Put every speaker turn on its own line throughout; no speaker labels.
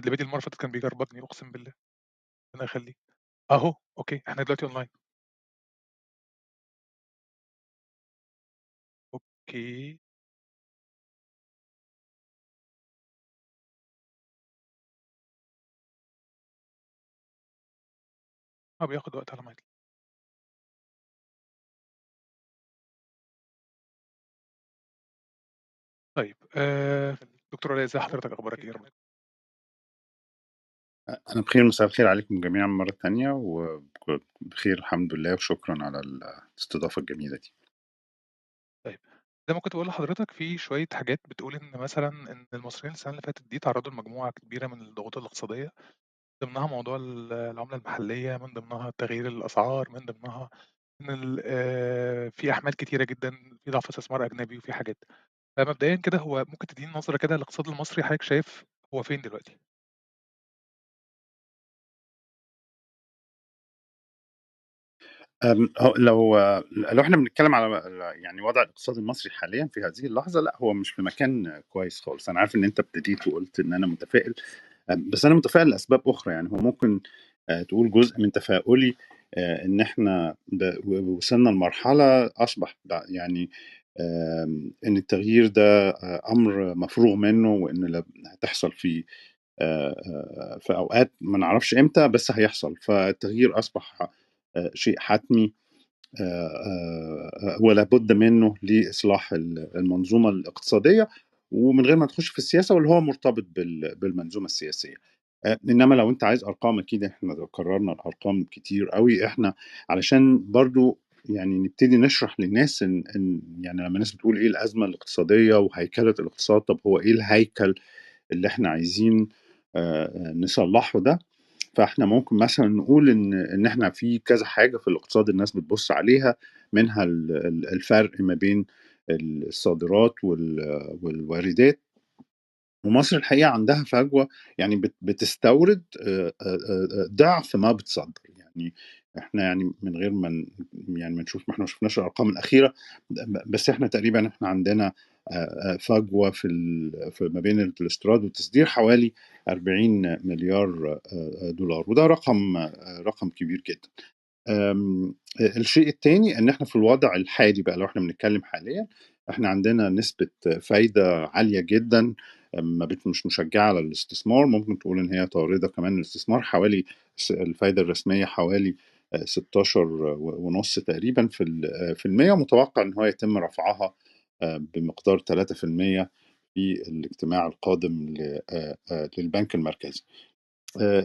أحمد العبيدي المرّة اللي فاتت كان بيجربجني أقسم بالله. ربنا يخلّيك. أهو okay، إحنا دلوقتي online. okay. آه، بياخد وقت على ما يطلع. طيب آآ دكتور علاء إزي حضرتك أخبارك إيه؟
أنا بخير، مساء الخير عليكم جميعًا مرّة تانية، وك بخير الحمد لله وشكرًا على الاستضافة الجميلة دي.
طيب، زي ما كنت باقول لحضرتك في شوية حاجات بتقول إن مثلًا إن المصريين السنة اللي فاتت دي اتعرّضوا لمجموعة كبيرة من الضغوط الاقتصادية، ضمنها موضوع ال العملة المحلية، من ضمنها تغيير الأسعار، من ضمنها إن في أحمال كتيرة جدًا، في ضعف استثمار أجنبي وفي حاجات. فمبدئيًا كده هو ممكن تدّيني نظرة كده الاقتصاد المصري حضرتك شايف هو فين دلوقتي؟
لو لو إحنا بنتكلم على يعني وضع الاقتصاد المصري حاليًا في هذه اللحظة، لأ هو مش في مكان كويس خالص. أنا عارف إن أنت ابتديت وقُلت إن أنا متفائل، بس أنا متفائل لأسباب أخرى، يعني هو ممكن آآ تقول جزء من تفاؤلي إحنا د و وصلنا لمرحلة أصبح د يعني إن التغيير ده أ أمر مفروغ منه، لب هتحصل في في أوقات ما نعرفش إمتى، بس هيحصل. فالتغيير أصبح آآ شيء حتمي آآ آآ ولا بُد منه لإصلاح ال المنظومة الاقتصادية، ومن غير ما نخش في السياسة واللي هو مرتبط بال بالمنظومة السياسية. آآ إنما لو أنت عايز أرقام أكيد إحنا لو كررنا الأرقام كتير أوي، إحنا علشان برضه يعني نبتدي نشرح للناس إن إن يعني لمّا الناس بتقول إيه الأزمة الاقتصادية وهيكلة الاقتصاد، طب هو إيه الهيكل اللي إحنا عايزين نصلّحه ده؟ فإحنا ممكن مثلًا نقول إن إن إحنا في كذا حاجة في الاقتصاد الناس بتبُص عليها، منها ال ال الفرق ما بين الصادرات وال والواردات. ومصر الحقيقة عندها فجوة يعني بت بتستورد آآ آآ آآ ضِعف ما بتصدّر. يعني إحنا يعني من غير ما يعني ما نشوف ما إحنا ما شُفناش ب ب بس إحنا تقريبًا إحنا عندنا آآ آآ فجوة في ما بين الاستيراد والتصدير حوالي 40.000.000.000 آآ دولار، وده رقم رقم كبير جدًا. الشيء التاني إن إحنا في الوضع الحالي بقى لو إحنا بنتكلم حاليًا، إحنا عندنا نسبة فايدة عالية جدًا ما مش مشجعة على الاستثمار، ممكن تقول إن هي طاردة كمان للاستثمار، حوالي س الفايدة الرسمية حوالي آآ 16 و ونُص تقريبًا في في المِيّة، ومتوقع إن هو يتم رفعها بمقدار 3% في الاجتماع القادم آآ آآ للبنك المركزي.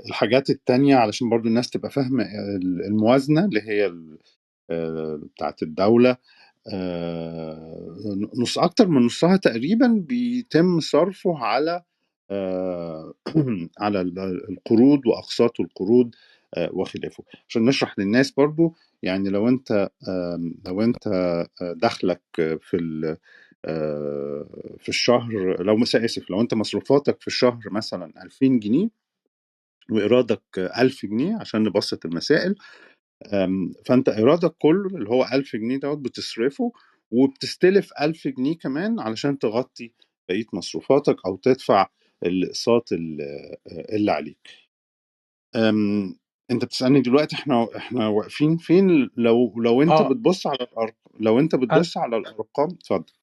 الحاجات التانية علشان برضه الناس تبقى فاهمة ال الموازنة اللي هي بتاعة الدولة نُص أكتر من نُصّها تقريبًا بيتم صرفه على على ال القروض وأقساط القروض وخلافه. عشان نشرح للناس برضه، يعني لو آمم لو أنت آآ دخلك في آآ في الشهر لو مس آسف، لو أنت مصروفاتك في الشهر مثلًا 2000 جنيه وإيرادك 1000 جنيه عشان نبسّط المسائل، آمم فأنت إيرادك كُلّه اللي هو 1000 جنيه دوّة بتصرفه، وبتستلف 1000 جنيه كمان علشان تغطي بقية مصروفاتك أو تدفع الأقساط ال آآ اللي عليك. آمم أنت بتسألني دلوقتي إحنا إحنا واقفين فين لو لو أنت
آه.
بتبُص على الأرق لو أنت
هل
بتبُص على الأرقام اتفضل.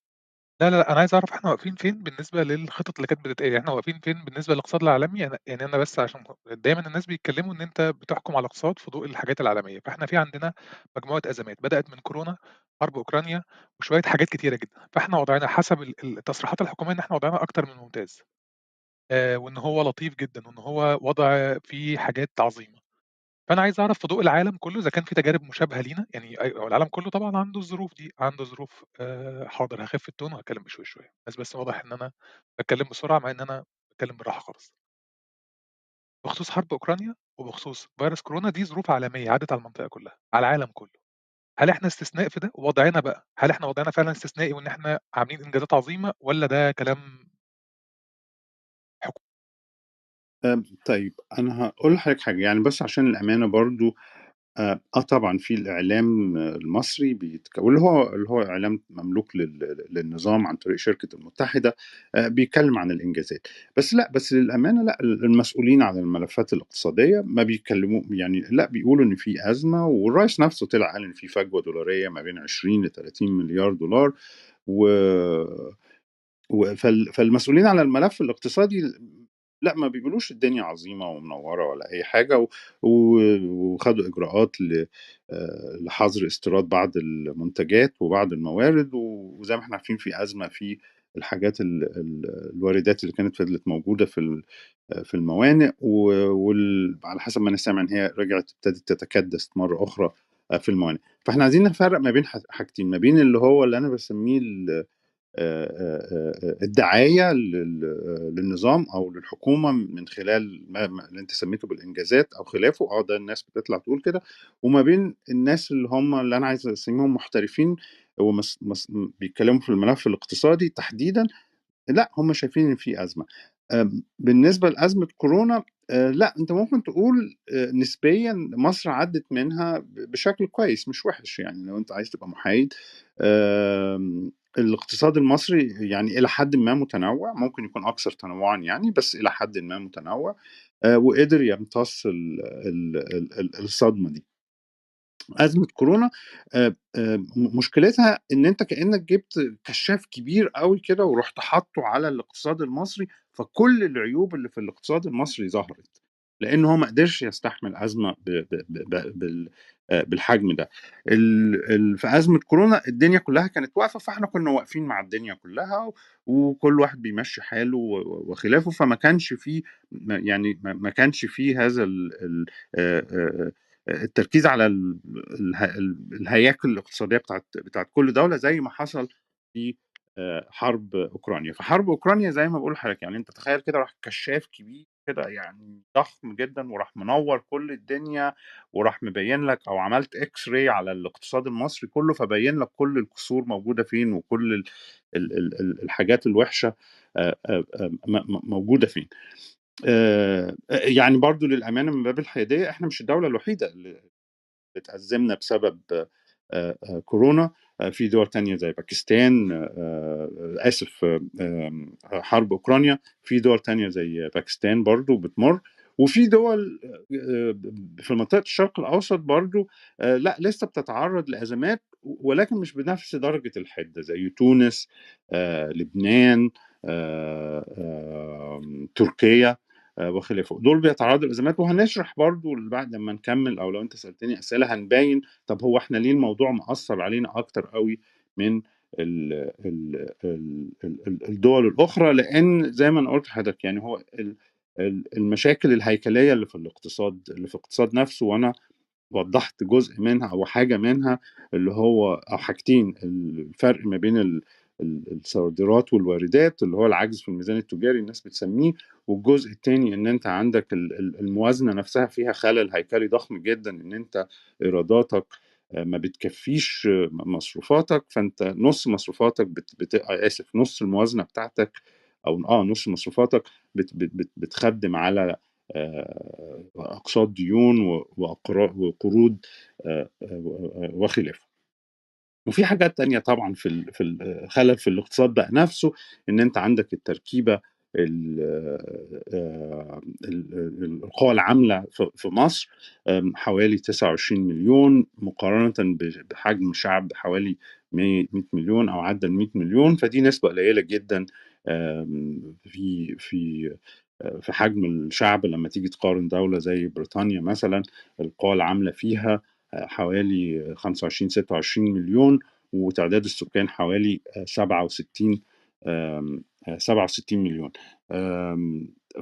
لا، لا، لأ، أنا عايز أعرف إحنا واقفين فين بالنسبة للخطط اللي كانت بتتقال، يعني إحنا واقفين فين بالنسبة للاقتصاد العالمي؟ يعني يعني أنا بس عشان دايمًا الناس بيتكلموا إن أنت بتحكم على الاقتصاد في ضوء الحاجات العالمية، فإحنا في عندنا مجموعة أزمات بدأت من كورونا، حرب أوكرانيا، وشوية حاجات كتيرة جدًا، فإحنا وضعنا حسب ال التصريحات الحكومية إن إحنا وضعنا أكتر من ممتاز. آآ وإن هو لطيف جدًا، وإن هو وضع فيه حاجات عظيمة. فأنا عايز أعرف في ضوء العالم كله إذا كان في تجارب مشابهة لينا، يعني العالم كله طبعًا عنده الظروف دي، عنده ظروف آآ حاضر هاخف التون وهاتكلم بشويش شوية، بس بس واضح إن أنا باتكلم بسرعة مع إن أنا باتكلم بالراحة خالص. بخصوص حرب أوكرانيا، وبخصوص فيروس كورونا، دي ظروف عالمية عدِّت على المنطقة كلها، على العالم كله. هل إحنا استثناء في ده؟ وضعنا بقى، هل إحنا وضعنا فعلًا استثنائي وإن إحنا عاملين إنجازات عظيمة والّا ده كلام
آمم طيب أنا هاقول لحضرتك حاجة، يعني بس عشان الأمانة برضه آه, آه طبعا في الإعلام المصري بيتك... واللي هو اللي هو إعلام مملوك لل... للنظام عن طريق شركة المتحدة آه بيتكلم عن الإنجازات. بس لأ بس للأمانة لأ المسؤولين عن الملفات الاقتصادية ما بيتكلموا يعني لأ بيقولوا إن في أزمة والرئيس نفسه طلع قال إن في فجوة دولارية ما بين 20 ل 30 مليار دولار و فالمسؤولين على الملف الاقتصادي لا ما بيقولوش الدنيا عظيمة ومنورة ولا أي حاجة وخدوا إجراءات لحظر استيراد بعض المنتجات وبعض الموارد وزي ما إحنا عارفين في أزمة في الحاجات الواردات اللي كانت فضلت موجودة في في الموانئ وعلى حسب ما أنا سامع إن هي رجعت ابتدت تتكدس مرة أخرى في الموانئ. فإحنا عايزين نفرق ما بين حاجتين ما بين اللي هو اللي أنا بسميه الدعاية للنظام أو للحكومة من خلال ما اللي أنت سميته بالإنجازات أو خلافه. آه ده الناس بتطلع تقول كده. وما بين الناس اللي هم اللي أنا عايز أسميهم محترفين وبيتكلموا في الملف الاقتصادي تحديدا لأ هم شايفين إن في أزمة. بالنسبة لأزمة كورونا لأ أنت ممكن تقول نسبيا مصر عدت منها بشكل كويس مش وحش يعني لو أنت عايز تبقى محايد. الاقتصاد المصري يعني إلى حد ما متنوع ممكن يكون أكثر تنوعا يعني بس إلى حد ما متنوع وقدر يمتص الصدمة دي. أزمة كورونا مشكلتها إن أنت كأنك جبت كشاف كبير قوي كده ورحت حاطه على الاقتصاد المصري فكل العيوب اللي في الاقتصاد المصري ظهرت لأن هو ما قدرش يستحمل أزمة بالحجم ده. في أزمة كورونا الدنيا كلها كانت واقفة فإحنا كنا واقفين مع الدنيا كلها وكل واحد بيمشي حاله وخلافه فما كانش فيه يعني ما كانش فيه هذا التركيز على الهياكل الاقتصادية بتاعت بتاعت كل دولة زي ما حصل في حرب أوكرانيا. فحرب أوكرانيا زي ما بقول لحضرتك يعني أنت تخيل كده راح كشاف كبير كده يعني ضخم جدا وراح منور كل الدنيا وراح مبين لك أو عملت إكس راي على الاقتصاد المصري كله فبين لك كل الكسور موجودة فين وكل ال ال ال الحاجات الوحشة موجودة فين. يعني برضو للأمانة من باب الحيادية إحنا مش الدولة الوحيدة اللي اتأزمنا بسبب كورونا في دول تانية زي باكستان آسف حرب أوكرانيا في دول تانية زي باكستان برضو بتمر. وفي دول في منطقة الشرق الأوسط برضو لا لسه بتتعرض لأزمات ولكن مش بنفس درجة الحدة زي تونس لبنان تركيا. وخلافه دول بيتعرضوا لإزمات وهنشرح برضو بعد لما نكمل أو لو أنت سألتني أسئلة هنبين طب هو إحنا ليه الموضوع مأثر علينا أكتر قوي من ال ال ال الدول الأخرى؟ لأن زي ما أنا قلت لحضرتك يعني هو المشاكل الهيكلية اللي في الاقتصاد اللي في الاقتصاد نفسه وأنا وضحت جزء منها أو حاجة منها اللي هو أو حاجتين الفرق ما بين الصادرات والواردات اللي هو العجز في الميزان التجاري الناس بتسميه والجزء الثاني إن أنت عندك الموازنة نفسها فيها خلل هيكلي ضخم جدا إن أنت إيراداتك ما بتكفيش مصروفاتك فأنت نص مصروفاتك بت... بت... آسف نص الموازنة بتاعتك أو آه نص مصروفاتك بت... بت... بتخدم على أقساط ديون وقروض وخلافه. وفي حاجات تانية طبعا في في الخلل في الاقتصاد بقى نفسه إن أنت عندك التركيبة القوى العاملة في مصر حوالي 29 مليون مقارنة بحجم شعب حوالي 100 مليون أو عدى ال 100 مليون فدي نسبة قليلة جدا في في في حجم الشعب لما تيجي تقارن دولة زي بريطانيا مثلا القوى العاملة فيها حوالي 25 26 مليون وتعداد السكان حوالي 67 67 مليون.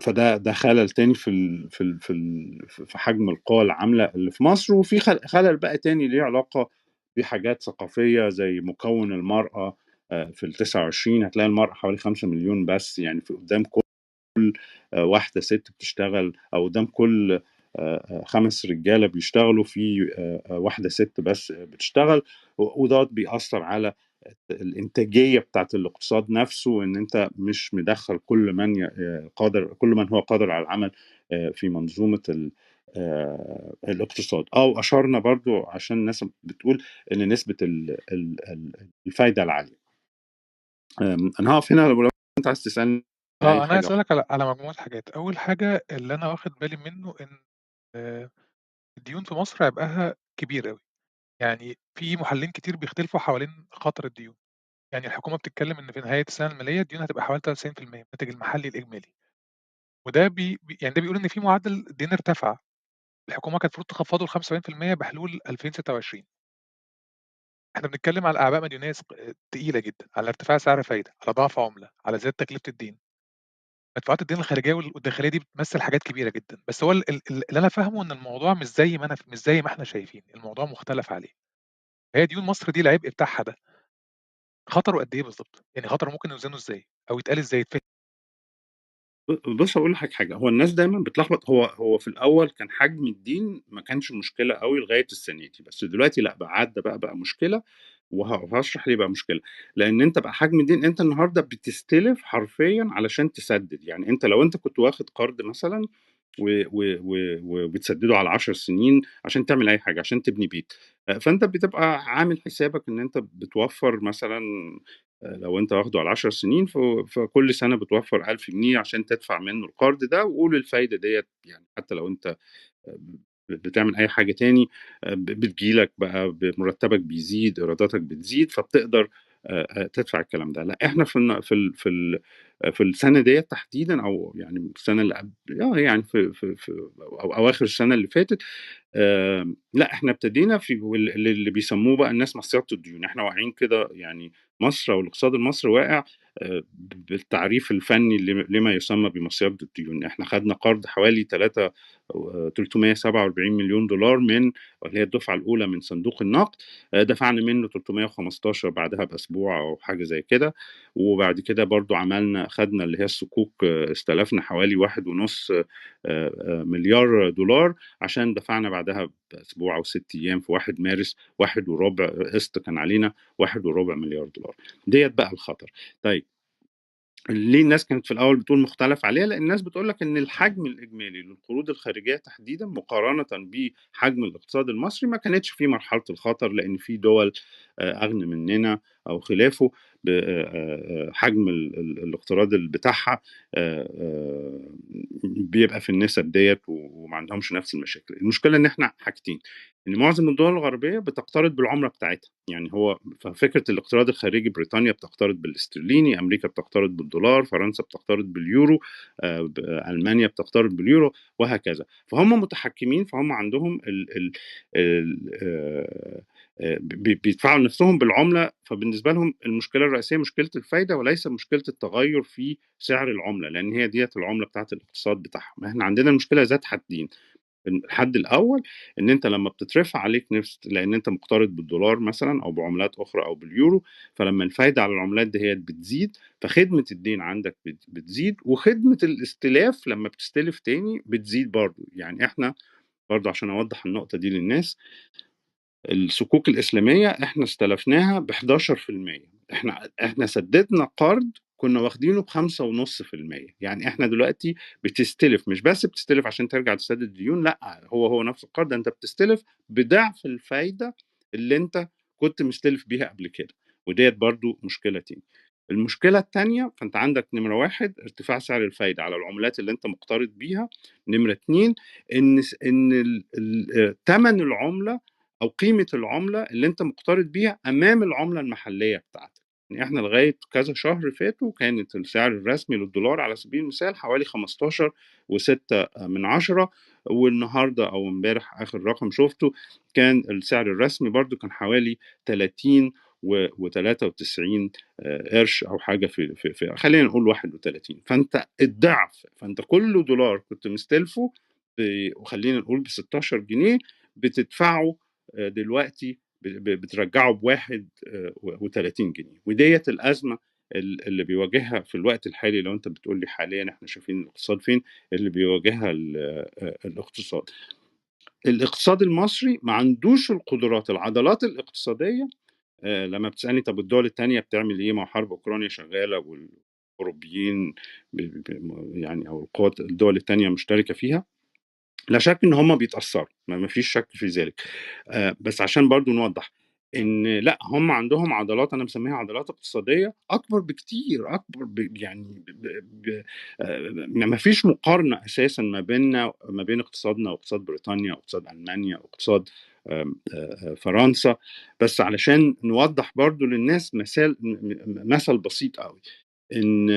فده ده خلل تاني في ال في ال في ال في حجم القوى العاملة اللي في مصر. وفي خلل بقى تاني ليه علاقة بحاجات ثقافية زي مكون المرأة في ال 29 هتلاقي المرأة حوالي 5 مليون بس يعني في قدام كل واحدة ست بتشتغل أو قدام كل خمس رجالة بيشتغلوا في واحدة ست بس بتشتغل وده بيأثر على الإنتاجية بتاعت الاقتصاد نفسه ان أنت مش مدخل كل من قادر كل من هو قادر على العمل في منظومة آه، الاقتصاد. أو أشرنا برضو عشان الناس بتقول إن نسبة ال- ال- ال- الفايدة العالية. أنا هقف هنا لو أنت عايز تسألني
آه أنا عايز أسألك على مجموعة حاجات. أول حاجة اللي أنا واخد بالي منه إن الديون في مصر عبئها كبير قوي يعني في محللين كتير بيختلفوا حوالين خطر الديون. يعني الحكومة بتتكلم إن في نهاية السنة المالية الديون هتبقى حوالي 93% من الناتج المحلي الإجمالي. وده بي يعني ده بيقول إن في معدل الدين ارتفع. الحكومة كانت المفروض تخفضه ل 75% بحلول 2026 إحنا بنتكلم على أعباء مديونية ثق- تقيلة جدا على ارتفاع سعر فايدة على ضعف عملة على زيادة تكلفة الدين. مدفوعات الدين الخارجية وال- والداخلية دي بتمثل حاجات كبيرة جدا. بس هو ال- ال- اللي أنا فاهمه إن الموضوع مش زي ما أنا مش زي ما إحنا شايفين الموضوع مختلف عليه. هي ديون مصر دي العبء بتاعها ده. خطره قد إيه بالظبط يعني خطره ممكن نوزنه إزاي؟ أو يتقال إزاي؟ يتفهم
بص أقول لك حاجة. هو الناس دايما بتلخبط. هو هو في الأول كان حجم الدين ما كانش مشكلة قوي لغاية السنة دي. بس دلوقتي لأ بقى عدى بقى بقى مشكلة. وهشرح ليه بقى مشكلة. لأن أنت بقى حجم الدين أنت النهارده بتستلف حرفيا علشان تسدد. يعني أنت لو أنت كنت واخد قرض مثلا وبتسدده على 10 سنين عشان تعمل أي حاجة عشان تبني بيت. فأنت بتبقى عامل حسابك إن أنت بتوفر مثلا لو أنت واخده على 10 سنين فكل سنة بتوفر 1000 جنيه عشان تدفع منه القرض ده وقول الفايدة ديت يعني حتى لو أنت بتعمل أي حاجة تاني آه، بتجيلك بقى مرتبك بيزيد إيراداتك بتزيد فبتقدر آه، آه، تدفع الكلام ده. لا إحنا في في في في السنة ديت تحديدا أو يعني السنة اللي قبل يعني في في, في أو اواخر السنة اللي فاتت لا إحنا ابتدينا في اللي بيسموه بقى الناس مصيدة الديون. إحنا واقعين كده يعني مصر أو الاقتصاد المصري واقع بالتعريف الفني لم- لما يسمى بمصيده الديون. إحنا خدنا قرض حوالي 3 347 مليون دولار من اللي هي الدفعة الأولى من صندوق النقد. دفعنا منه 315 بعدها بأسبوع أو حاجة زي كده. وبعد كده برضو عملنا خدنا اللي هي الصكوك استلفنا حوالي واحد ونص آه، آه، مليار دولار عشان دفعنا بعدها بأسبوع أو ست أيام في 1 مارس واحد وربع قسط كان علينا واحد وربع مليار دولار. ديت بقى الخطر. طيب ليه الناس كانت في الأول بتقول مختلف عليها؟ لأن الناس بتقول لك إن الحجم الإجمالي للقروض الخارجية تحديدا مقارنة بحجم الاقتصاد المصري ما كانتش في مرحلة الخطر لأن في دول آه، أغنى مننا أو خلافه. ب- حجم ال- ال- الاقتراض بتاعها بيبقى في النسب ديت وما عندهمش نفس المشاكل. المشكلة إن إحنا حاجتين إن معظم الدول الغربية بتقترض بالعملة بتاعتها. يعني هو ففكره الاقتراض الخارجي بريطانيا بتقترض بالاسترليني أمريكا بتقترض بالدولار فرنسا بتقترض باليورو ألمانيا بتقترض باليورو وهكذا. فهم متحكمين فهم عندهم ال ال ال بيدفعوا لنفسهم بالعملة فبالنسبة لهم المشكلة الرئيسية مشكلة الفايدة وليس مشكلة التغير في سعر العملة لأن هي ديت العملة بتاعت الاقتصاد بتاعهم. إحنا عندنا المشكلة ذات حدين الحد الأول إن أنت لما بتترفع عليك نفس لأن أنت مقترض بالدولار مثلا أو بعملات أخرى أو باليورو فلما الفايدة على العملات دي هي بتزيد فخدمة الدين عندك بت- بتزيد وخدمة الاستلاف لما بتستلف تاني بتزيد برضو. يعني إحنا برضو عشان أوضح النقطة دي للناس الصكوك الإسلامية إحنا استلفناها ب 11% إحنا إحنا سددنا قرض كنا واخدينه في المية. يعني إحنا دلوقتي بتستلف مش بس بتستلف عشان ترجع تسدد الديون لأ هو هو نفس القرض أنت بتستلف بضعف الفايدة اللي أنت كنت مستلف بيها قبل كده وديت برضو مشكلة تاني المشكلة التانية فأنت عندك نمرة واحد ارتفاع سعر الفايدة على العملات اللي أنت مقترض بيها. نمرة اتنين إن إن تمن العملة أو قيمة العملة اللي أنت مقترض بيها أمام العملة المحلية بتاعتك. يعني إحنا لغاية كذا شهر فاتوا كانت السعر الرسمي للدولار على سبيل المثال حوالي 15 و6 من عشرة والنهاردة أو إمبارح آخر رقم شفته كان السعر الرسمي برضو كان حوالي 30 و93 قرش أو حاجة في, في, في خلينا نقول 31 فأنت الضعف فأنت كل دولار كنت مستلفه وخلينا نقول ب 16 جنيه بتدفعه آه، دلوقتي ب- ب- بترجعه بواحد آه، و30 جنيه. وديت الأزمة ال- اللي بيواجهها في الوقت الحالي لو أنت بتقول لي حاليا إحنا شايفين الاقتصاد فين اللي بيواجهها آه، الاقتصاد. الاقتصاد المصري ما عندوش القدرات العضلات الاقتصادية آه، لما بتسألني طب الدول التانية بتعمل إيه؟ ما حرب أوكرانيا شغالة والأوروبيين يعني أو القوات الدول التانية مشتركة فيها. لا شك إن هم بيتأثّروا، ما فيش شك في ذلك. بس عشان برضه نوضّح، إن لأ، هم عندهم عضلات أنا مسميها عضلات اقتصادية أكبر بكتير، أكبر ب يعني ب ب ما فيش مقارنة أساسًا ما بيننا ما بين اقتصادنا واقتصاد بريطانيا واقتصاد ألمانيا واقتصاد آمم فرنسا، بس علشان نوضّح برضه للناس مثال مثل بسيط أوي، إن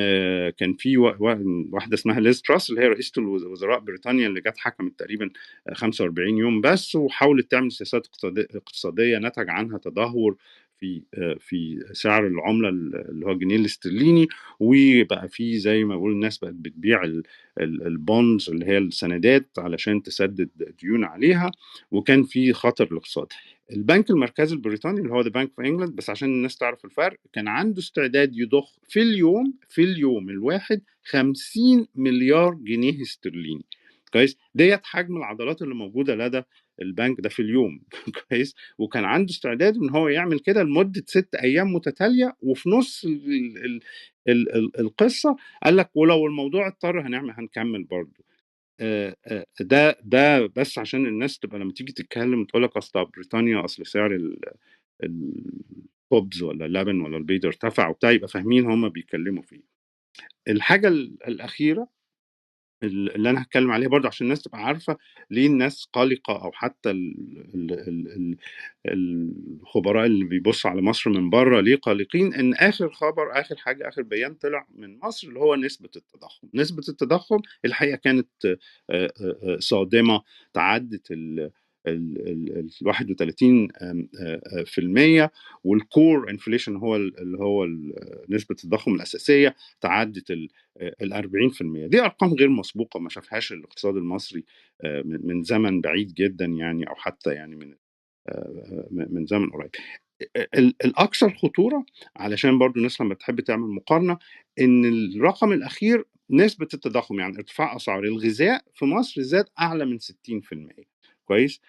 كان في و و واحدة اسمها ليز تراس اللي هي رئيسة الوز وزراء بريطانيا اللي جات حكمت تقريبًا 45 يوم بس، وحاولت تعمل سياسات اقتصادي اقتصادية نتج عنها تدهور في آآ في سعر العملة ال اللي هو الجنيه الاسترليني، وبقى في زي ما بيقولوا الناس بقت بتبيع ال ال الbonds اللي هي السندات علشان تسدد ديون عليها، وكان في خطر الاقتصاد. البنك المركزي البريطاني اللي هو the Bank of England بس عشان الناس تعرف الفرق، كان عنده استعداد يضخ في اليوم في اليوم الواحد 50 مليار جنيه استرليني كويس؟ ديّة حجم العضلات اللي موجودة لدى البنك ده في اليوم كويس؟ وكان عنده استعداد إن هو يعمل كده لمدة 6 أيام متتالية، وفي نُص ال ال ال ال القصة قال لك ولو الموضوع اضطر هنعمل هنكمّل برضه. ده ده بس عشان الناس تبقى لمّا تيجي تتكلم تقول لك أصل بريطانيا أصل سعر ال الخبز والّا اللبن والّا البيض ارتفع وبتاع، يبقى فاهمين هم بيتكلموا في إيه. الحاجة ال الأخيرة ال اللي أنا هاتكلم عليها برضه عشان الناس تبقى عارفة ليه الناس قلقة أو حتى ال ال ال ال الخبراء اللي بيبصوا على مصر من برّه ليه قلقين، إن آخر خبر آخر حاجة آخر بيان طلع من مصر اللي هو نسبة التضخم. نسبة التضخم الحقيقة كانت صادمة تعدِّت ال ال ال ال31 آمم آآ في المِيّة والcore inflation هو ال اللي هو ال نسبة التضخم الأساسية تعدِّت ال آآ ال40%. دي أرقام غير مسبوقة ما شافهاش الاقتصاد المصري من من زمن بعيد جدًا يعني أو حتى يعني من من زمن قريب. أ ال الأكثر خطورة علشان برضه الناس لمّا تحب تعمل مقارنة، إن الرقم الأخير نسبة التضخم، يعني ارتفاع أسعار الغذاء في مصر زاد أعلى من 60% كويس؟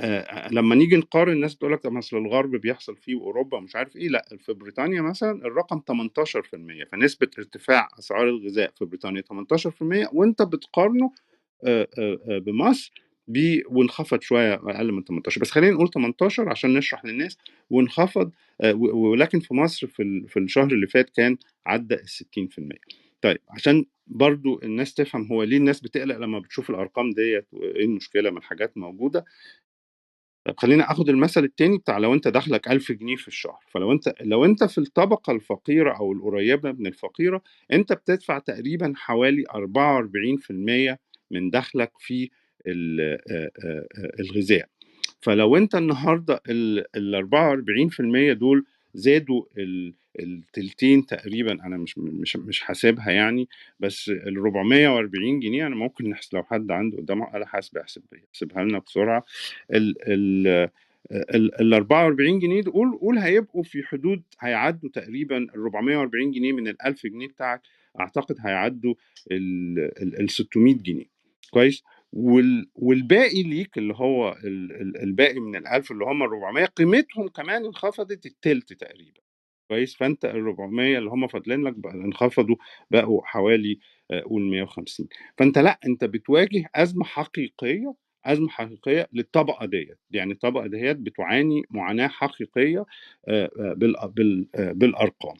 آآ لمّا نيجي نقارن الناس تقول لك أصل الغرب بيحصل فيه وأوروبا ومش عارف إيه، لأ في بريطانيا مثلًا الرقم 18% فنسبة ارتفاع أسعار الغذاء في بريطانيا 18% وأنت بتقارنه آآ آآ بمصر ب وانخفض شوية أقل من 18 بس خلّينا نقول 18 عشان نشرح للناس وانخفض ولكن في مصر في ال في الشهر اللي فات كان عدّى ال60%. طيب عشان برضه الناس تفهم هو ليه الناس بتقلق لمّا بتشوف الأرقام ديّة وإيه المشكلة ما الحاجات موجودة. طب خلّيني آخد المثل التاني بتاع لو أنت دخلك 1000 جنيه في الشهر، فلو أنت لو أنت في الطبقة الفقيرة أو القريبة من الفقيرة، أنت بتدفع تقريبًا حوالي 44% من دخلك في الغذاء. فلو أنت النهارده ال ال44% دول زادوا ال التلتين تقريبًا أنا مش مش مش حاسبها يعني، بس ال440 جنيه أنا ممكن نحس لو حد عنده قدامه آلة حاسبة يحسب يحسبها لنا بسرعة. ال ال ال ال44 جنيه دول قُل هيبقوا في حدود هيعدّوا تقريبًا ال440 جنيه من ال1000 جنيه بتاعك، أعتقد هيعدّوا ال ال ال600 جنيه كويس؟ وال والباقي ليك اللي هو ال ال الباقي من ال1000 اللي هم ال400 قيمتهم كمان انخفضت التِلت تقريبًا كويس؟ فأنت ال400 اللي هم فاضلين لك بقى انخفضوا بقوا حوالي آآ قُل 150 فأنت لأ، أنت بتواجه أزمة حقيقية، أزمة حقيقية للطبقة ديّة، يعني الطبقة ديّة بتعاني معاناة حقيقية بال بال بالأرقام.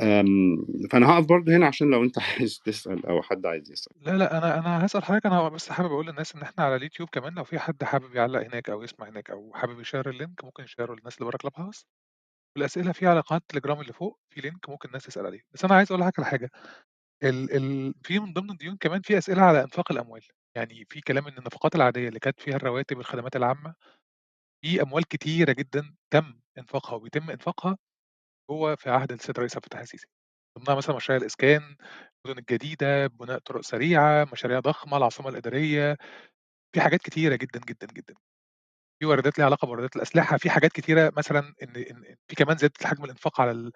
آمم فأنا هاقف برضه هنا عشان لو أنت عايز تسأل أو حد عايز يسأل.
لا، لأ، أنا أنا هاسأل حضرتك أنا بس حابب أقول للناس إن إحنا على اليوتيوب كمان لو في حد حابب يعلّق هناك أو يسمع هناك أو حابب ي share ال link ممكن ي share ه للناس اللي برّه Clubhouse. والأسئلة فيه على قناة التليجرام اللي فوق، في link ممكن الناس تسأل عليه. بس أنا عايز أقول لحضرتك على حاجة، ال ال في من ضمن الديون كمان في أسئلة على إنفاق الأموال، يعني في كلام إن النفقات العادية اللي كانت فيها الرواتب والخدمات العامة، في أموال كتيرة جدًا تم إنفاقها وبيتم إنفاقها جوّه في عهد السيد الرئيس عبد الفتاح السيسي. ضمنها مثلًا مشاريع الإسكان، المدن الجديدة، بناء طرق سريعة، مشاريع ضخمة، العاصمة الإدارية، في حاجات كتيرة جدًا، جدًا، جدًا. في واردات ليها علاقة بواردات الأسلحة، في حاجات كتيرة مثلًا إن إن في كمان زيادة حجم الإنفاق على على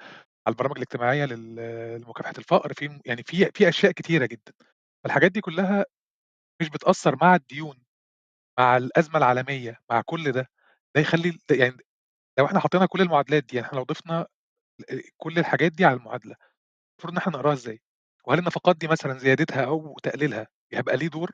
البرامج الاجتماعية لل لمكافحة الفقر، في يعني في في أشياء كتيرة جدًا. فالحاجات دي كلّها مش بتأثّر مع الديون، مع الأزمة العالمية، مع كل ده، ده يخلّي ال يعني لو إحنا حطينا كل المعادلات دي، يعني إحنا لو ضِفنا كل الحاجات دي على المعادلة، المفروض إن إحنا نقراها إزاي؟ وهل النفقات دي مثلًا زيادتها أو تقليلها هيبقى ليه دور؟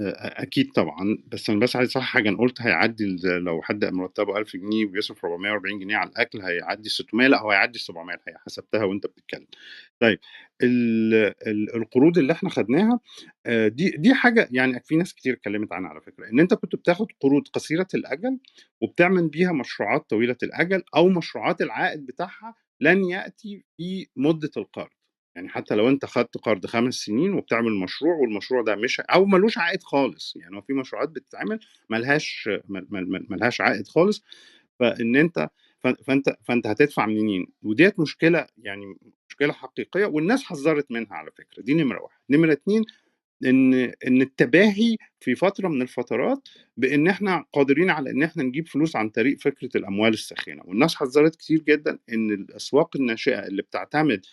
أ أكيد طبعًا، بس أنا بس عايز أصحّح حاجة، أنا قُلت هيعدّي لو حد مرتّبه 1000 جنيه وبيصرف 440 جنيه على الأكل هيعدّي ال600 لأ، هو هيعدّي ال700 الحقيقة، حسبتها وأنت بتتكلم. طيب ال ال القروض اللي إحنا خدناها آآ، دي دي حاجة يعني في ناس كتير اتكلمت عنها على فكرة، إن أنت كنت بتاخد قروض قصيرة الأجل وبتعمل بيها مشروعات طويلة الأجل أو مشروعات العائد بتاعها لن يأتي في مدة القرض. يعني حتى لو أنت خدت قرض 5 سنين وبتعمل مشروع والمشروع ده مش أو ما لوش عائد خالص، يعني هو في مشروعات بتتعمل ما لهاش ما ما ما ما لهاش عائد خالص، فإن أنت ف فأنت فأنت هتدفع منين؟ وديّة مشكلة يعني مشكلة حقيقية والناس حذّرت منها على فكرة، دي نمرة 1. نمرة 2 إن إن التباهي في فترة من الفترات بإن إحنا قادرين على إن إحنا نجيب فلوس عن طريق فكرة الأموال الساخنة، والناس حذّرت كتير جدًا إن الأسواق الناشئة اللي بتعتمد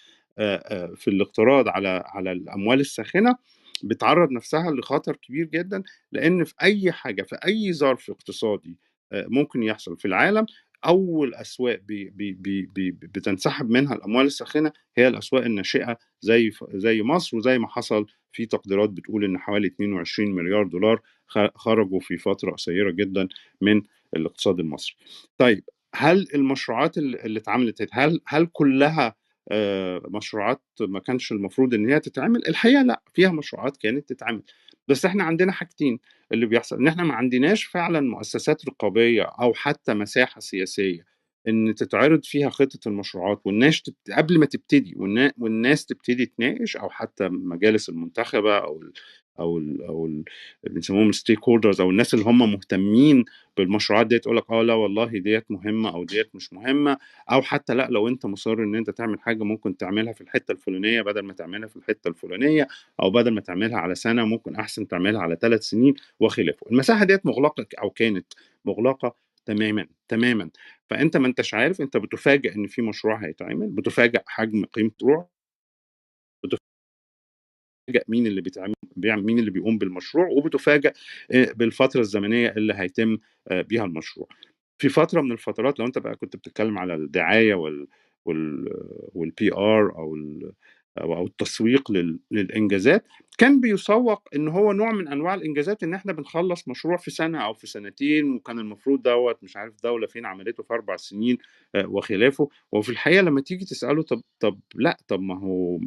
في الاقتراض على على الأموال الساخنة بتعرّض نفسها لخطر كبير جدًا، لإن في أي حاجة في أي ظرف اقتصادي ممكن يحصل في العالم أول أسواق بي بي بي بي بتنسحب منها الأموال الساخنة هي الأسواق الناشئة زي زي مصر وزي ما حصل في تقديرات بتقول إن حوالي 22 مليار دولار خرجوا في فترة قصيرة جدًا من الاقتصاد المصري. طيب هل المشروعات ال اللي اتعملت هل هل كلّها مشروعات ما كانش المفروض إن هي تتعمل؟ الحقيقة لأ، فيها مشروعات كانت تتعمل، بس إحنا عندنا حاجتين اللي بيحصل، إن إحنا ما عندناش فعلًا مؤسسات رقابية أو حتى مساحة سياسية إن تتعرض فيها خطة المشروعات والناس تبت قبل ما تبتدي والنا والناس تبتدي تناقش أو حتى المجالس المنتخبة أو ال أو ال أو ال بنسميهم الstakeholders أو الناس اللي هم مهتمين بالمشروعات ديّة يقول لك آه، لا والله ديّة مهمة أو ديّة مش مهمة، أو حتى لأ لو أنت مُصِر إن أنت تعمل حاجة ممكن تعملها في الحتة الفلانية بدل ما تعملها في الحتة الفلانية، أو بدل ما تعملها على سنة ممكن أحسن تعملها على 3 سنين وخلافه. المساحة ديّة مُغلقة ك أو كانت مُغلقة تمامًا، تمامًا، فأنت ما أنتش عارف أنت بتُفاجأ إن في مشروع هيتعمل، بتُفاجأ حجم قيمة المشروع بتُفاجأ مين اللي بيعمل مين اللي بيقوم بالمشروع، وبتُفاجأ آآ، بالفترة الزمنية اللي هيتم آآ، بيها المشروع. في فترة من الفترات لو أنت بقى كنت بتتكلم على الدعاية وال وال وال PR أو أو التسويق لل للإنجازات، كان بيُسوّق إن هو نوع من أنواع الإنجازات إن إحنا بنخلّص مشروع في سنة أو في سنتين، وكان المفروض دوّة مش عارف دولة فين عملته في 4 سنين آآ، وخلافه، وفي الحقيقة لمّا تيجي تسأله طب طب لأ، طب ما هو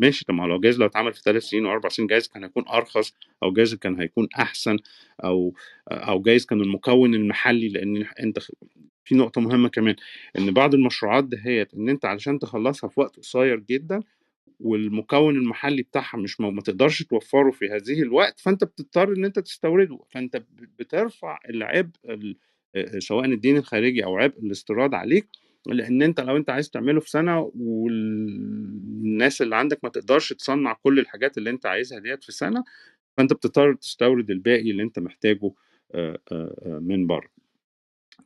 ماشي، طب ما هو لو جايز لو اتعمل في 3 سنين و4 سنين جايز كان هيكون أرخص أو جايز كان هيكون أحسن أو أو جايز كان المكون المحلي لإن أنت خ في نقطة مهمة كمان، إن بعض المشروعات دهيّة إن أنت علشان تخلّصها في وقت قصير جدًا والمكون المحلي بتاعها مش ما تقدرش توفّره في هذه الوقت، فأنت بتضطر إن أنت تستورده، فأنت ب بترفع العبء ال آآ، سواء الدين الخارجي أو عبء الاستيراد عليك، لإن أنت لو أنت عايز تعمله في سنة والناس اللي عندك ما تقدرش تصنّع كل الحاجات اللي أنت عايزها ديّة في سنة، فأنت بتضطر تستورد الباقي اللي أنت محتاجه آآ، من برّه.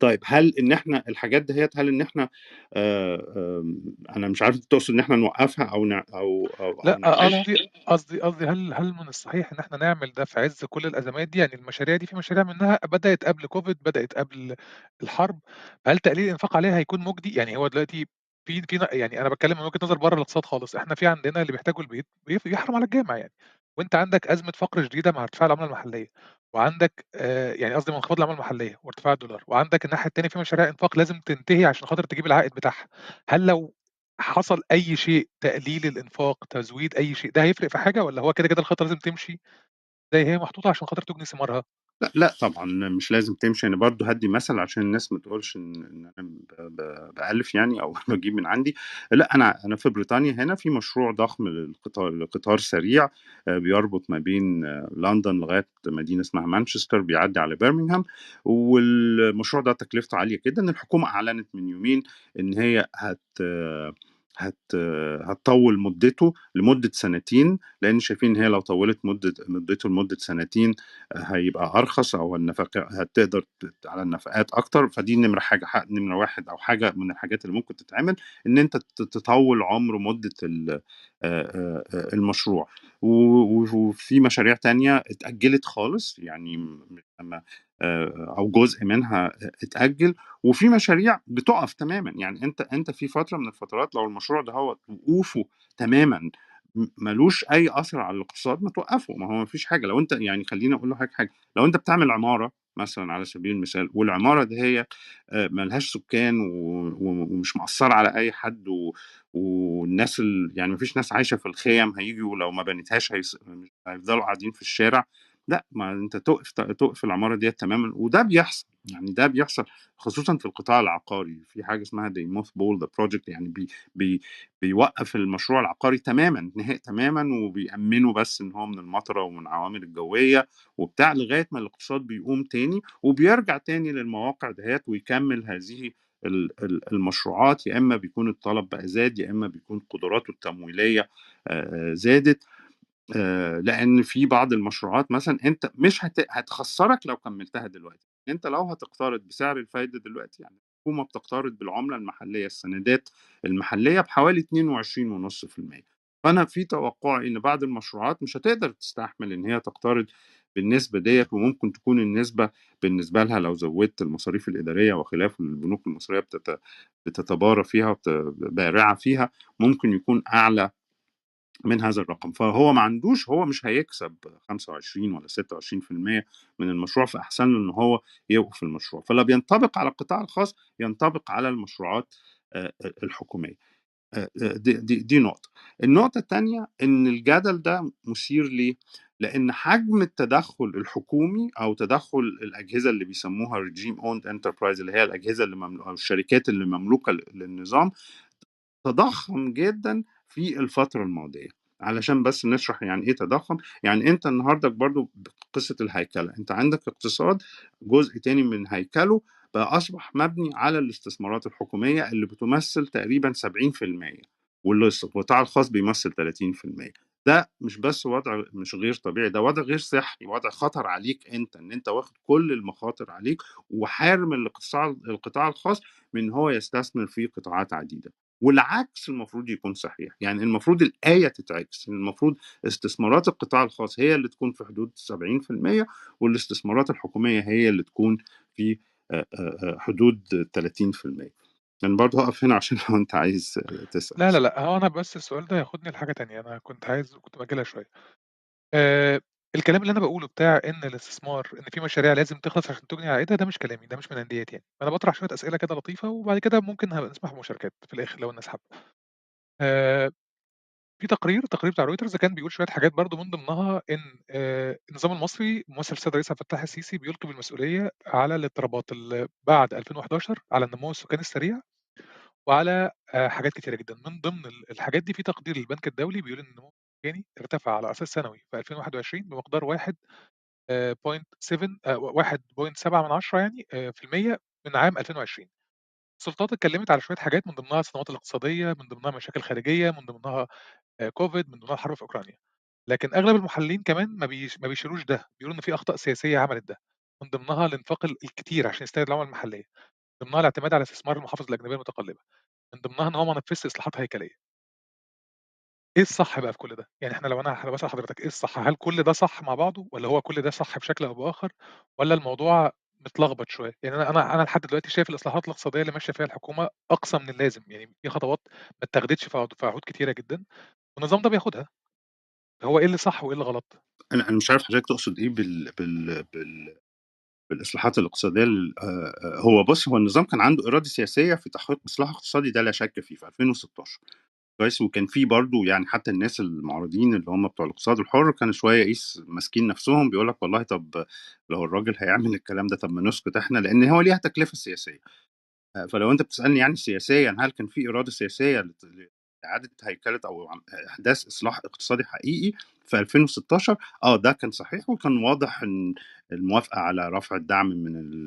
طيب هل إن إحنا الحاجات دهيّة هل إن إحنا آآ، آمم، أنا مش عارف تقصد إن إحنا نوقّفها أو ن أو أو أو
لأ،
نعملها؟
قصدي قصدي قصدي هل هل من الصحيح إن إحنا نعمل ده في عِز كل الأزمات دي؟ يعني المشاريع دي في مشاريع منها بدأت قبل COVID بدأت قبل الحرب، فهل تقليل الإنفاق عليها هيكون مُجدي؟ يعني هو دلوقتي في في يعني أنا باتكلم من وجهة نظر برّه الاقتصاد خالص، إحنا في عندنا اللي بيحتاجوا البيت بيف يحرم على الجامع يعني، وأنت عندك أزمة فقر شديدة مع ارتفاع العملة المحلية، وعندك آآ، يعني قصدي مع انخفاض العملة المحلية وارتفاع الدولار، وعندك الناحية التانية في مشاريع إنفاق لازم تنتهي عشان خاطر تجيب العائد بتاعها، هل لو حصل أي شيء تقليل الإنفاق، تزويد أي شيء، ده هيفرق في حاجة والّا هو كده، كده الخطة لازم تمشي زي هي محطوطة عشان خاطر تُجني ثمارها؟
لأ، لأ طبعًا مش لازم تمشي، أنا برضه هادّي مثل عشان الناس ما تقولش إن أنا بألِّف يعني أو باجيب من عندي، لأ أنا أنا في بريطانيا هنا في مشروع ضخم للقطار لقطار سريع آآ بيربط ما بين لندن لغاية مدينة اسمها مانشستر بيعدّي على برمنغهام، والمشروع ده تكلفته عالية جدًا، الحكومة أعلنت من يومين إن هي هت هت هتطوّل مدته لمدة سنتين، لإن شايفين هي لو طوّلت مدة مدته لمدة سنتين هيبقى أرخص أو النفقا هتقدر على النفقات أكتر، فدي نمرة حاجة ح نمرة 1 أو حاجة من الحاجات اللي ممكن تتعمل، إن أنت ت تطوّل عُمر آآ آآ آآ المشروع، وفي مشاريع تانية اتأجّلت خالص، يعني لمّا آآ أو جزء منها أ اتأجّل، وفي مشاريع بتُقف تمامًا، يعني أنت أنت في فترة من الفترات لو المشروع دهوّة وقوفه تمامًا م مالوش أي أثر على الاقتصاد ما توقّفه، ما هو ما فيش حاجة، لو أنت يعني خلّيني أقول لحضرتك حاجة، لو أنت بتعمل عمارة مثلًا على سبيل المثال والعمارة دهيّة آآ ما لهاش سُكّان ومش مأثّرة على أي حد والناس ال يعني ما فيش ناس عايشة في الخِيَم هييجوا لو ما بنيتهاش هيس هيفضلوا قاعدين في الشارع، لأ، ما أنت توقف توقف العمارة ديّة تمامًا وده بيحصل، يعني ده بيحصل خصوصًا في القطاع العقاري، في حاجة اسمها they mothball the project يعني بي بي بيوقّف المشروع العقاري تمامًا، نهائي تمامًا وبيأمّنوا بس إن هو من المطرة ومن العوامل الجوية وبتاع، لغاية ما الاقتصاد بيقوم تاني وبيرجع تاني للمواقع دهيّة ويكمّل هذه ال ال المشروعات، يا إمّا بيكون الطلب بقى زاد، يا إمّا بيكون قدراته التمويلية آآ زادت. آآ لإن في بعض المشروعات مثلًا أنت مش هت هتخسّرك لو كمّلتها دلوقتي، أنت لو هتقترض بسعر الفايدة دلوقتي يعني الحكومة بتقترض بالعملة المحلية، السندات المحلية بحوالي 22.5%، فأنا في توقُّعي إن بعض المشروعات مش هتقدر تستحمل إن هي تقترض بالنسبة ديّة وممكن تكون النسبة بالنسبة لها لو زوّدت المصاريف الإدارية وخلافه البنوك المصرية بتت بتتبارى فيها وبت بارعة فيها، ممكن يكون أعلى من هذا الرقم، فهو ما عندوش هو مش هيكسب 25 والّا 26% من المشروع، فأحسن له إن هو يوقف المشروع، فلا بينطبق على القطاع الخاص، ينطبق على المشروعات الحكومية. دي دي دي نقطة. النقطة التانية إن الجدل ده مثير ليه؟ لإن حجم التدخُّل الحكومي أو تدخُّل الأجهزة اللي بيسموها regime owned enterprise اللي هي الأجهزة اللي مملو أو الشركات اللي مملوكة ل للنظام، تضخّم جدًا في الفترة الماضية. علشان بس نشرح يعني إيه تضخّم، يعني أنت النهارده برضه بقصة الهيكلة، أنت عندك اقتصاد جزء تاني من هيكله بقى أصبح مبني على الاستثمارات الحكومية اللي بتمثّل تقريبًا 70% والاس القطاع الخاص بيمثّل 30%. ده مش بس وضع مش غير طبيعي، ده وضع غير صحّي، وضع خطر عليك أنت، إن أنت واخد كل المخاطر عليك وحارم الاقتصاع القطاع الخاص من هو يستثمر في قطاعات عديدة. والعكس المفروض يكون صحيح، يعني المفروض الآية تتعكس، المفروض استثمارات القطاع الخاص هي اللي تكون في حدود 70% والاستثمارات الحكومية هي اللي تكون في حدود 30%. أنا برضه هاقف هنا عشان لو أنت عايز تسأل.
لا، لا، لأ، هو أنا بس السؤال ده ياخدني لحاجة تانية، أنا كنت عايز كنت مأجلها شوية. آآ الكلام اللي أنا باقوله بتاع إن الاستثمار إن في مشاريع لازم تخلص عشان تُجني عائدها، ده مش كلامي، ده مش من عنديّة يعني، أنا باطرح شوية أسئلة كده لطيفة وبعد كده ممكن نسمح بمشاركات في الآخر لو الناس حابة. آآ في تقرير، التقرير بتاع رويترز كان بيقول شوية حاجات برضه من ضمنها إن آآ النظام المصري ممثل السيد الرئيس عبد الفتاح السيسي بيلقي بالمسؤولية على الاضطرابات اللي بعد 2011 على النمو السكاني السريع وعلى آآ حاجات كتيرة جدًا، من ضمن ال الحاجات دي في تقدير للبنك الدولي بيقول إن النمو السكاني ارتفع على أساس سنوي في 2021 بمقدار واحد آآ point 7 آآ 1.7 يعني آآ في المِيّة من عام 2020. السلطات اتكلمت على شوية حاجات من ضمنها الصدمات الاقتصادية، من ضمنها مشاكل خارجية، من ضمنها COVID، من ضمنها الحرب في أوكرانيا. لكن أغلب المحللين كمان ما بيش ما بيشيلوش ده، بيقولوا إن في أخطاء سياسية عملت ده، من ضمنها الإنفاق ال الكتير عشان يستغل العملة المحلية، من ضمنها الاعتماد على استثمار المحافظ الأجنبية المتقلبة، من ضمنها إن هو ما نفذش إصلاحات هيكلية. إيه الصح بقى في كل ده؟ يعني إحنا لو أنا ح باسأل حضرتك إيه الصح؟ هل كل ده صح مع بعضه والّا هو كل ده صح بشكل أو بآخر والّا الموضوع متلخبط شوية؟ يعني أنا أنا أنا لحد دلوقتي شايف الإصلاحات الاقتصادية اللي ماشية فيها الحكومة أقصى من اللازم، يعني في خطوات ما اتاخدتش في عقود كتيرة جدًا والنظام ده بياخدها. هو إيه اللي صح وإيه اللي غلط؟
أنا أنا مش عارف حضرتك تقصد إيه بال بال بال بالإصلاحات الاقتصادية ال آآ آآ هو بُص، هو النظام كان عنده إرادة سياسية في تحقيق إصلاح اقتصادي ده لا شك فيه في 2016 كويس، وكان في برضه يعني حتى الناس المعارضين اللي هم بتوع الاقتصاد الحُر كانوا شوية قيس ماسكين نفسهم بيقول لك والله طب لو الراجل هيعمل الكلام ده طب ما نسكت إحنا، لإن هو ليها تكلفة سياسية. آآ فلو أنت بتسألني يعني سياسيًا هل كان في لت لإعادة هيكلة أو عم إحداث إصلاح اقتصادي حقيقي في 2016 آه، ده كان صحيح وكان واضح إن الموافقة على رفع الدعم من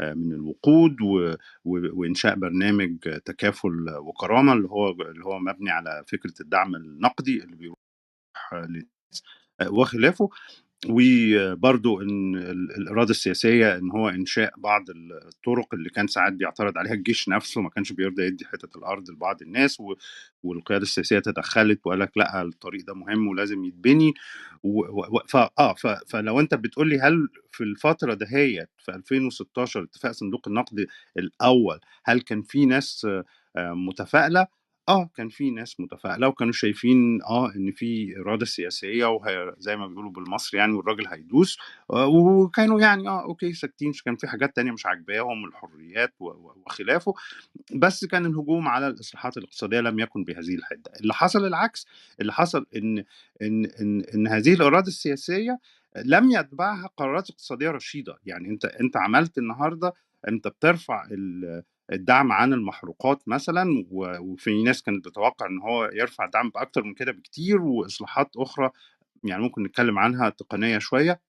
آآ من الوقود و و وإنشاء برنامج تكافل وكرامة اللي هو اللي هو مبني على فكرة الدعم النقدي اللي بيروح آآ وخلافه. وبرضه إن ال الإرادة السياسية إن هو إنشاء بعض ال الطرق اللي كان ساعات بيعترض عليها الجيش نفسه، ما كانش بيرضى يدّي حتت الأرض لبعض الناس و والقيادة السياسية تدخّلت وقال لك لأ، الطريق ده مهم ولازم يتبني ف آه، ف فلو أنت بتقول لي هل في الفترة دهيّة في 2016 اتفاق صندوق النقد الأول، هل كان في ناس آآ آه، كان في ناس متفائلة وكانوا شايفين آه، إن في إرادة سياسية وهي زي ما بيقولوا بالمصري يعني والراجل هيدوس آه، وكانوا يعني آه أوكي ساكتين كان في حاجات تانية مش عاجباهم الحريات وخلافه بس كان الهجوم على الإصلاحات الاقتصادية لم يكن بهذه الحدة. اللي حصل العكس اللي حصل إن إن إن, إن هذه الإرادة السياسية لم يتبعها قرارات اقتصادية رشيدة. يعني أنت أنت عملت النهاردة أنت بترفع ال- الدعم عن المحروقات مثلا وفي ناس كانت بتتوقع إن هو يرفع الدعم بأكتر من كده بكتير وإصلاحات أخرى يعني ممكن نتكلم عنها تقنية شوية.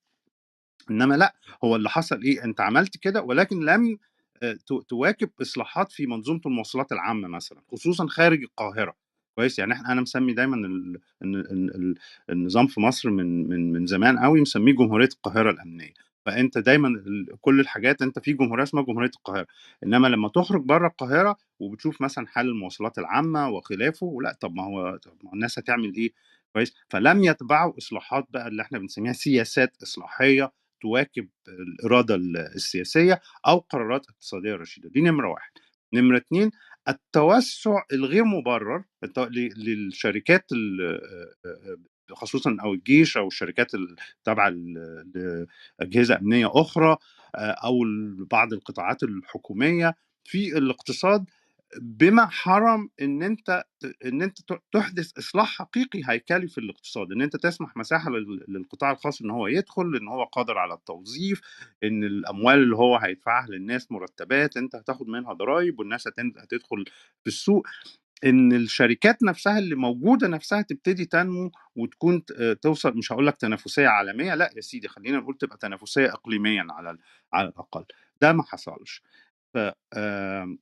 إنما لأ هو اللي حصل إيه؟ أنت عملت كده ولكن لم آه، تو- تواكب إصلاحات في منظومة المواصلات العامة مثلا خصوصا خارج القاهرة. كويس؟ يعني إحنا أنا مسمي دايما ال- ال- ال- ال- النظام في مصر من من من زمان قوي مسميه جمهورية القاهرة الأمنية. فأنت دايما كل الحاجات أنت في جمهورية اسمها جمهورية القاهرة إنما لما تخرج بره القاهرة وبتشوف مثلا حل المواصلات العامة وخلافه لا طب ما هو طب ما الناس هتعمل إيه؟ كويس. فلم يتبعوا إصلاحات بقى اللي إحنا بنسميها سياسات إصلاحية تواكب الإرادة السياسية أو قرارات اقتصادية رشيدة. دي نمرة واحد. نمرة اتنين التوسع الغير مبرر للشركات خصوصا أو الجيش أو الشركات التابعه لاجهزه أمنية أخرى أو بعض القطاعات الحكومية. في الاقتصاد بما حرم إن أنت إن أنت تحدث إصلاح حقيقي هيكلي في الاقتصاد. إن أنت تسمح مساحة لل- للقطاع الخاص إن هو يدخل إن هو قادر على التوظيف إن الأموال اللي هو هيدفعها للناس مرتبات أنت هتاخد منها ضرائب والناس هتدخل في السوق. إن الشركات نفسها اللي موجودة نفسها تبتدي تنمو وتكون توصل مش هقول لك تنافسية عالمية لأ يا سيدي خلينا نقول تبقى تنافسية اقليميا على على الأقل. ده ما حصلش. ف آم،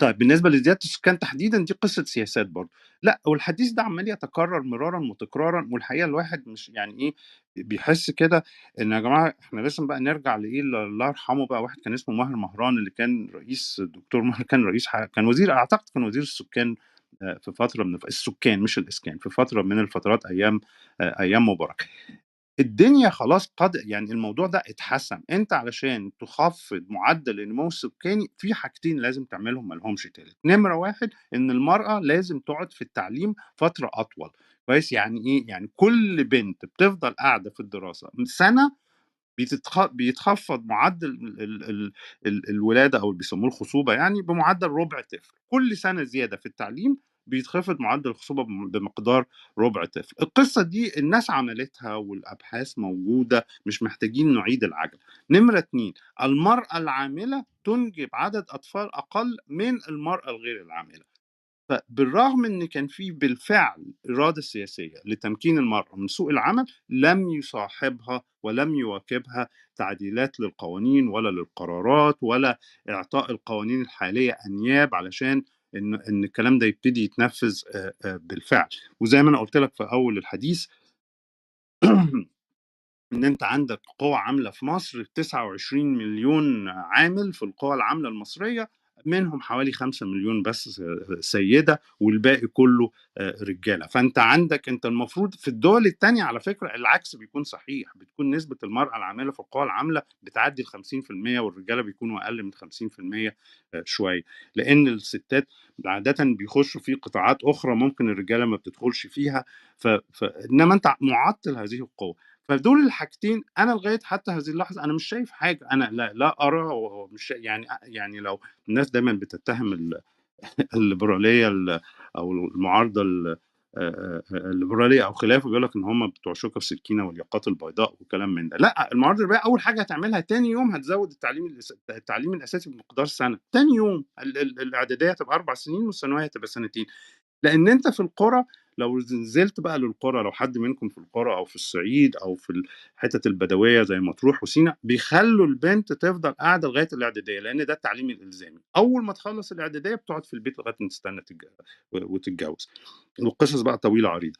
طيب بالنسبة لزيادة السكان تحديدا دي قصة سياسات برضه. لأ والحديث ده عمال يتكرر مرارا وتكرارا والحقيقة الواحد مش يعني إيه بيحس كده إن يا جماعة إحنا لازم بقى نرجع لإيه الله يرحمه بقى واحد كان اسمه ماهر مهران اللي كان رئيس الدكتور ماهر كان رئيس كان وزير أعتقد كان وزير السكان آه، في فترة من السكان مش الإسكان في فترة من الفترات أيام آه، أيام مبارك. الدنيا خلاص قد يعني الموضوع ده اتحسن. انت علشان تخفض معدل النمو السكاني في حاجتين لازم تعملهم ملهمش تالت. نمرة واحد إن المرأة لازم تقعد في التعليم فترة أطول. كويس؟ يعني إيه؟ يعني كل بنت بتفضل قاعدة في الدراسة سنة. بيتخفض معدل ال... ال... ال... ال... الولادة أو اللي بيسموه الخصوبة يعني بمعدل ربع طفل. كل سنة زيادة في التعليم بيتخفض معدل الخصوبة بم- بمقدار ربع طفل. القصة دي الناس عملتها والأبحاث موجودة مش محتاجين نعيد العجل. نمرة اتنين المرأة العاملة تنجب عدد أطفال أقل من المرأة الغير العاملة. فبالرغم إن كان في بالفعل إرادة سياسية لتمكين المرأة من سوق العمل لم يصاحبها ولم يواكبها تعديلات للقوانين ولا للقرارات ولا إعطاء القوانين الحالية أنياب علشان إن إن الكلام ده يبتدي يتنفذ بالفعل. وزي ما أنا قلت لك في أول الحديث إن أنت عندك قوى عاملة في مصر 29 مليون عامل في القوى العاملة المصرية منهم حوالي 5 مليون بس سيدة والباقي كله آه، رجالة. فأنت عندك أنت المفروض في الدول الثانية على فكرة العكس بيكون صحيح. بتكون نسبة المرأة العاملة في القوى العاملة بتعدي ال 50% والرجالة بيكونوا أقل من 50% آه، شوية. لأن الستات عادة بيخشوا في قطاعات أخرى ممكن الرجالة ما بتدخلش فيها. ف... ف... إنما أنت معطل هذه القوة. فدول الحاجتين أنا لغاية حتى هذه اللحظة أنا مش شايف حاجة أنا لا لا أرى ومش يعني يعني لو الناس دايما بتتهم ال- الليبرالية ال- أو المعارضة ال- الليبرالية أو خلافه بيقول لك إن هم بتوع شوكة السكينه والياقات البيضاء وكلام من ده. لا المعارضة الليبراليه أول حاجة هتعملها تاني يوم هتزود التعليم التعليم الأساسي بمقدار سنة. تاني يوم ال- ال- الإعدادية هتبقى أربع سنين والثانوية هتبقى سنتين. لأن أنت في القرى لو نزلت بقى للقرى لو حد منكم في القرى أو في الصعيد أو في الحتت البدوية زي مطروح وسينا بيخلوا البنت تفضل قاعدة لغاية الإعدادية لأن ده التعليم الإلزامي. أول ما تخلص الإعدادية بتقعد في البيت لغاية ما تستنى تتج- وتتجوز. والقصص بقى طويلة عريضة.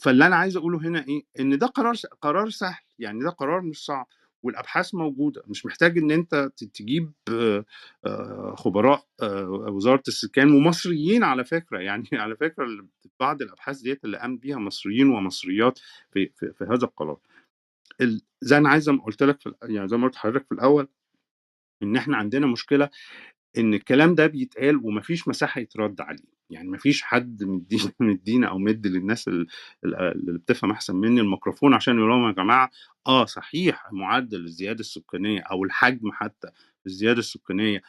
فاللي أنا عايز أقوله هنا إيه؟ إن ده قرار قرار سهل. يعني ده قرار مش صعب. والأبحاث موجودة. مش محتاج إن أنت تجيب آه، آه، خبراء آه، وزارة السكان ومصريين على فكرة. يعني على فكرة بعض الأبحاث ديت اللي قام بيها مصريين ومصريات في في, في هذا القرار. ال- زي أنا عايز قلت لك يعني زي ما قلت لحضرتك في الأول إن إحنا عندنا مشكلة إن الكلام ده بيتقال ومفيش مساحة يترد عليه. يعني ما فيش حد مدينا مدينا أو مد للناس ال- ال- اللي بتفهم أحسن مني الميكروفون عشان يقول لهم يا جماعة آه صحيح معدل الزيادة السكانية أو الحجم حتى الزيادة السكانية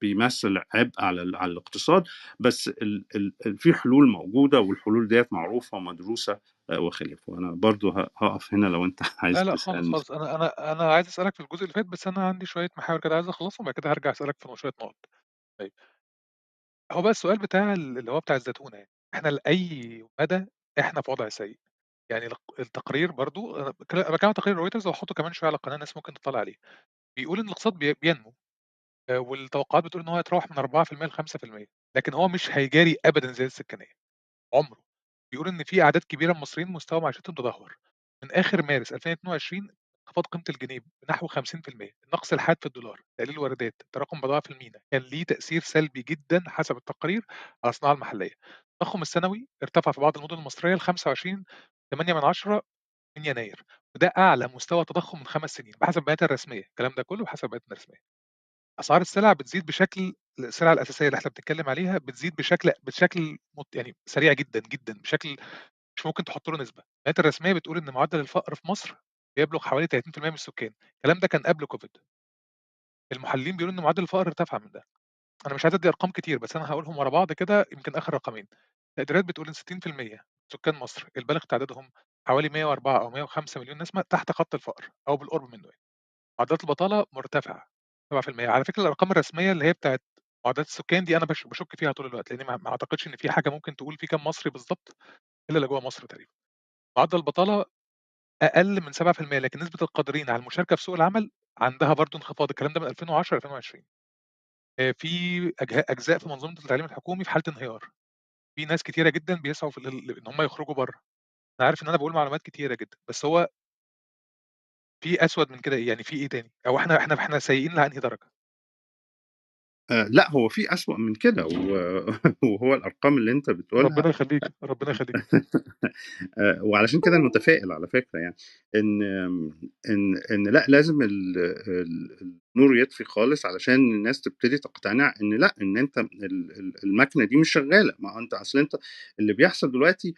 بيمثل عبء على على الاقتصاد بس ال ال ال- في حلول موجودة والحلول ديت معروفة ومدروسة آه، وخلافه وأنا برضو هقف هنا لو أنت عايز
لا، خالص،
تسألني
خالص. أنا أنا أنا عايز أسألك في الجزء اللي فات، بس أنا عندي شوية محاور كده عايز أخلّصهم، وبعد كده هارجع أسألك في شوية نقط. طيب، هو بقى السؤال بتاع ال اللي هو بتاع الزتونة يعني، إحنا لأي مدى إحنا في وضع سيء؟ يعني التقرير برضه أنا باتكلم عن تقرير رويترز وهاحطه كمان شوية على القناة الناس ممكن تطّلع عليه، بيقول إن الاقتصاد بي بينمو آآ، والتوقعات بتقول إن هو هيتراوح من 4% ل5%، لكن هو مش هيجاري أبدًا الزيادة السكانية، عمره. بيقول إن في أعداد كبيرة من المصريين مستوى معيشتهم تدهور. من آخر مارس 2022 انخفاض قيمة الجنيه بنحو 50%، النقص الحاد في الدولار، تقليل الواردات، تراكم بضائع في المينا، كان ليه تأثير سلبي جدًا حسب التقارير على الصناعة المحلية. التضخم السنوي ارتفع في بعض المدن المصرية ل25.8 من يناير، وده أعلى مستوى تضخم من 5 سنين بحسب البيانات الرسمية، الكلام ده كله بحسب البيانات الرسمية. أسعار السلع بتزيد بشكل السلع الأساسية اللي إحنا بنتكلم عليها بتزيد بشكل بشكل يعني سريع جدًا، جدًا، بشكل مش ممكن تحط له نسبة. البيانات الرسمية بتقول إن معدل الفقر في مصر بيبلغ حوالي 30% من السكان، الكلام ده كان قبل كوفيد. المحللين بيقولوا إن معدل الفقر ارتفع من ده. أنا مش عايز أدّي أرقام كتير، بس أنا هاقولهم ورا بعض كده يمكن آخر رقمين. التقديرات بتقول إن 60% من سكان مصر البالغ تعدادهم حوالي 104 أو 105 مليون نسمة تحت خط الفقر أو بالقرب منه يعني. معدلات البطالة مرتفعة 7%. على فكرة الأرقام الرسمية اللي هي بتاعة معدلات السكان دي أنا باش باشُك فيها طول الوقت، لإني ما أعتقدش إن في حاجة ممكن تقول في كام مصري بالضبط إلا اللي جوّه مصر تقريبًا. معدل البطالة أقل من 7%، لكن نسبة القادرين على المشاركة في سوق العمل عندها برضه انخفاض، الكلام ده من 2010 ل2020. آآ في أجه أجزاء في منظومة التعليم الحكومي في حالة انهيار، في ناس كتيرة جدًا بيسعوا في إن هم يخرجوا برّه. أنا عارف إن أنا باقول معلومات كتيرة جدًا، بس هو في أسوأ من كده إيه، يعني في إيه تاني؟ أو إحنا إحنا إحنا سيئين لأنهي درجة؟
آه، لا هو في أسوأ من كده. وهو الأرقام اللي أنت بتقولها
ربنا يخلّيك، ربنا يخلّيك.
آه، وعلشان كده أنا متفائل على فكرة يعني إن إن إن لأ لازم ال... ال... النور يطفي خالص علشان الناس تبتدي تقتنع إن لأ إن أنت ال- ال- المكنة دي مش شغالة ما أنت أصل أنت اللي بيحصل دلوقتي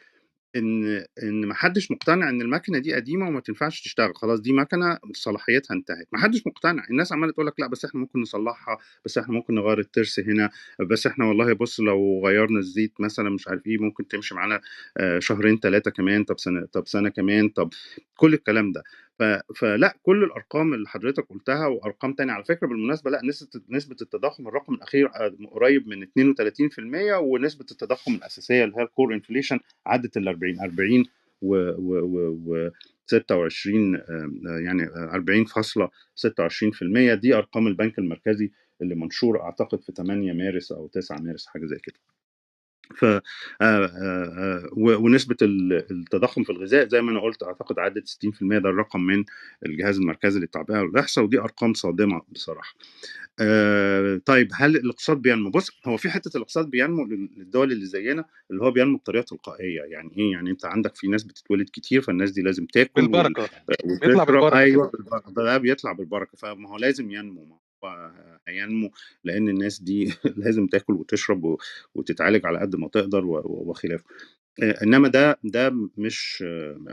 إن إن ما حدش مقتنع إن الماكينة دي قديمة وما تنفعش تشتغل، خلاص دي مكنة صلاحيتها انتهت، ما حدش مقتنع، الناس عمّالة تقول لك لأ بس إحنا ممكن نصلّحها، بس إحنا ممكن نغيّر الترس هنا، بس إحنا والله بُص لو غيّرنا الزيت مثلًا مش عارف إيه ممكن تمشي معانا آآ شهرين 3 كمان، طب سنة طب سنة كمان، طب كل الكلام ده. ف فلأ كل الأرقام اللي حضرتك قُلتها وأرقام تانية على فكرة بالمناسبة لأ نسبة نسبة التضخم الرقم الأخير آآ قريب من 32% ونسبة التضخم الأساسية اللي هي الcore inflation عدت ال 40 40 و و و و 26 آم، آه، يعني آه، 40.26% دي أرقام البنك المركزي اللي منشوره أعتقد في 8 مارس أو 9 مارس حاجة زي كده. ف آه، آه، آه، ونسبة ال- التضخم في الغذاء زي ما أنا قلت أعتقد عدت 60% ده الرقم من الجهاز المركزي للتعبئة والاحصاء ودي أرقام صادمة بصراحة آه، طيب هل الاقتصاد بينمو؟ بص هو في حتة الاقتصاد بينمو لل- للدول اللي زينا اللي هو بينمو بطريقة تلقائية يعني إيه؟ يعني أنت عندك في ناس بتتولد كتير فالناس دي لازم تاكل
بالبركة، بيطلع كده.
أيوه بالبركة ده بيطلع بالبركة فما هو لازم ينمو هينمو لأن الناس دي لازم تاكل وتشرب وتتعالج على قد ما تقدر وخلافه. إنما ده ده مش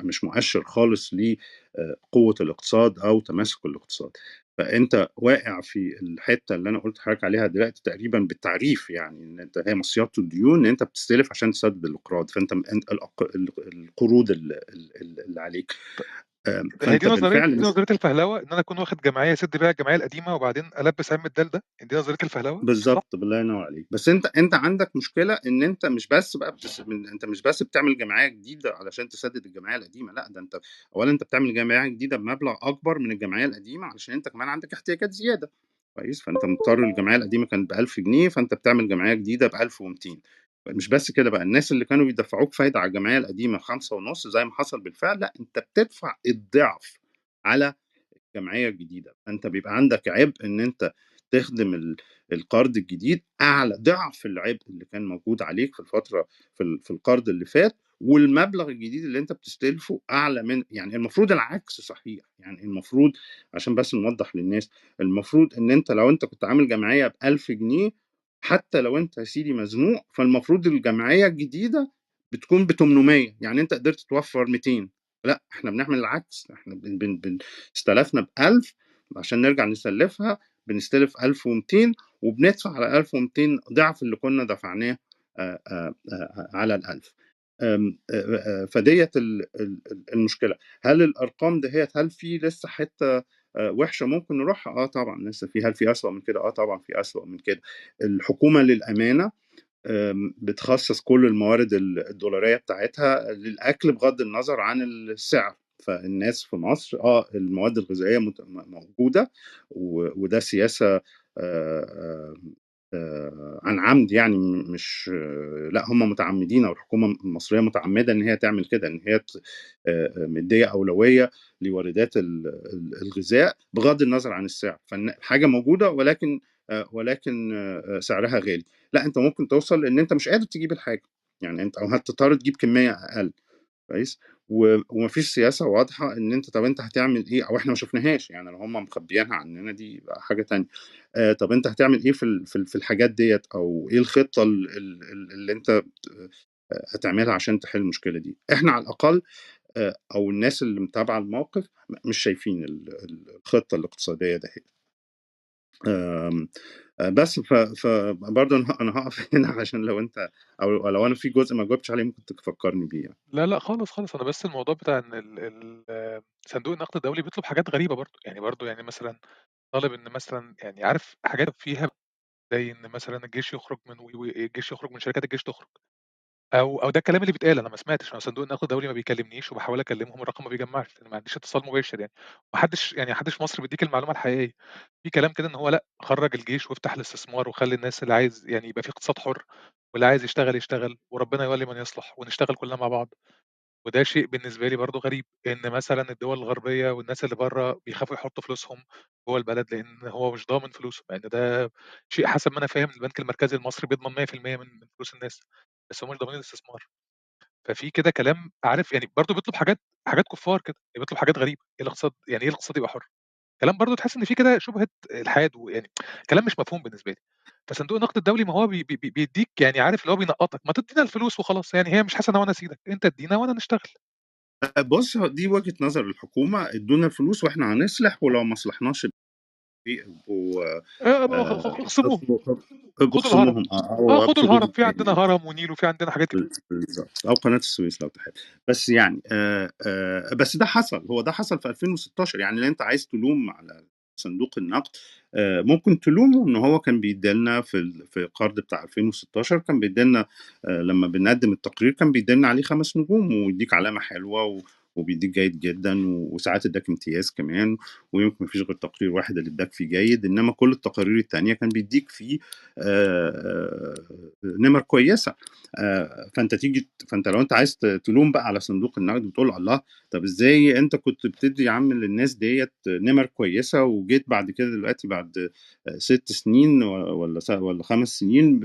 مش مؤشر خالص لقوه الاقتصاد أو تماسك الاقتصاد. فأنت واقع في الحتة اللي أنا قلت لحضرتك عليها دلوقتي تقريبا بالتعريف يعني إن أنت هي مصيات الديون إن أنت بتستلف عشان تسدد الأقراض. فأنت القروض اللي, عليك.
هي دي
بالفعل
دي نظرية الفهلوة، إن أنا أكون واخد جمعية أسد بيها الجمعية القديمة وبعدين ألبّس عِم الدال ده، دي نظرية الفهلوة، صح؟
بالظبط بالله ينور عليك. بس انت أنت عندك مشكلة إن أنت مش بس بقى بتس... أنت مش بس بتعمل جمعية جديدة علشان تسدد الجمعية القديمة لأ ده انت اولا أنت بتعمل جمعية جديدة بمبلغ أكبر من الجمعية القديمة علشان أنت كمان عندك احتياجات زيادة. كويس؟ فأنت مضطر الجمعية القديمة كانت ب 1000 جنيه فأنت بتعمل جمعية جديدة ب 1200 مش بس كده بقى الناس اللي كانوا بيدفعوك فايدة على الجمعية القديمة خمسة ونص زي ما حصل بالفعل لأ أنت بتدفع الضعف على جمعيه جديده فأنت بيبقى عندك عبء إن أنت تخدم ال- القرض الجديد أعلى ضعف العبء اللي كان موجود عليك في الفترة في ال- في القرض اللي فات والمبلغ الجديد اللي أنت بتستلفه أعلى من يعني المفروض العكس صحيح يعني المفروض عشان بس نوضح للناس المفروض إن أنت لو أنت كنت عامل جمعية ب 1000 جنيه حتى لو أنت يا سيدي مزنوق فالمفروض الجمعية الجديدة بتكون ب800 يعني أنت قدرت توفّر 200 لأ، إحنا بنعمل العكس، إحنا بن بن بن استلفنا ب1000 عشان نرجع نسلّفها بنستلف 1200 وبندفع على 1200 ضعف اللي كنا دفعناه آآ آآ آآ على ال1000 آمم آآ آآ فديّة ال ال ال المشكلة. هل الأرقام دهيّة هل في لسه حتّة آآ وِحشة ممكن نروحها؟ آه طبعًا لسه في. هل في أسوأ من كده؟ آه طبعًا في أسوأ من كده. الحكومة للأمانة آمم بتخصّص كل الموارد ال الدولارية بتاعتها للأكل بغض النظر عن السعر، فالناس في مصر آه المواد الغذائية مت م موجودة و وده آمم آآ عن عمد يعني مش لأ هم متعمدين أو الحكومة المصرية متعمدة إن هي تعمل كده، إن هي ت آآ مديّة أولوية لواردات ال ال الغذاء بغض النظر عن السعر، فالن الحاجة موجودة ولكن ولكن سعرها غالي. لأ أنت ممكن توصل لإن أنت مش قادر تجيب الحاجة، يعني أنت أو هتضطر تجيب كمية أقل. كويس، و وما فيش سياسة واضحة إن أنت طَب أنت هتعمل إيه أو إحنا ما شُفناهاش، يعني لو هم مخبيينها عننا دي حاجة تانية. آآ طَب أنت هتعمل إيه في في ال في الحاجات ديّة أو إيه الخطة ال ال ال اللي أنت ت آآ هتعملها عشان تحل المشكلة دي؟ إحنا على الأقل آآ أو الناس اللي متابعة الموقف مش شايفين ال ال الخطة بس فبرضه أنا ه أنا هاقف هنا علشان لو أنت أو لو أنا في جزء ما جاوبتش عليه ممكن تفكّرني بيه يعني.
لا، لأ خالص، خالص، أنا بس الموضوع بتاع إن ال ال صندوق النقد الدولي بيطلب حاجات غريبة برضه، يعني برضه يعني مثلًا طالب إن مثلًا يعني عارف حاجات فيها زي إن مثلًا الجيش يخرج من الجيش يخرج من شركات الجيش تخرج، أو أو ده الكلام اللي بيتقال أنا ما سمعتش، أنا صندوق النقد الدولي ما بيكلمنيش وباحاول أكلمهم الرقم ما بيجمّعش، لإن ما عنديش اتصال مباشر يعني، ما حدش يعني ما حدش في مصر بيدّيك المعلومة الحقيقية، في كلام كده إن هو لأ، خرّج الجيش وافتح الاستثمار وخلّي الناس اللي عايز يعني يبقى في اقتصاد حُر، واللي عايز يشتغل يشتغل، وربنا يولي من يصلح ونشتغل كلنا مع بعض. وده شيء بالنسبة لي برضه غريب، إن مثلًا الدول الغربية والناس اللي برّه بيخافوا يحطّوا فلوسهم جوّه البلد، لإن هو مش ضامن فلوسه، إن ده شيء حسب ما أنا فاهم البنك المركزي المصري بيضمن 100% من من فلوس الناس، بس هم مش ضامنين الاستثمار. ففي كده كلام عارف يعني برضه بيطلب حاجات حاجات كُفّار كده، يعني بيطلب حاجات غريبة، إيه الاقتصاد يعني إيه الاقتصاد يبقى حُر؟ كلام برضه تحس إن في كده شُبهة إلحاد ويعني كلام مش مفهوم بالنسبة لي. فصندوق النقد الدولي ما هو بي بي بي بيدّيك يعني عارف اللي هو بينقّطك، ما تدّينا الفلوس وخلاص، يعني هي مش حسنة وأنا سيدك، أنت ادّينا وأنا نشتغل.
أ بُص، دي وجهة نظر الحكومة، ادّونا الفلوس وإحنا هنصلح ولو ما صلحناش ابقوا ابقوا
خدوا الهرم،
اخصموهم آه،
آه خدوا الهرم، في عندنا. هرم ونيل وفي عندنا حاجات
بالضبط، أو قناة السويس لو تحب. بس يعني آآ آآ بس ده حصل، هو ده حصل في 2016 يعني لو أنت عايز تلوم على صندوق النقد ممكن تلومه إن هو كان بيدّي لنا في في القرض بتاع 2016 كان بيدّي لنا آآ لمّا بنقدّم التقرير كان بيدّي لنا عليه 5 نجوم ويدّيك علامة حلوة و وبيدّيك جيد جدًا وساعات ادّاك امتياز كمان ويمكن ما فيش غير تقرير واحد اللي ادّاك فيه جيد، إنّما كل التقارير التانية كان بيدّيك فيه نِمَر كويسة. آآ فأنت تيجي ت فأنت لو أنت عايز تلوم بقى على صندوق النقد وتقول الله! طَب إزاي أنت كنت بتدّي يا عم للناس ديّة نِمَر كويسة وجيت بعد كده دلوقتي بعد 6 سنين و والّا س والّا 5 سنين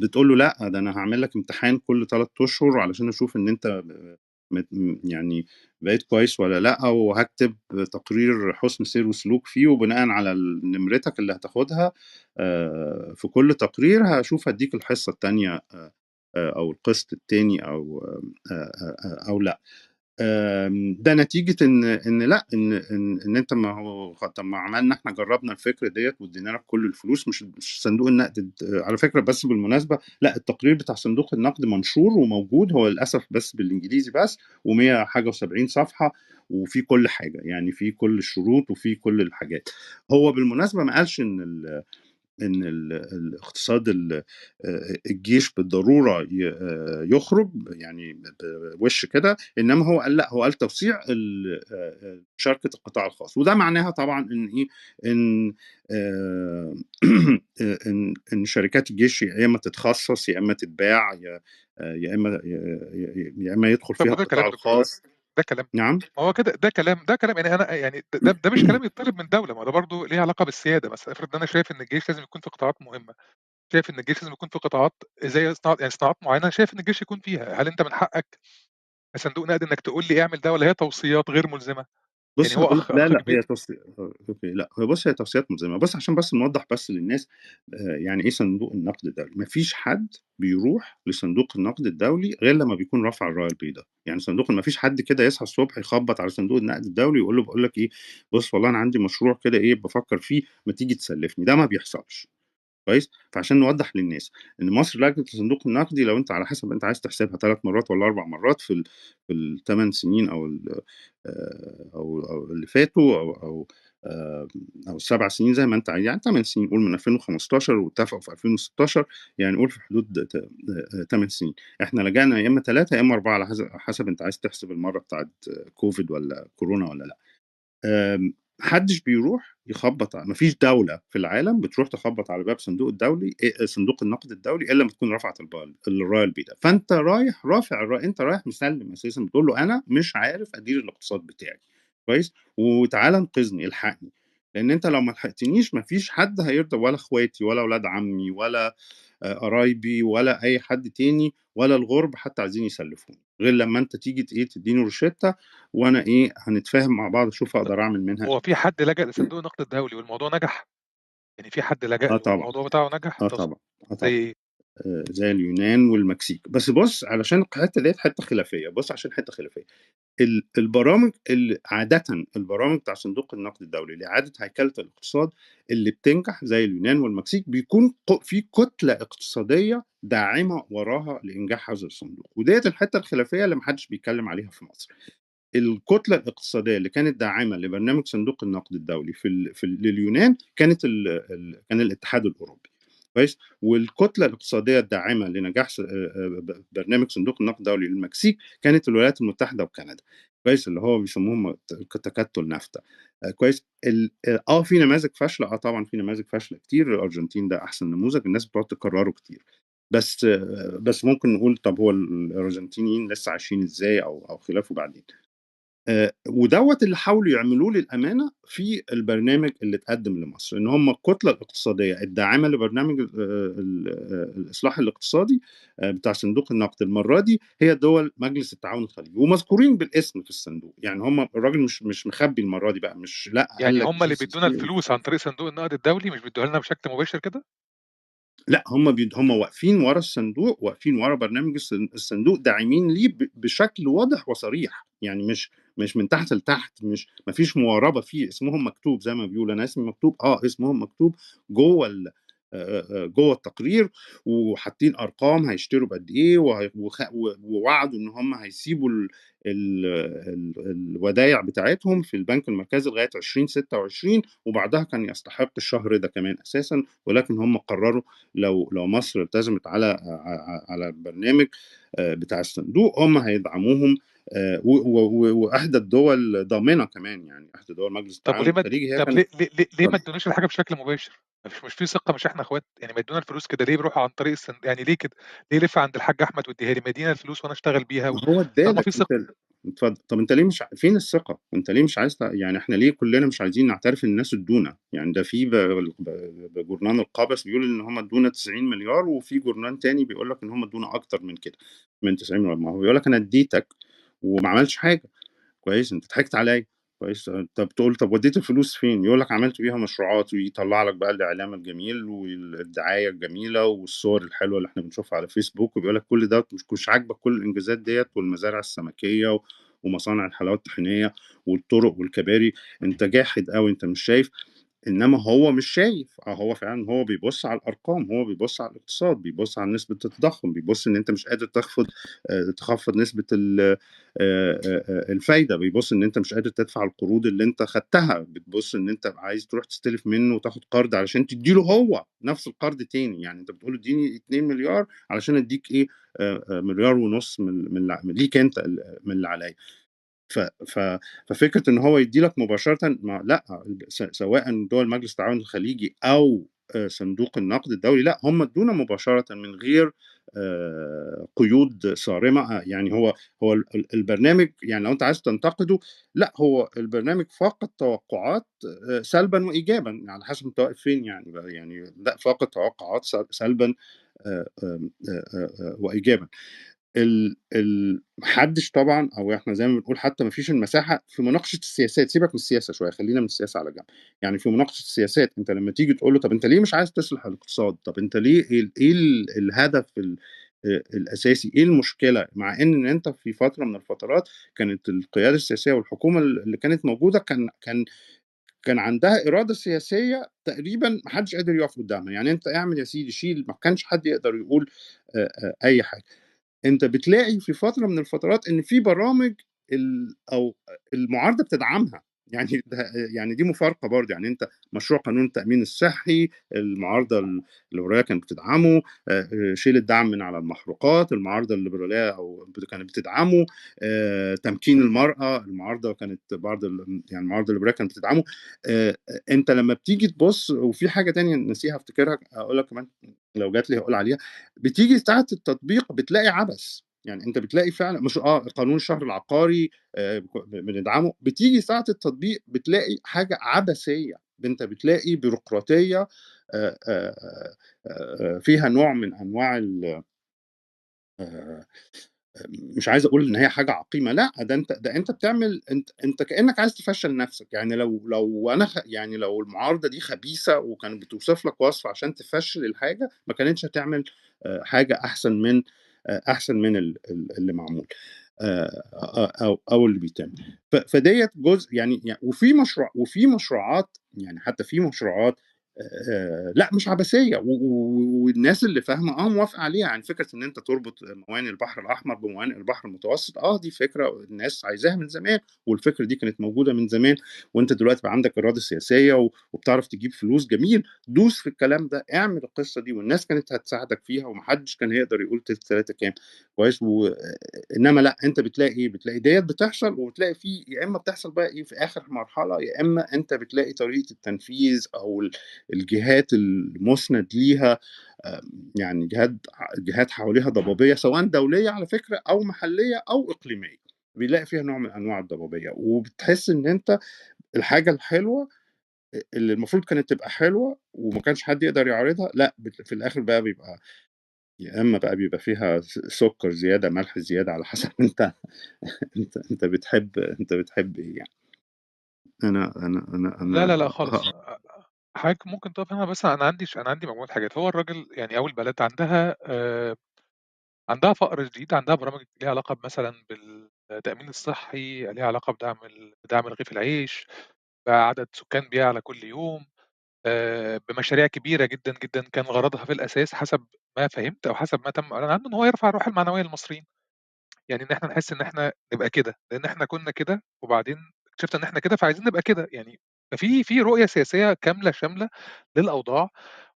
بتقول له لأ، ده أنا هاعمل لك امتحان كل 3 أشهر علشان ب مت م يعني بقيت كويس والّا لأ، وهاكتب تقرير حُسن سير وسلوك فيه وبناءً على نمرتك اللي هتاخدها آآ في كل تقرير هاشوف هادّيك الحصة التانية آآ أو القسط التاني أو لأ. آمم ده نتيجة إن إن لأ، إن إن إن أنت ما هو طَب ما عملنا إحنا جرّبنا الفكرة ديّة وادّينا لك كل الفلوس مش مش صندوق النقد على فكرة بس بالمناسبة لأ، التقرير بتاع صندوق النقد منشور وموجود، هو للأسف بس بالإنجليزي بس و100 حاجة و70 صفحة وفيه كل حاجة، يعني فيه كل الشروط وفيه كل الحاجات. هو بالمناسبة ما قالش إن ال الاقتصاد ال آآ الجيش بالضرورة ي آآ يخرج يعني بوِش كده، إنّما هو قال لأ، هو قال توسيع آآ مشاركة القطاع الخاص، وده معناها طبعًا إن إن آآ آآ إن إن شركات الجيش يا إمّا تتخصص، يا إمّا تتباع، يا آآ يا إمّا يدخل فيها القطاع الخاص.
ده كلام.
نعم؟
ما هو كده ده كلام ده كلام يعني أنا يعني ده ده مش كلام يتطلب من دولة، ما ده برضه ليه علاقة بالسيادة مثلًا، افرض إن أنا شايف إن الجيش لازم يكون في قطاعات مهمة، شايف إن الجيش لازم يكون في قطاعات زي صناعة يعني صناعات معيّنة شايف إن الجيش يكون فيها، هل أنت من حقك كصندوق نقد إنّك تقول لي اعمل ده والّا هي توصيات غير يعني
بُص
هو
هاقول لك
أخ
لا،
أخ
لأ، هي
كبير
توص أوكي، لأ، هي بُص هي توصيات ملزمة، بُص عشان بس نوضّح بس للناس آآ يعني إيه صندوق النقد الدولي، ما فيش حد بيروح لصندوق النقد الدولي غير لمّا بيكون رافع الراية البيضا، يعني صندوق ما فيش حد كده يصحى الصبح يخبّط على صندوق النقد الدولي ويقول له باقول لك إيه، بُص والله أنا عندي مشروع كده إيه بافكّر فيه، ما تيجي تسلّفني، ده ما بيحصلش. كويس؟ فعشان نوضّح للناس إن مصر لجنة الصندوق النقدي لو أنت على حسب أنت عايز تحسبها 3 مرات والّا 4 مرات في ال في ال8 سنين أو ال آآ أو أو اللي فاتوا أو أو آآ أو ال7 سنين زي ما أنت عايز، يعني 8 سنين قُل من 2015 واتفقوا في 2016 يعني قُل في حدود آآ 8 سنين، إحنا لجأنا يا إما 3 يا إما 4 على حسب أنت عايز تحسب المَرّة بتاعة كوفيد والّا كورونا والّا لأ. آمم، ما حدش بيروح يخبّط ع ما فيش دولة في العالم بتروح تخبّط على باب صندوق الدولي آآ، صندوق النقد الدولي إلا لمّا تكون رفعت الراية البيضا، فأنت رايح رافع الراية أنت رايح مسلِّم أساسًا بتقول له أنا مش عارف أدير الاقتصاد بتاعي. كويس، وتعالَ انقذني، الحقني، لإن أنت لو ما لحقتنيش ما فيش حد هيرضى ولا أخواتي ولا ولاد عمي ولا آآ، قرايبي ولا أي حد تاني ولا الغُرب حتى عايزين يسلّفوني، غير لمّا أنت تيجي ت إيه تدّيني روشتة وأنا إيه هنتفاهم مع بعض أشوف
طب
أقدر أعمل منها
هو
إيه.
في حد لجأ لصندوق النقد الدولي والموضوع نجح؟ يعني في حد لجأ
آه طبعًا،
والموضوع بتاعه نجح؟ طب
طبعًا،
زي
طبعًا. آآ زي اليونان والمكسيك، بس بُص علشان الحتّة ديّة حتّة خلافية، بُص عشان حتّة خلافية، ال البرامج اللي عادةً البرامج بتاع صندوق النقد الدولي لإعادة هيكلة الاقتصاد اللي بتنجح زي اليونان والمكسيك بيكون في كتلة اقتصادية داعمة وراها لإنجاح هذا الصندوق، وديّة الحتّة الخلافية اللي ما حدش بيتكلم عليها في مصر. الكتلة الاقتصادية اللي كانت داعمة لبرنامج صندوق النقد الدولي في ال في لليونان كانت ال كان الاتحاد الأوروبي. كويس؟ والكتلة الاقتصادية الداعمة لنجاح آه، آه، برنامج صندوق النقد الدولي للمكسيك كانت الولايات المتحدة وكندا. كويس؟ اللي هو بيسموهم تكتل نافتا آه، كويس. آه في نماذج فاشلة. آه طبعا في نماذج فاشلة كتير. الأرجنتين ده أحسن نموذج. الناس بتقعد تكرره كتير. بس بس ممكن نقول طب هو الأرجنتينيين لسه عايشين إزاي أو أو خلافه بعدين؟ آآ ودوّة اللي حاولوا يعملوه للأمانة في البرنامج اللي اتقدّم لمصر، إن هم الكتلة الاقتصادية الداعمة لبرنامج آآ ال آآ الإصلاح الاقتصادي بتاع صندوق النقد المرّة دي هي دول مجلس التعاون الخليجي، ومذكورين بالاسم في الصندوق، يعني هم الراجل مش مش مخبّي المرّة دي بقى مش قال
يعني هم اللي بيدّونا الفلوس عن طريق صندوق النقد الدولي؟ مش بيدّوها لنا بشكل مباشر كده؟
لأ، هم بيد هم واقفين ورا الصندوق، واقفين ورا برنامج الصن الصندوق داعمين ليه بشكل واضح وصريح، يعني مش مش من تحت لتحت، مش ما فيش مواربة فيه، اسمهم مكتوب زي ما بيقولوا، أنا اسمي مكتوب، آه، اسمهم مكتوب جوّه ال آآ آآ جوّه التقرير، وحاطين أرقام هيشتروا بقد و ووعدوا إن هم هيسيبوا ال ال ال الودايع بتاعتهم في البنك المركزي لغاية 2026 وبعدها كان يستحق الشهر ده كمان أساسًا، ولكن هم قرروا لو لو مصر التزمت على على البرنامج بتاع الصندوق، هم هيدعموهم آآ و و وإحدى الدول ضامنة كمان يعني، إحدى دول مجلس
طب
التعاون
وليه ما طب ليه ليه ليه ليه ما. ادّوناش الحاجة بشكل مباشر؟ مش مش في ثقة مش إحنا أخوات؟ يعني ما يدّونا الفلوس كده ليه بيروحوا عن طريق الصن يعني ليه كده؟ ليه يلِف عند الحاج أحمد ويدّيها لي؟ ما يدّينا الفلوس وأنا أشتغل بيها و
هو ادّى
طالما
لك
في ثقة.
اتفضل. طب أنت ليه مش فين الثقة؟ أنت ليه مش عايز يعني إحنا ليه كلنا مش عايزين نعترف إن الناس ادّونا؟ يعني ده في ب ب بجورنان القابس بيقول إن هم ادّونا 90.000.000.000 وفي جورنان تاني بيقول لك إن هم ادّونا أكتر من كده، من 90.000.000 ما هو بيقول لك أنا ادّيتك وما عملتش حاجة. كويس، أنت ضحكت عليّا، كويس، طب تقول طب ودّيت الفلوس فين؟ يقول لك عملت بيها مشروعات، ويطلّع لك بقى الإعلام الجميل والدعاية الجميلة والصور الحلوة اللي إحنا بنشوفها على فيسبوك، وبيقول لك كل دوّة مش عاجبك كل الإنجازات ديّة والمزارع السمكية و ومصانع الحلاوة الطحينية والطرق والكباري، أنت جاحد أوي، أنت مش شايف إنما هو مش شايف، آه هو فعلًا هو بيبُص على الأرقام، هو بيبُص على الاقتصاد، بيبُص على نسبة التضخُّم، بيبُص إن أنت مش قادر تخفض آآ تخفّض نسبة ال آآ آآ الفايدة، بيبُص إن أنت مش قادر تدفع القروض اللي أنت خدتها، بتبُص إن أنت عايز تروح تستلف منّه وتاخد قرض علشان تدّي له هو نفس القرض تاني، يعني أنت بتقول ادّيني 2.000.000.000 علشان أدّيك إيه، آآ آآ 1.500.000 من من ليك ال من اللي عليّا. ف ف ففكرة إن هو يدّي لك مباشرةً ما س سواء دول مجلس التعاون الخليجي أو آآ صندوق النقد الدولي، لأ، هم ادّونا مباشرةً من غير آآ قيود صارمة، آه، يعني هو هو ال ال البرنامج يعني لو أنت عايز تنتقده، لأ، هو البرنامج فاق التوقعات آآ سلبًا وإيجابًا، على حسب أنت واقف فين يعني يعني لأ، فاق التوقعات س سلبًا آآ ال ال ما حدش طبعًا أو إحنا زي ما بنقول حتى ما فيش المساحة في مناقشة السياسات، سيبك من السياسة شوية، خلّينا من السياسة على جنب، يعني في مناقشة السياسات أنت لمّا تيجي تقول له طَب أنت ليه مش عايز تصلح الاقتصاد؟ طَب أنت ليه ال الهدف ال آآ الأساسي، إيه المشكلة؟ مع إن أنت في فترة من الفترات كانت القيادة السياسية والحكومة ال اللي كانت موجودة كان كان كان عندها إرادة سياسية تقريبًا ما حدش قادر يقف قدّامها، يعني أنت اعمل يا سيدي شيل، ما كانش حد يقدر يقول آآ آآ أنت بتلاقي في فترة من الفترات إن في برامج ال أو المعارضة بتدعمها، يعني ده يعني دي مفارقة برضه، يعني أنت مشروع قانون التأمين الصحي، المعارضة ال الليبرالية كانت بتدعمه، آآ شيل الدعم من على المحروقات، المعارضة الليبرالية أو بت كانت بتدعمه، آآ تمكين المرأة، المعارضة كانت بعض يعني المعارضة الليبرالية كانت بتدعمه، أنت لمّا بتيجي تبُص وفي حاجة تانية ناسيها أفتكرها هاقول لك كمان لو جات لي هاقول عليها، بتيجي ساعة التطبيق بتلاقي عبث، يعني أنت بتلاقي فعلًا مش آه قانون الشهر العقاري ب بندعمه، بتيجي ساعة التطبيق بتلاقي حاجة عبثية، أنت بتلاقي بيروقراطية آآ آآ آآ فيها نوع من أنواع ال آآ مش عايز أقول إن هي حاجة عقيمة، لأ ده أنت ده أنت بتعمل أنت أنت كأنك عايز تفشّل نفسك، يعني لو لو أنا خ يعني لو المعارضة دي خبيثة وكانت بتوصف لك وصف عشان تفشّل الحاجة، ما كانتش هتعمل آآ حاجة أحسن من آآ أحسن من ال ال اللي معمول آآ أو أو اللي بيتم. ف فديّة جزء يعني ي وفي مشروع وفي مشروعات يعني حتى في مشروعات آآ لأ مش و والناس اللي فاهمة آه موافقة عليها، يعني فكرة إن أنت تربط موانئ البحر الأحمر بموانئ البحر المتوسط، آه دي فكرة الناس عايزاها من زمان، والفكرة دي كانت موجودة من زمان، وأنت دلوقتي بقى عندك إرادة سياسية و وبتعرف تجيب فلوس، جميل، دوس في الكلام ده، اعمل القصة دي والناس كانت هتساعدك فيها وما حدش كان هيقدر يقول تلت تلاتة كام، كويس، و إنما لأ أنت بتلاقي إيه، بتلاقي ديّة بتحصل وبتلاقي في يا إما بتحصل بقى إيه؟ في آخر مرحلة، يا إما أنت بتلاقي طريقة التنفيذ ال الجهات المُسند ليها يعني جهات جهات حواليها ضبابية سواء دولية على فكرة أو محلية أو إقليمية، بيلاقي فيها نوع من أنواع الضبابية، وبتحس إن أنت الحاجة الحلوة أ اللي المفروض كانت تبقى حلوة وما كانش حد يقدر يعارضها، لأ بت في الآخر بقى بيبقى يا إما بقى بيبقى فيها سُكّر زيادة، ملح زيادة، على حسب أنت أنت أنت بتحب أنت بتحب إيه يعني. أنا أنا أنا
لا، لا،
ه
خالص. حضرتك ممكن تقف هنا بس أنا عندي أنا عندي مجموعة حاجات، هو الراجل يعني أو البلد عندها آآ عندها فقر شديد، عندها برامج ليها علاقة مثلًا بالتأمين الصحي، ليها علاقة بدعم بدعم رغيف العيش، بعدد سكان بيعلى كل يوم، آآ بمشاريع كبيرة جدًا، جدًا كان غرضها في الأساس حسب ما فهمت أو حسب ما تم إعلان عنه إن هو يرفع الروح المعنوية للمصريين، يعني إن إحنا نحس إن إحنا نبقى كده، لإن إحنا كنا كده وبعدين اكتشفنا إن إحنا كده فعايزين نبقى كده، يعني ففي في رؤية سياسية كاملة شاملة للأوضاع،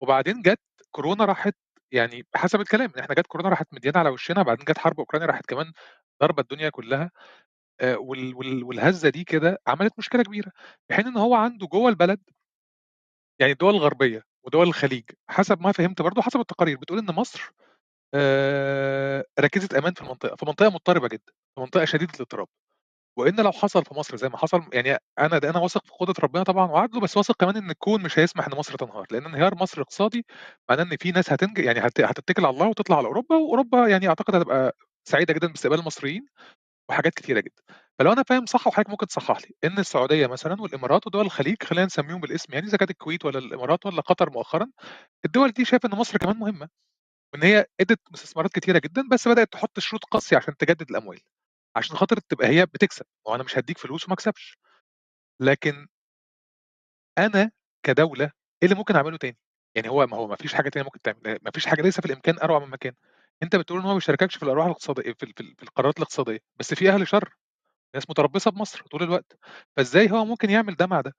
وبعدين جات كورونا راحت يعني حسب الكلام، إن إحنا جات كورونا راحت مديانا على وشنا، بعدين جات حرب أوكرانيا راحت كمان ضاربة الدنيا كلها، آآ وال وال والهزة دي كده عملت مشكلة كبيرة، في حين إن هو عنده جوّه البلد يعني الدول الغربية ودول الخليج حسب ما فهمت برضه حسب التقارير بتقول إن مصر آآ ركيزة أمان في المنطقة، في منطقة مضطربة جدًا، في منطقة شديدة الاضطراب، وإن لو حصل في مصر زي ما حصل يعني أنا ده أنا واثق في قدرة ربنا طبعًا وعدله، بس واثق كمان إن الكون مش هيسمح إن مصر تنهار، لأن انهيار مصر اقتصادي معناه إن في ناس هتنج يعني هت هتتكل على الله وتطلع على أوروبا، وأوروبا يعني أعتقد هتبقى سعيدة جدًا باستقبال المصريين وحاجات كتيرة جدًا. فلو أنا فاهم صح وحضرتك ممكن تصحح لي، إن السعودية مثلًا والإمارات ودول الخليج خلّينا نسميهم بالاسم يعني إذا كانت الكويت والّا الإمارات والّا قطر مؤخرًا، الدول دي شايفة إن مصر كمان مهمة، وإن هي ادّت استثمارات كتيرة جدًا، بس بدأت تحط شروط قاسية عشان تجدد الأموال، عشان خاطر تبقى هي بتكسب، ما هو أنا مش هادّيك فلوس وما اكسبش. لكن أنا كدولة إيه اللي ممكن أعمله تاني؟ يعني هو ما هو ما فيش حاجة تانية ممكن تعمل ما فيش حاجة ليس في الإمكان أروع مما كان. أنت بتقول إن هو ما بيشارككش في الأرواح الاقتصادية في في في القرارات الاقتصادية، بس في أهل شر، ناس متربصة بمصر طول الوقت، فإزاي هو ممكن يعمل ده مع ده؟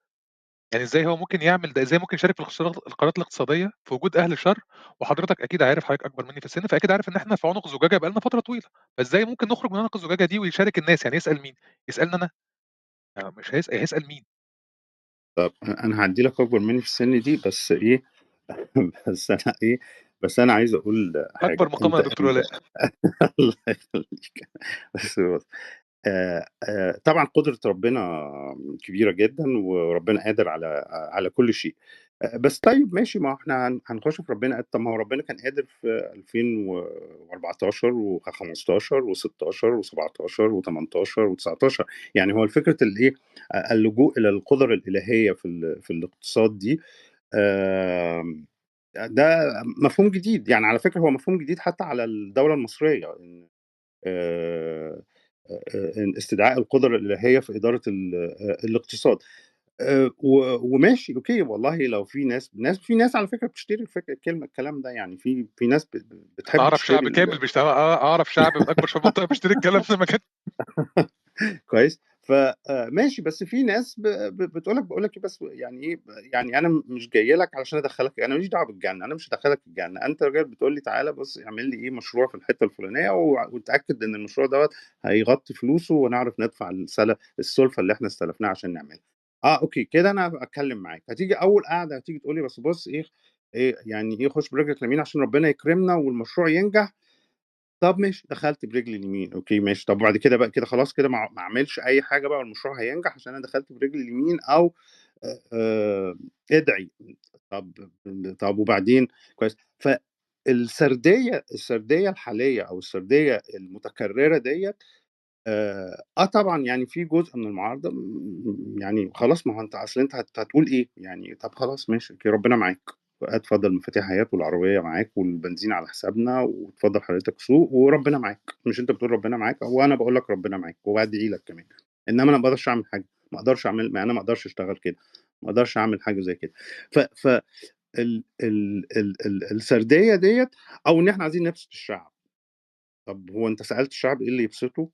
يعني إزاي هو ممكن يعمل ده، إزاي ممكن يشارك في القرارات الاقتصادية في وجود أهل شر، وحضرتك أكيد عارف حضرتك أكبر مني في السن، فأكيد عارف إن إحنا في عنق زجاجة بقى لنا فترة طويلة، فإزاي ممكن نخرج من عنق الزجاجة دي ويشارك الناس، يعني يسأل مين؟ يسألني أنا؟ آه، مش هيسأل هيسأل مين؟
طب أ أنا هاعدّي لك أكبر منّي في السِن دي، بس إيه، بس أنا إيه، بس أنا عايز أقول
أكبر
حاجة،
مقامًا
أنت
يا دكتور
أنت
ولاء.
الله يخلّيك. بس آآ آآ طبعًا قدرة ربنا كبيرة جدًا وربنا قادر على على كل شيء. آآ بس طيب ماشي ما هن هنخش في ربنا طب ما هو ربنا كان قادر في 2014 و15 و16 و17 و18 و19 يعني هو الفكرة الإيه أ اللجوء إلى القدر الإلهية في في الاقتصاد دي ده مفهوم جديد، يعني على فكرة هو مفهوم جديد حتى على آآ آآ استدعاء القدرة الإلهية في آآ الاقتصاد. وماشي أوكي والله لو في ناس ناس في ناس على فكرة بتشتري الفك الكلمة الكلام ده يعني في في ناس بتحب
أعرف شعب كامل
ال
بيشت آه أعرف شعب شعوب المنطقة بيشتري الكلام ده مكان
كويس، ف آآ ماشي بس في ناس بتقول لك باقول لك إيه بس يعني إيه يعني أنا مش جاي لك علشان أدخّلك أنا ما ليش دعوة بالجنة، أنا مش هادخّلك الجنة، أنت جاي بتقول لي تعالَ بُص اعمل لي إيه مشروع في الحتة الفلانية و واتأكد إن المشروع دوّة هيغطي فلوسه ونعرف ندفع السل السُلفة اللي إحنا استلفناها عشان نعملها. آه okay، كده أنا أتكلم معاك، هتيجي أول قعدة هتيجي تقول لي بس بُص إيه إيه يعني إيه خُش برجلك اليمين عشان ربنا يكرمنا والمشروع ينجح، طب ماشي دخلت برجلي اليمين، أوكي ماشي، طب وبعد كده بقى كده خلاص كده ما أعملش أي حاجة بقى والمشروع هينجح عشان أنا دخلت برجلي اليمين أو آآ ادعي، طب طب وبعدين؟ كويس، فالسردية السردية الحالية أو السردية المتكررة ديّة آآ آه طبعًا يعني في جزء من المعارضة م يعني خلاص ما هو أنت أصل أنت هت هتقول إيه؟ يعني طب خلاص ماشي ربنا معاك، اتفضل المفاتيح أهيّة والعربية معاك والبنزين على حسابنا واتفضل حضرتك سوق وربنا معاك، مش أنت بتقول ربنا معاك وأنا باقول لك ربنا معاك وبادعي لك كمان، إنما أنا ما باقدرش أعمل حاجة، ما أقدرش أعمل ما أنا ما أقدرش أشتغل كده، ما أقدرش أعمل حاجة زي كده. ف ف ال ال ال ال السردية ديّة أو إن إحنا عايزين نبسط الشعب، طب هو أنت سألت الشعب إيه اللي يبسطه؟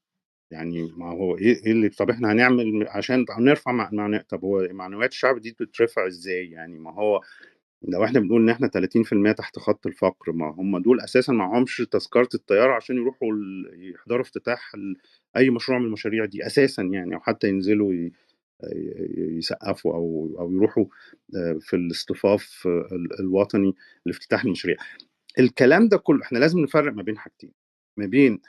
يعني ما هو إيه إيه اللي طب إحنا هنعمل عشان نرفع مع معنو طب هو معنويات الشعب دي بتترفع إزاي يعني؟ ما هو لو إحنا بنقول إن إحنا 30% تحت خط الفقر، ما هم دول أساسًا معاهمش تذكرة الطيارة عشان يروحوا يحضروا افتتاح ال أي مشروع من المشاريع دي أساسًا يعني، أو حتى ينزلوا يسقّفوا أو أو يروحوا آآ في الاصطفاف ال الوطني لافتتاح المشاريع. الكلام ده كله إحنا لازم نفرّق ما بين حاجتين، ما بين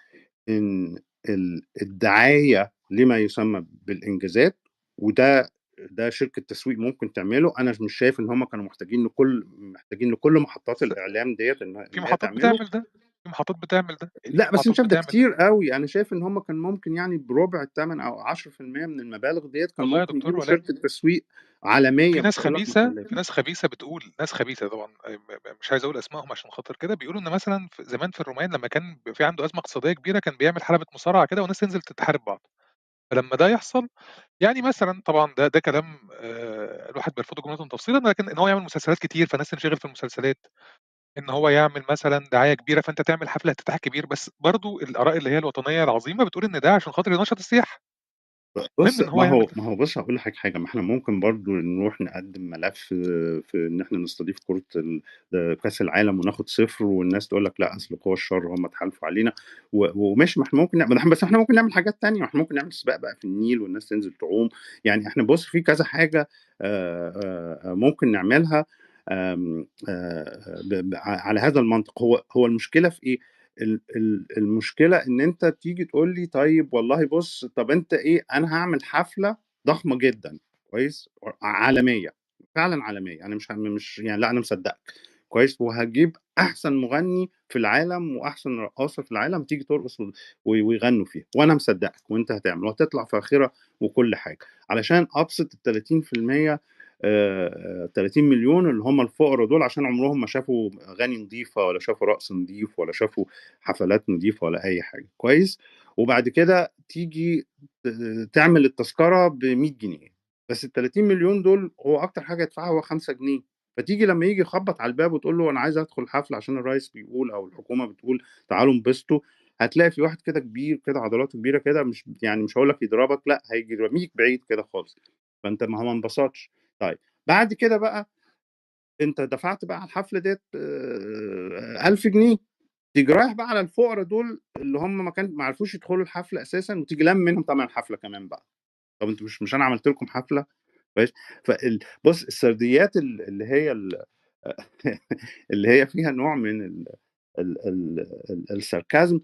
إن ال الدعاية لما يسمى بالإنجازات، وده ده شركة تسويق ممكن تعمله، أنا مش شايف إن هم كانوا محتاجين لكل محتاجين لكل محطات
بس
الإعلام ديّة إن
في محطات. بتعمل ده، في محطات بتعمل ده، في
لأ، بس
محطات
شايف ده. كتير أوي، أنا شايف إن هم كان ممكن يعني بربع التمن أو 10% من المبالغ ديّة كان
والله يا
ممكن
دكتور ولكن
شركة تسويق عالمية،
في
مش
ناس
محلية.
في ناس خبيثة بتقول ناس خبيثة طبعًا م مش عايز أقول أسمائهم عشان خاطر كده، بيقولوا إن مثلًا زمان في الرومان لمّا كان في عنده أزمة اقتصادية كبيرة، كان بيعمل حلبة مصارعة كده والناس تنزل ت تحارب بعض، فلمّا ده يحصل يعني مثلًا طبعًا ده ده كلام الواحد بيرفضه جملةً تفصيلًا، لكن إن هو يعمل مسلسلات كتير فالناس تنشغل في المسلسلات، إن هو يعمل مثلًا دعاية كبيرة فأنت تعمل حفلة افتتاح كبير، بس برضه الآراء اللي هي الوطنية العظيمة بتقول إن ده عشان خاطر ينشّط السياحة،
بُص،
المهم إن هو
ما
يعمل
هو
كده.
ما هو بُص هاقول لحضرتك حاجة، ما إحنا ممكن برضه نروح نقدّم ملف في إن إحنا نستضيف كرة ال آآ كأس العالم وناخد صفر والناس تقول لك لأ، أصل قوى الشر هم اتحالفوا علينا و وماشي ما إحنا ممكن نعمل بس إحنا ممكن نعمل حاجات تانية، ما إحنا ممكن نعمل سباق بقى في النيل والناس تنزل تعوم، يعني إحنا بُص في كذا حاجة آآ آآ ممكن نعملها آمم آآ ب ب على هذا المنطق، هو هو المشكلة في إيه؟ المشكلة إن أنت تيجي تقول لي طيب والله بص طب أنت إيه أنا هعمل حفلة ضخمة جدا كويس؟ عالمية فعلا عالمية أنا مش مش يعني لأ أنا مصدقك كويس؟ وهجيب أحسن مغني في العالم وأحسن رقاصة في العالم تيجي ترقص ويغنوا فيها وأنا مصدقك وأنت هتعمل وهتطلع فاخرة وكل حاجة علشان أبسط ال 30% آه، آه، 30 مليون اللي هم الفقراء دول عشان عمرهم ما شافوا أغاني نظيفة ولا شافوا رقص نظيف ولا شافوا حفلات نظيفة ولا أي حاجة. كويس؟ وبعد كده تيجي تعمل التذكرة ب 100 جنيه. بس ال 30 مليون دول هو أكتر حاجة يدفعها هو 5 جنيه. فتيجي لما يجي يخبط على الباب وتقول له أنا عايز أدخل حفلة عشان الرئيس بيقول أو الحكومة بتقول تعالوا انبسطوا هتلاقي في واحد كده كبير كده عضلاته كبيرة كده مش يعني مش هقول لك يضربك لأ هيجي يرميك بعيد كده خالص. فأنت ما هو ما انبسطش. طيب بعد كده بقى أنت دفعت بقى على الحفلة ديّة آآ 1000 جنيه، تيجي رايح بقى على الفقرا دول اللي هم ما كان ما عرفوش يدخلوا الحفلة أساسًا وتيجي لامم منهم تمن الحفلة كمان بقى، طب أنتم مش مش أنا عملت لكم حفلة؟ كويس، فال بُص السرديات ال اللي هي ال اللي هي فيها نوع من ال ال ال ال الساركازم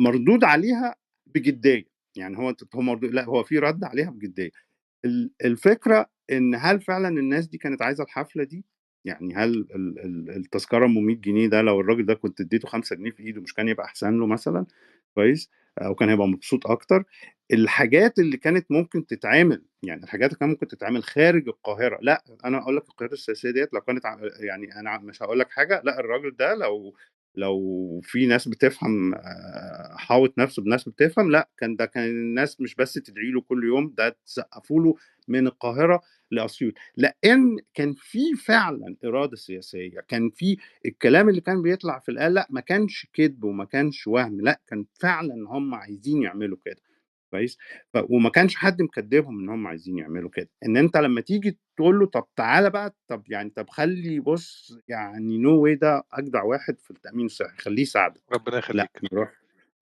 مردود عليها بجدية، يعني هو هو مردود لأ هو في رَد عليها بجدية. ال الفكرة إن هل فعلًا الناس دي كانت عايزة الحفلة دي؟ يعني هل ال ال التذكرة أم 100 جنيه ده لو الراجل ده كنت اديته 5 جنيه في إيده مش كان يبقى أحسن له مثلًا؟ كويس؟ أو كان هيبقى مبسوط أكتر. الحاجات اللي كانت ممكن تتعمل، يعني الحاجات اللي كان ممكن تتعمل خارج القاهرة، لأ أنا هاقول لك القيادة السياسية ديّة لو كانت يعني أنا مش هاقول لك حاجة، لأ الراجل ده لو لو في ناس بتفهم حاوط نفسه بناس بتفهم، لأ كان ده كان الناس مش بس تدعي له كل يوم، ده تسقفوا له من القاهرة لأسيوط، لإن كان في فعلًا إرادة سياسية، كان في الكلام اللي كان بيطلع في الإعلام لأ ما كانش كدب وما كانش وهم، لأ كان فعلًا هم عايزين يعملوا كده، كويس؟ ف وما كانش حد مكدبهم إن هم عايزين يعملوا كده، إن أنت لمّا تيجي تقول له طب تعالَ بقى طب يعني طب خلّي بُص يعني no way ده أجدع واحد في التأمين الصحي، خلّيه يساعدك،
ربنا
لأ
يخليك.
ما يروح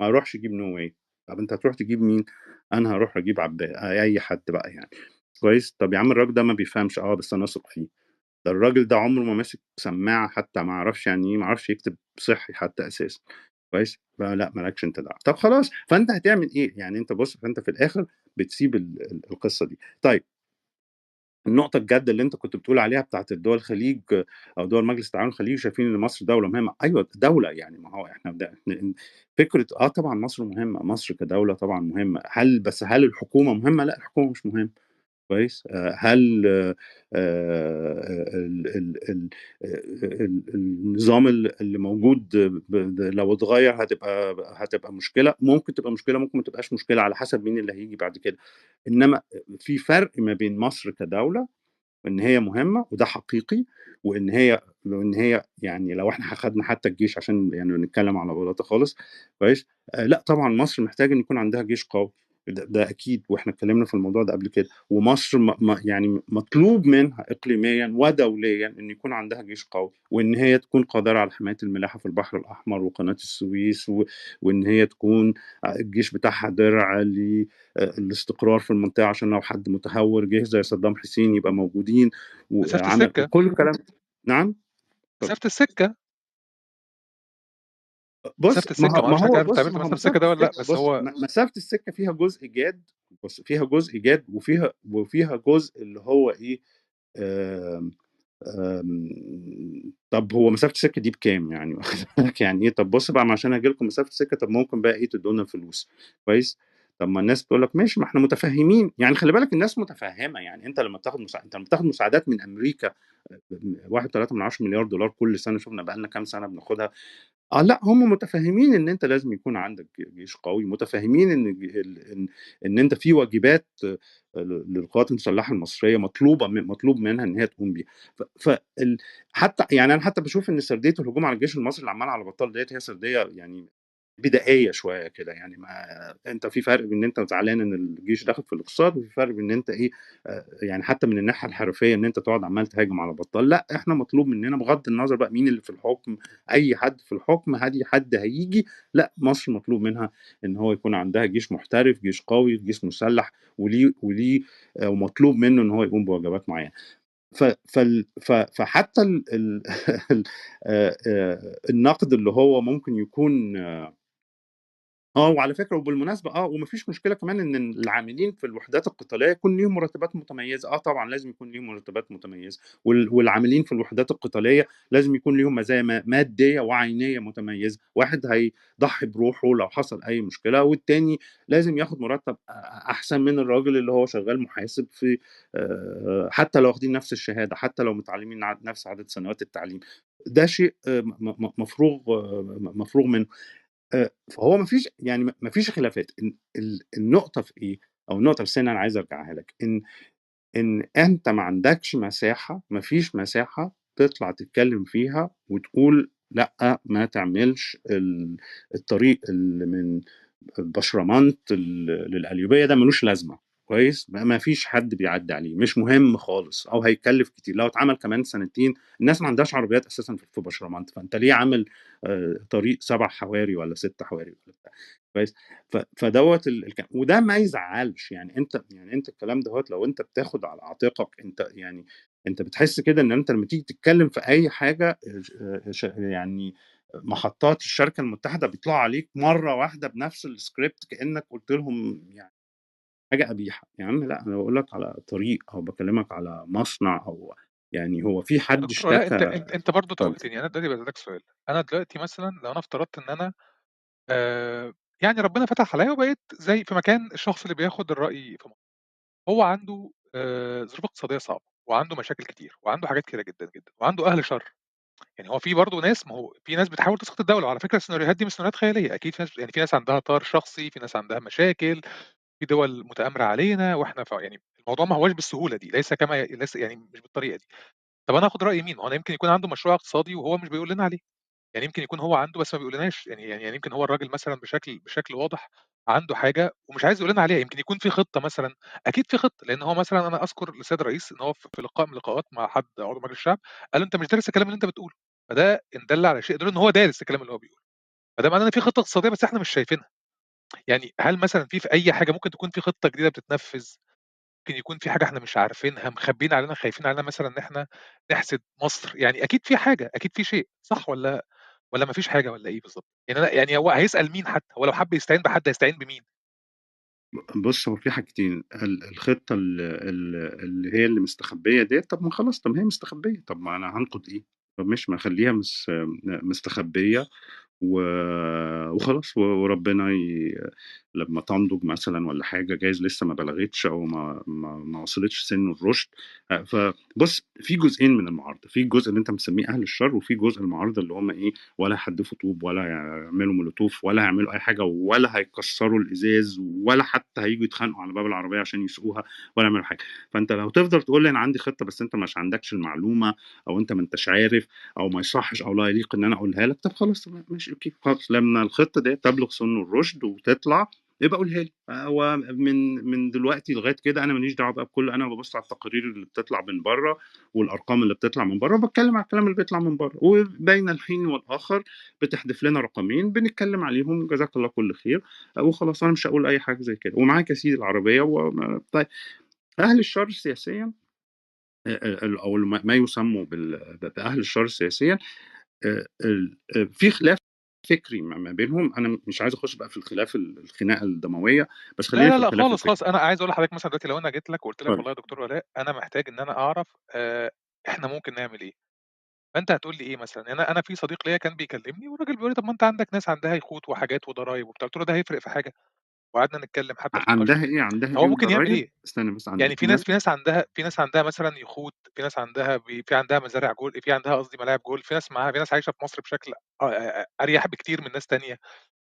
ما يروحش يجيب no way طب أنت هتروح تجيب مين؟ أنا هاروح أجيب عب أي حد بقى يعني، كويس؟ طب يا عم الراجل ده ما بيفهمش، آه بس أنا واثق فيه، ده الراجل ده عمره ما مسك سماعة حتى ما يعرفش يعني إيه، ما يعرفش يكتب صحي حتى أساسًا، كويس؟ فلأ ما لكش أنت دعوة، طب خلاص فأنت هتعمل إيه؟ يعني أنت بُص فأنت في الآخر بتسيب ال ال القصة دي. طيب النقطة الجادة اللي أنت كنت بتقول عليها بتاعة الدول الخليج أو دول مجلس التعاون الخليجي شايفين إن مصر دولة مهمة، أيوه دولة يعني ما هو إحنا فكرة آه طبعًا مصر مهمة، مصر كدولة طبعًا مهمة، هل بس هل الحكومة مهمة؟ لأ الحكومة مش مهمة، كويس؟ آآ هل ال ال النظام ال اللي موجود لو اتغيّر هتبقى هتبقى مشكلة، ممكن تبقى مشكلة، ممكن ما تبقاش مشكلة على حسب مين اللي هييجي بعد كده، إنما في فرق ما بين مصر كدولة وإن هي مهمة وده حقيقي، وإن هي وإن هي يعني لو إحنا أخدنا حتى الجيش عشان يعني نتكلم على بلاطة خالص، كويس؟ لأ طبعًا مصر محتاجة إن يكون عندها جيش قوي، ده ده أكيد وإحنا اتكلمنا في الموضوع ده قبل كده، ومصر م م يعني مطلوب منها إقليميًا ودوليًا إن يكون عندها جيش قوي، وإن هي تكون قادرة على حماية الملاحة في البحر الأحمر وقناة السويس، و وإن هي تكون الجيش بتاعها درع ل آآ الاستقرار في المنطقة عشان لو حد متهور جه زي صدام حسين يبقى موجودين،
السكة.
وكل الكلام نعم؟ اتفضل.
مسافة السكة.
بُص
السكة
هو
ما
هو بُص
مسافة السكة
مسافة
ده لأ،
السكة
بس هو
م مسافة السكة فيها جزء جاد بُص فيها جزء جاد وفيها وفيها جزء اللي هو إيه آمم، آمم، طب هو مسافة السكة دي بكام يعني؟ يعني إيه، طب بُص بقى عشان آجي لكم مسافة السكة طب ممكن بقى تدّوا لنا فلوس، كويس؟ طب ما الناس تقول لك ماشي ما إحنا متفهمين، يعني خلي بالك الناس متفهمة، يعني أنت لمّا بتاخد مساع أنت لمّا بتاخد مساعدات من أمريكا 1.3 مليار دولار كل سنة، شُفنا بقى لنا كام سنة بناخدها، آه لأ هم متفهمين إن أنت لازم يكون عندك جيش قوي، متفهمين إن ج ال إن أنت في واجبات للقوات المسلحة المصرية مطلوبة م مطلوب منها إن هي تقوم بيها، ف فال حتى يعني أنا حتى باشوف إن سردية الهجوم على الجيش المصري اللي عمّال على بطّال ديّة هي سردية يعني بدائية شوية كده، يعني ما أنت في فرق بين إن أنت زعلان إن الجيش داخل في الاقتصاد، وفي فرق بين إن أنت إيه آآ يعني حتى من الناحية الحرفية إن أنت تقعد عمّال تهاجم على بطّال، لأ إحنا مطلوب مننا بغض النظر بقى مين اللي في الحكم، أي حد في الحكم أي حد هييجي، لأ مصر مطلوب منها إن هو يكون عندها جيش محترف، جيش قوي، جيش مسلح، وليه وليه آآ ومطلوب منه إن هو يقوم بواجبات ف فحتى آآ النقد اللي هو ممكن يكون آه، وعلى فكرة وبالمناسبة آه، وما فيش مشكلة كمان إن العاملين في الوحدات القتالية يكون ليهم مرتبات متميزة، آه طبعًا لازم يكون ليهم مرتبات متميزة، وال والعاملين في الوحدات القتالية لازم يكون ليهم مزايا ما مادية وعينية متميزة، واحد هيضحي بروحه لو حصل أي مشكلة، والتاني لازم ياخد مرتب أحسن من الراجل اللي هو شغال محاسب في آآ حتى لو واخدين نفس الشهادة، حتى لو متعلمين نفس عدد سنوات التعليم، ده شيء م مفروغ م مفروغ منه. فهو ما فيش يعني ما فيش خلافات، ال ال النقطة في أو النقطة بس اللي أنا عايز أرجعها لك، إن إن أنت ما عندكش مساحة، ما فيش مساحة تطلع تتكلم فيها وتقول لأ، ما تعملش ال الطريق اللي من بشرمنت ل للقليوبية ده ما لوش لازمة، كويس؟ ما ما فيش حد بيعدّي عليه، مش مهم خالص أو هيكلّف كتير، لو اتعمل كمان سنتين الناس ما عندهاش عربيات أساسًا في بشرمنت، فأنت ليه عامل آآ طريق 7 حواري والّا 6 حواري والّا بتاع، كويس؟ ف فدوّة ال وده ما يزعّلش، يعني أنت يعني أنت الكلام دوّة لو أنت بتاخد على عاتقك أنت يعني أنت بتحس كده إن أنت لمّا تيجي تتكلم في أي حاجة آآ ش يعني محطات الشركة المتحدة بيطلعوا عليك مرّة واحدة بنفس الscript كإنّك قُلت لهم يعني حاجة قبيحة، يا عم لأ أنا باقول لك على طريق أو باكلمك على مصنع أو يعني هو في حد اشتكى
أنت أنت برضه
اتفضل.
توّهتني، أنا دلوقتي باسألك سؤال، أنا دلوقتي مثلًا لو أنا افترضت إن أنا آآ، يعني ربنا فتح عليَّ وبقيت زي في مكان الشخص اللي بياخد الرأي في مصر، هو عنده آآ، ظروف اقتصادية صعبة، وعنده مشاكل كتير، وعنده حاجات كتيرة جدًا، جدًا، وعنده أهل شر، يعني هو في برضه ناس ما هو في ناس بتحاول تسقط الدولة، وعلى فكرة السيناريوهات دي مش سيناريوهات خيالية، أكيد في ناس يعني في ناس عندها طار شخصي، في ناس عندها مشاكل، في دول متآمرة علينا، وإحنا ف يعني الموضوع ما هواش بالسهولة دي، ليس كما ليس يعني مش بالطريقة دي. طب أنا آخُد رأي مين؟ هو أنا يمكن يكون عنده مشروع اقتصادي وهو مش بيقول لنا عليه، يعني يمكن يكون هو عنده بس ما بيقولناش، يعني يعني يعني يمكن هو الراجل مثلًا بشكل بشكل واضح عنده حاجة ومش عايز يقول لنا عليها، يمكن يكون في خطة مثلًا، أكيد في خطة، لإن هو مثلًا أنا أذكر للسيد الرئيس إن هو في لقاء من اللقاءات مع حد عضو مجلس الشعب، قال له: "أنت مش دارس الكلام اللي أنت بتقوله." فده إن دل على شيء يدل إن هو دارس الكلام اللي هو بيقوله، فده معناه إن في خطة اقتصادية بس إحنا مش شايفينها، يعني هل مثلًا في في أي حاجة ممكن تكون في خطة جديدة بتتنفّذ؟ ممكن يكون في حاجة إحنا مش عارفينها، مخبّيين علينا، خايفين علينا مثلًا إن إحنا نحسد مصر، يعني أكيد في حاجة، أكيد في شيء، صح والّا والّا ما فيش حاجة والّا إيه بالضبط؟ يعني أنا يعني هو هيسأل مين حتى؟ هو لو حَب يستعين بحد هيستعين بمين؟
بُص، هو في حاجتين، ال الخطة ال ال اللي هي اللي مستخبية ديّة، طب ما خلاص، طب ما هي مستخبية، طب ما أنا هانقد إيه؟ طب ماشي، ما أخلّيها مس مستخبية وخلاص وربنا ي لمّا تنضج مثلًا والّا حاجة، جايز لسه ما بلغتش أو ما ما ما وصلتش سِن الرُشد، أ فبُص، في جزئين من المعارضة، في الجزء اللي أنت مسميه أهل الشر، وفي جزء المعارضة اللي هم إيه، ولا هيحدفوا طوب ولا هيعملوا مولوتوف ولا هيعملوا أي حاجة ولا هيكسروا الإزاز ولا حتى هييجوا يتخانقوا على باب العربية عشان يسوقوها ولا يعملوا حاجة. فأنت لو تفضل تقول لي أنا عندي خطة بس أنت مش عندكش المعلومة أو أنت ما أنتش عارف أو ما يصحش أو لا يليق إن أنا أقولها لك، طب خلاص ماشي. أوكي، خلاص لمّا الخطة ديّة تبلغ سِن الرُشد وتطلع يبقى قولها لي، هو من من دلوقتي لغاية كده أنا ما ليش دعوة بقى بكل أنا بابُص على التقارير اللي بتطلع من برّه والأرقام اللي بتطلع من برّه وباتكلم على الكلام اللي بيطلع من برّه، وبين الحين والآخر بتحدف لنا رقمين بنتكلم عليهم جزاك الله كل خير، وخلاص أنا مش هاقول أي حاجة زي كده، ومعاك يا سيدي العربية وم طيب. أهل الشر سياسيًا الم ما يسموا بال ب بأهل الشر سياسيًا في خلاف فكري ما بينهم، أنا مش عايز أخش بقى في الخلاف ال الخناقة الدموية، بس
لا،
خلّينا
لا، لأ
الخلاف
خالص،. خالص، أنا عايز أقول لحضرتك مثلًا دلوقتي لو أنا جيت لك وقُلت لك. والله يا دكتور ولاء أنا محتاج إن أنا أعرف آآ إحنا ممكن نعمل إيه، فأنت هتقول لي إيه مثلًا؟ يعني أنا أنا في صديق ليّا كان بيكلمني والراجل بيقول لي: "طب ما أنت عندك ناس عندها يخوت وحاجات وضرايب وبتاع." قُلت له: "ده هيفرق في حاجة؟" وقعدنا نتكلم حتى في
عندها إيه، عندها
هو
إيه
ممكن يعمل؟ إيه؟
استنى بس عند
يعني
في
ناس في ناس عندها في ناس عندها مثلًا يخوت، في ناس عندها بي في عندها مزارع جول في عندها قصدي ملاعب جولف، في ناس معاها في ناس عايشة في مصر بشكل أريح بكتير من ناس تانية،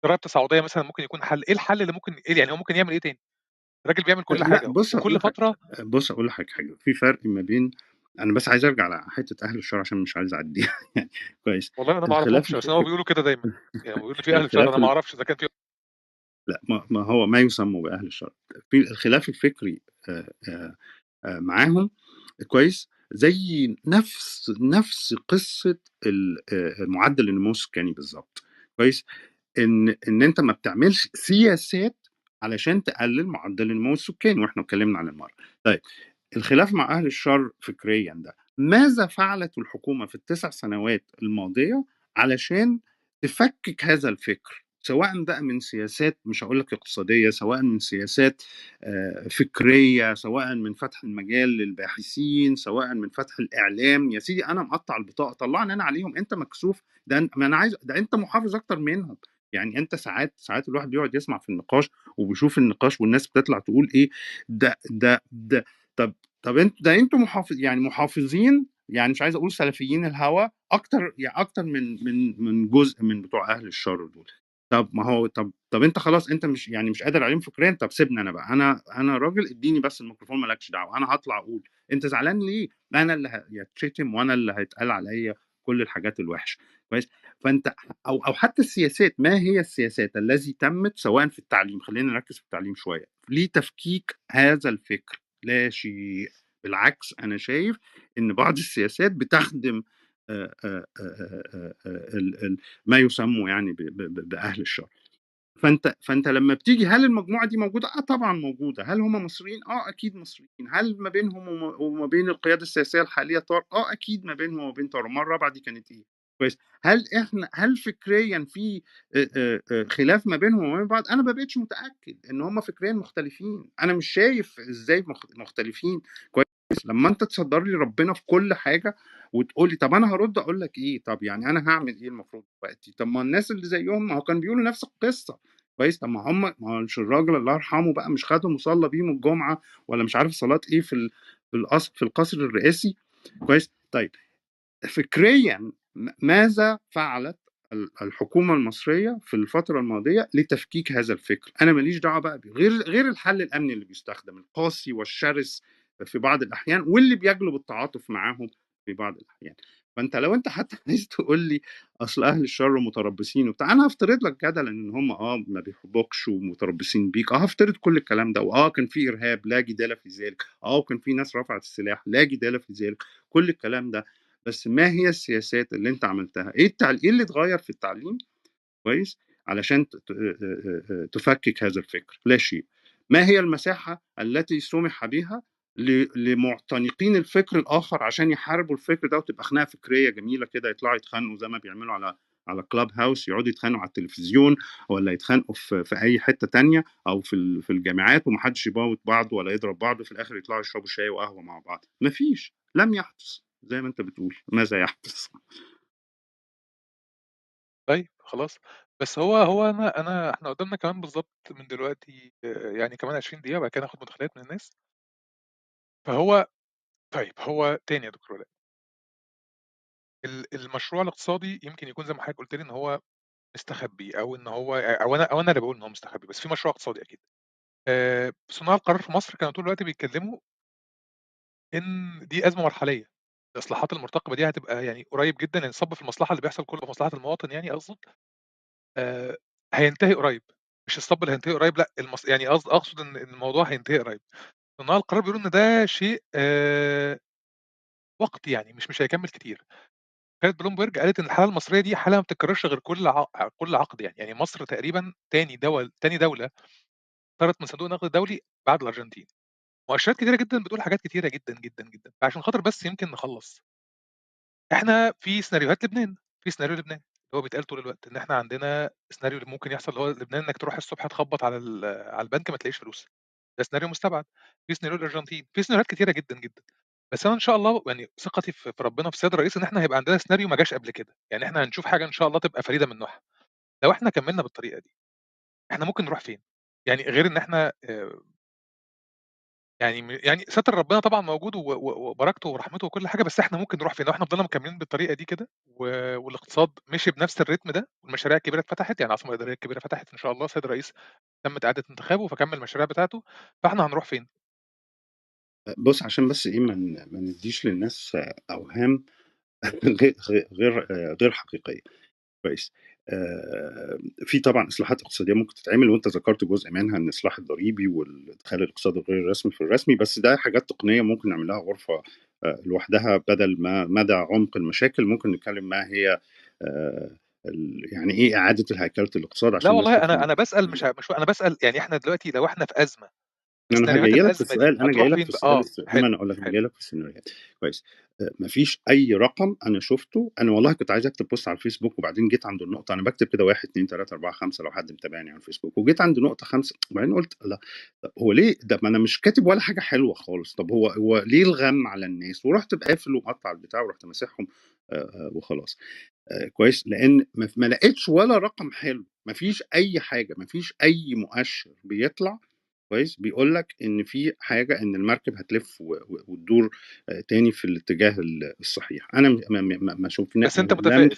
ضرايب تصاعدية مثلًا ممكن يكون حل، إيه الحل اللي ممكن إيه يعني هو ممكن يعمل إيه تاني؟ الراجل بيعمل كل
لأ
حاجة
بُص لك
فترة
بُص هاقول لحضرتك حاجة، في فرق ما بين أنا بس عايز أرجع لحتة أهل الشر عشان مش عايز أعدّيها يعني كويس،
والله أنا ما
الف
بس هو بيقولوا كده دايمًا، يعني بيقولوا في شر
الخلاف
أنا ما
ال
أعرفش إذا كان في
لأ ما هو ما يسمى بأهل الشر، في الخلاف الفكري معاهم كويس، زي نفس نفس آآ معدل النمو السكاني بالضبط، كويس، إن إن أنت ما بتعملش سياسات علشان تقلل معدل النمو السكاني، وإحنا اتكلمنا عن المَرّة. طيب الخلاف مع أهل الشر فكريًا ده، ماذا فعلت الحكومة في ال9 سنوات الماضية علشان تفكك هذا الفكر؟ سواء بقى من سياسات مش هاقول لك اقتصادية، سواء من سياسات آآ فكرية، سواء من فتح المجال للباحثين، سواء من فتح الإعلام، يا سيدي أنا مقطّع البطاقة، طلّعني أنا عليهم، أنت مكسوف، ده ما أنا عايز ده أنت محافظ أكتر منهم، يعني أنت ساعات ساعات الواحد بيقعد يسمع في النقاش وبيشوف النقاش والناس بتطلع تقول إيه، ده ده ده طب طب أنت ده أنتم محافظ يعني محافظين يعني مش عايز أقول سلفيين الهوى أكتر يعني أكتر من من من جزء من بتوع أهل الشر دول. طب ما هو طب طب أنت خلاص أنت مش يعني مش قادر عليهم فكريًا، طب سيبني أنا بقى، أنا أنا راجل ادّيني بس الميكروفون ما لكش دعوة، أنا هاطلع أقول، أنت زعلان ليه؟ أنا اللي هيتشتم وأنا اللي هيتقال عليّا كل الحاجات الوحشة، كويس؟ فأنت أو أو حتى السياسات، ما هي السياسات الذي تمت سواء في التعليم، خلّينا نركّز في التعليم شوية، لتفكيك هذا الفكر؟ لا شيء، بالعكس أنا شايف إن بعض السياسات بتخدم ما يسموا يعني ب ب ب بأهل الشر. فأنت فأنت لمّا بتيجي هل المجموعة دي موجودة؟ آه طبعًا موجودة. هل هم مصريين؟ آه أكيد مصريين. هل ما بينهم وما بين القيادة السياسية الحالية طار؟ آه أكيد ما بينهم وما بين طار. أُمّال الرابعة دي كانت إيه؟ كويس هل إحنا هل فكريا في خلاف ما بينهم وما بين بعض أنا ما بقتش متأكد إن هم فكريا مختلفين أنا مش شايف إزاي مخ- مختلفين كويس لما انت تصدر لي ربنا في كل حاجة وتقول لي طب أنا هرد أقول لك إيه؟ طب يعني أنا هعمل إيه المفروض دلوقتي؟ طب ما الناس اللي زيهم ما هو كانوا بيقولوا نفس القصة. كويس؟ طب ما هم ما مش الراجل الله يرحمه بقى مش خدوا مصلى بيهم الجمعة ولا مش عارف صلاة إيه في في القصر في القصر الرئاسي. كويس؟ طيب فكريا ماذا فعلت ال- الحكومة المصرية في الفترة الماضية لتفكيك هذا الفكر؟ أنا ماليش دعوة بقى بيه. غير غير الحل الأمني اللي بيستخدم القاسي والشرس في بعض الأحيان واللي بيجلب التعاطف معاهم في بعض الأحيان. فأنت لو أنت حتى عايز تقول لي أصل أهل الشر متربصين وبتاع أنا هفترض لك جدلا إن هم أه ما بيحبوكش ومتربصين بيك أه هفترض كل الكلام ده وأه كان في إرهاب لا جدال في ذلك أه وكان في ناس رفعت السلاح لا جدال في ذلك كل الكلام ده. بس ما هي السياسات اللي أنت عملتها؟ إيه التعليم إيه اللي اتغير في التعليم؟ كويس؟ علشان تفكك هذا الفكر لا شيء. ما هي المساحة التي سمح بها لمعتنقين الفكر الآخر عشان يحاربوا الفكر ده وتبقى خناقة فكرية جميلة كده يطلعوا يتخانقوا زي ما بيعملوا على على كلاب هاوس يقعدوا يتخانقوا على التلفزيون ولا يتخانقوا في, في أي حتة تانية أو في في الجامعات ومحدش يبوت بعض ولا يضرب بعض وفي الآخر يطلعوا يشربوا شاي وقهوة مع بعض. مفيش. لم يحدث زي ما أنت بتقول. ماذا يحدث؟
طيب خلاص. بس هو هو أنا أنا إحنا قدامنا كمان بالضبط من دلوقتي آآ يعني كمان 20 دقيقة وبعد كده ناخد مداخلات من الناس، فهو طيب هو تاني يا دكتور ولاء ال المشروع الاقتصادي يمكن يكون زي ما حضرتك قُلت لي إن هو مستخبي أو إن هو أو أنا أو أنا اللي باقول إن هو مستخبي، بس في مشروع اقتصادي أكيد. صناع القرار في مصر كانوا طول الوقت بيتكلموا إن دي أزمة مرحلية، الإصلاحات المرتقبة دي هتبقى يعني قريب جدًا ينصب في المصلحة اللي بيحصل كله في مصلحة المواطن يعني أقصد، هينتهي قريب، مش الصَب اللي هينتهي قريب لأ، المص يعني قصد أقصد إن الموضوع هينتهي قريب. صناع القرار بيقولوا إن ده شيء آآ وقتي يعني مش مش هيكمّل كتير. كانت بلومبرج قالت إن الحالة المصرية دي حالة ما بتتكررش غير كل ع كل عقد يعني، يعني مصر تقريبًا تاني دول تاني دولة طلعت من صندوق النقد الدولي بعد الأرجنتين. مؤشرات كتيرة جدًا بتقول حاجات كتيرة جدًا، جدًا، جدًا. فعشان خاطر بس يمكن نخلّص، إحنا في سيناريوهات لبنان، في سيناريو لبنان اللي هو بيتقال طول الوقت إن إحنا عندنا سيناريو اللي ممكن يحصل اللي هو لبنان إنك تروح الصبح تخبّط على على البنك ما تلاقيش فلوس، ده سيناريو مستبعد. في سيناريو الأرجنتين، في سيناريوهات كتيرة جدًا، جدًا. بس أنا إن شاء الله يعني ثقتي في ربنا في السيد الرئيس إن إحنا هيبقى عندنا سيناريو ما جاش قبل كده، يعني إحنا هنشوف حاجة إن شاء الله تبقى فريدة من نوعها. لو إحنا كمّلنا بالطريقة دي، إحنا ممكن نروح فين؟ يعني غير إن إحنا يعني يعني ساتر ربنا طبعًا موجود وبركته ورحمته وكل حاجة، بس إحنا ممكن نروح فين؟ لو إحنا فضلنا مكمّلين بالطريقة دي كده والاقتصاد مشي بنفس الريتم ده والمشاريع الكبيرة اتفتحت، يعني العاصمة الإدارية الكبيرة فتحت إن شاء الله، السيد الرئيس تمِّت إعادة انتخابه فكمّل المشاريع بتاعته، فإحنا هنروح فين؟
بص عشان بس إيه ما ما نديش للناس أوهام غير غير غير حقيقية كويس في طبعا إصلاحات اقتصادية ممكن تتعمل وأنت ذكرت جزء منها إن الاصلاح الضريبي والإدخال الاقتصاد الغير الرسمي في الرسمي بس ده حاجات تقنية ممكن نعمل لها غرفة آه، لوحدها بدل ما مدى عمق المشاكل. ممكن نتكلم ما هي آه، يعني إيه إعادة هيكله الاقتصاد؟
لا
عشان الناس
والله
تفهم
أنا باسأل مش مش أنا باسأل يعني إحنا دلوقتي لو إحنا في أزمة، أنا
جاي لك في السؤال أنا جاي لك في؟ السؤال ما أنا أقول لك. جاي لك في السيناريوهات. كويس. آه، مفيش أي رقم أنا شفته أنا والله كنت عايز أكتب بوست على الفيسبوك وبعدين جيت عند النقطة أنا بكتب كده واحد اتنين تلاتة أربعة خمسة لو حد متابعني على الفيسبوك وجيت عند نقطة خمسة وبعدين قلت لا هو ليه؟ ده ما أنا مش كاتب ولا حاجة حلوة خالص. طب هو هو ليه الغم على الناس؟ ورحت بقافل ومقطع البتاع ورحت ماسحهم آه، آه، وخلاص. كويس. لأن ما ما لقيتش ولا رقم حلو. ما فيش أي حاجة ما فيش أي مؤشر بيطلع كويس. بيقول لك إن في حاجة إن المركب هتلف وتدور آه، تاني في الاتجاه ال- الصحيح. أنا ما ما- ما شفنا
بس أنت
لم
متفائل.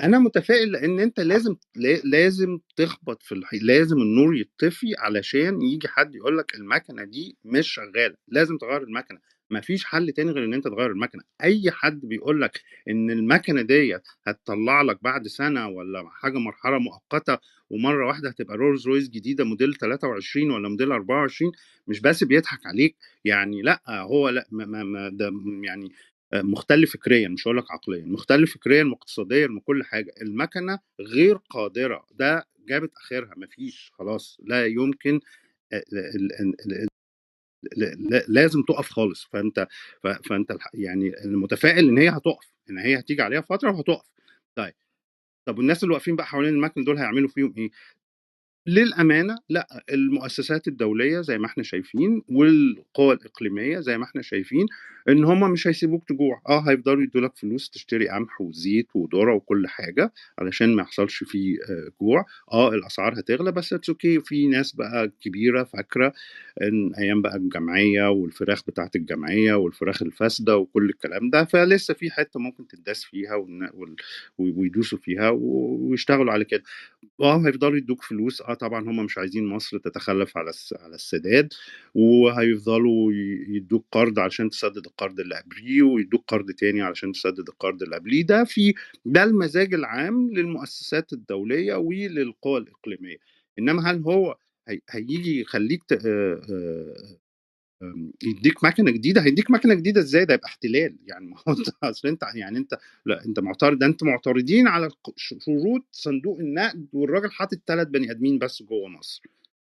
أنا متفائل لأن أنت لازم لا- لازم تخبط في الحي... لازم النور يطفي علشان يجي حد يقول لك المكنة دي مش شغالة لازم تغير المكنة. مفيش حل تاني غير إن أنت تغير المكنة. أي حد بيقول لك إن المكنة ديت هتطلع لك بعد سنة ولا حاجة مرحلة مؤقتة ومرة واحدة هتبقى رولز رويس جديدة موديل 23 ولا موديل 24 مش بس بيضحك عليك يعني لأ هو لأ ما ما ده يعني مختل فكريا مش هقول لك عقليا مختل فكريا واقتصاديا وكل حاجة. المكنة غير قادرة ده جابت آخرها مفيش خلاص لا يمكن لازم تقف خالص. فأنت فأنت يعني المتفائل إن هي هتقف إن هي هتيجي عليها فترة وهتقف. طيب. طب والناس اللي واقفين بقى حوالين المكن دول هيعملوا فيهم إيه؟ للأمانة لأ المؤسسات الدولية زي ما إحنا شايفين والقوى الإقليمية زي ما إحنا شايفين إن هم مش هيسيبوك تجوع. آه هيفضلوا يدوا لك فلوس تشتري قمح وزيت وذرة وكل حاجة علشان ما يحصلش فيه آه، جوع. آه الأسعار هتغلى بس it's okay في ناس بقى كبيرة فاكرة إن أيام بقى الجمعية والفراخ بتاعت الجمعية والفراخ الفاسدة وكل الكلام ده فلسه في حتة ممكن تداس فيها ويدوسوا فيها ويشتغلوا على كده. آه هيفضلوا يدوك فلوس. آه طبعا هم مش عايزين مصر تتخلف على على السداد وهيفضلوا يدوك قرض علشان تسدد القرض اللي قبليه ويدوك قرض تاني علشان تسدد القرض اللي قبليه. ده في ده المزاج العام للمؤسسات الدولية وللقوى الإقليمية. إنما هل هو هي- هيجي يخليك يديك مكنة جديدة. هيديك مكنة جديدة إزاي؟ ده يبقى احتلال. يعني ما هو انت أصل أنت يعني أنت لا أنت معترض ده أنت معترضين على شروط صندوق النقد والراجل حاطط ثلاث بني آدمين بس جوه مصر.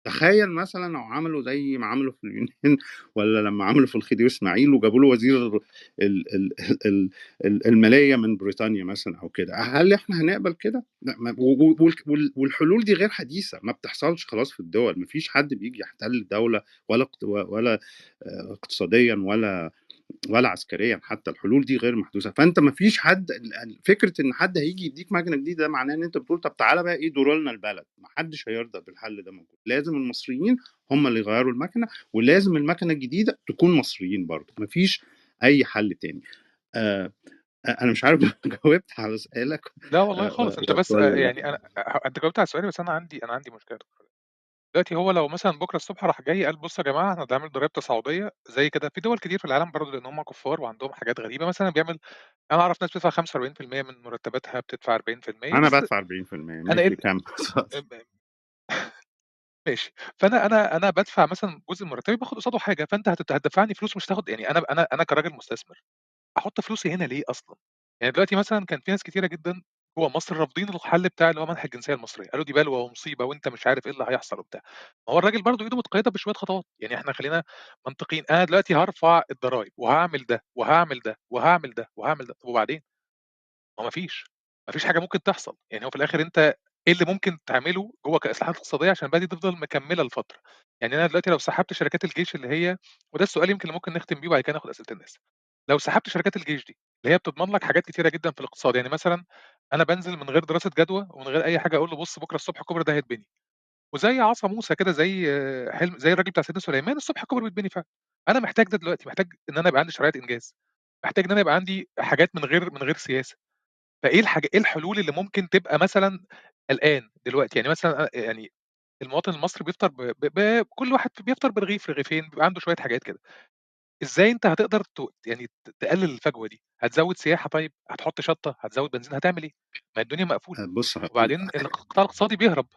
تخيل مثلا لو عملوا زي ما عملوا في اليونان ولا لما عملوا في الخديوي إسماعيل وجابوا له وزير ال- ال- ال- ال- ال- المالية من بريطانيا مثلا أو كده هل إحنا هنقبل كده؟ والحلول دي غير حديثة ما بتحصلش خلاص في الدول ما فيش حد بيجي يحتل دوله ولا ولا اقتصاديا ولا ولا عسكريا حتى الحلول دي غير محدوثة. فأنت ما فيش حد فكرة إن حد هيجي يديك مكنه جديده ده معناه إن أنت بتقول طب تعالى بقى إيه دور لنا البلد. ما حدش هيرضى بالحل ده موجود. لازم المصريين هم اللي يغيروا المكنة ولازم المكنة الجديدة تكون مصريين برضه. ما فيش أي حل تاني. آه أنا مش عارف جاوبت على سؤالك.
لا والله
آه
خالص. أنت
و-
بس آه،
لا
يعني أنا آه، أنت جاوبت على سؤالي بس أنا عندي أنا عندي مشكلة. دلوقتي هو لو مثلا بكرة الصبح راح جاي قال بصوا يا جماعة إحنا هنعمل ضريبه تصاعدية زي كده في دول كتير في العالم برضه لأن هم كفار وعندهم حاجات غريبة مثلا بيعمل أنا أعرف ناس بتدفع 45% من مرتباتها بتدفع 40%
أنا
بس
بدفع 40%
أنا إيه
ماشي
فأنا أنا أنا بادفع مثلا جزء من مرتبي باخد قصاده حاجة فأنت هتت- هتدفعني فلوس مش هتاخد يعني أنا أنا أنا كراجل مستثمر أحط فلوسي هنا ليه أصلا؟ يعني دلوقتي مثلا كان في ناس كتيرة جدا جوه مصر رافضين الحل بتاع اللي هو منح الجنسية المصرية. قالوا دي بلوه ومصيبة وأنت مش عارف إيه اللي هيحصل وبتاع. ما هو الراجل برضه إيده متقيدة بشوية خطوات. يعني إحنا خلينا منطقيين. أنا دلوقتي هرفع الضرايب وهعمل ده وهعمل ده وهعمل ده وهعمل ده. طب وبعدين؟ ما هو ما فيش، ما فيش حاجة ممكن تحصل، يعني هو في الآخر أنت إيه اللي ممكن تعمله جوّه كإصلاحات اقتصادية عشان البلد دي تفضل مكمّلة لفترة؟ يعني أنا دلوقتي لو سحبت شركات الجيش اللي هي وده السؤال يمكن اللي ممكن نختم بيه وبعد كده ناخد أسئلة الناس، لو سحبت شركات الجيش دي اللي هي بتضمن لك حاجات كتيرة جدًا في الاقتصاد، يعني مثلًا أنا بانزل من غير دراسة جدوى ومن غير أي حاجة أقول له بُص بكرة الصبح الكوبري ده هيتبني، وزي عصا موسى كده زي حلم زي الراجل بتاع سيدنا سليمان الصبح الكوبري بيتبني فعلًا، أنا محتاج ده دلوقتي، محتاج إن أنا يبقى عندي شرايط إنجاز، محتاج إن أنا يبقى عندي حاجات من غير من غير سياسة. فإيه الحاجة إيه الحلول اللي ممكن تبقى مثلًا الآن دلوقتي؟ يعني مثلًا أ يعني المواطن المصري بيفطر ب ب ب كل واحد بيفطر برغيف، رغيفين، بيبقى عنده شوية حاجات كده. إزاي أنت هتقدر ت يعني ت تقلل الفجوة دي؟ هتزوّد سياحة طيب؟ هتحط شطة؟ هتزوّد بنزين؟ هتعمل إيه؟ ما الدنيا مقفولة،
بص هقول
وبعدين القطاع الاقتصادي بيهرب.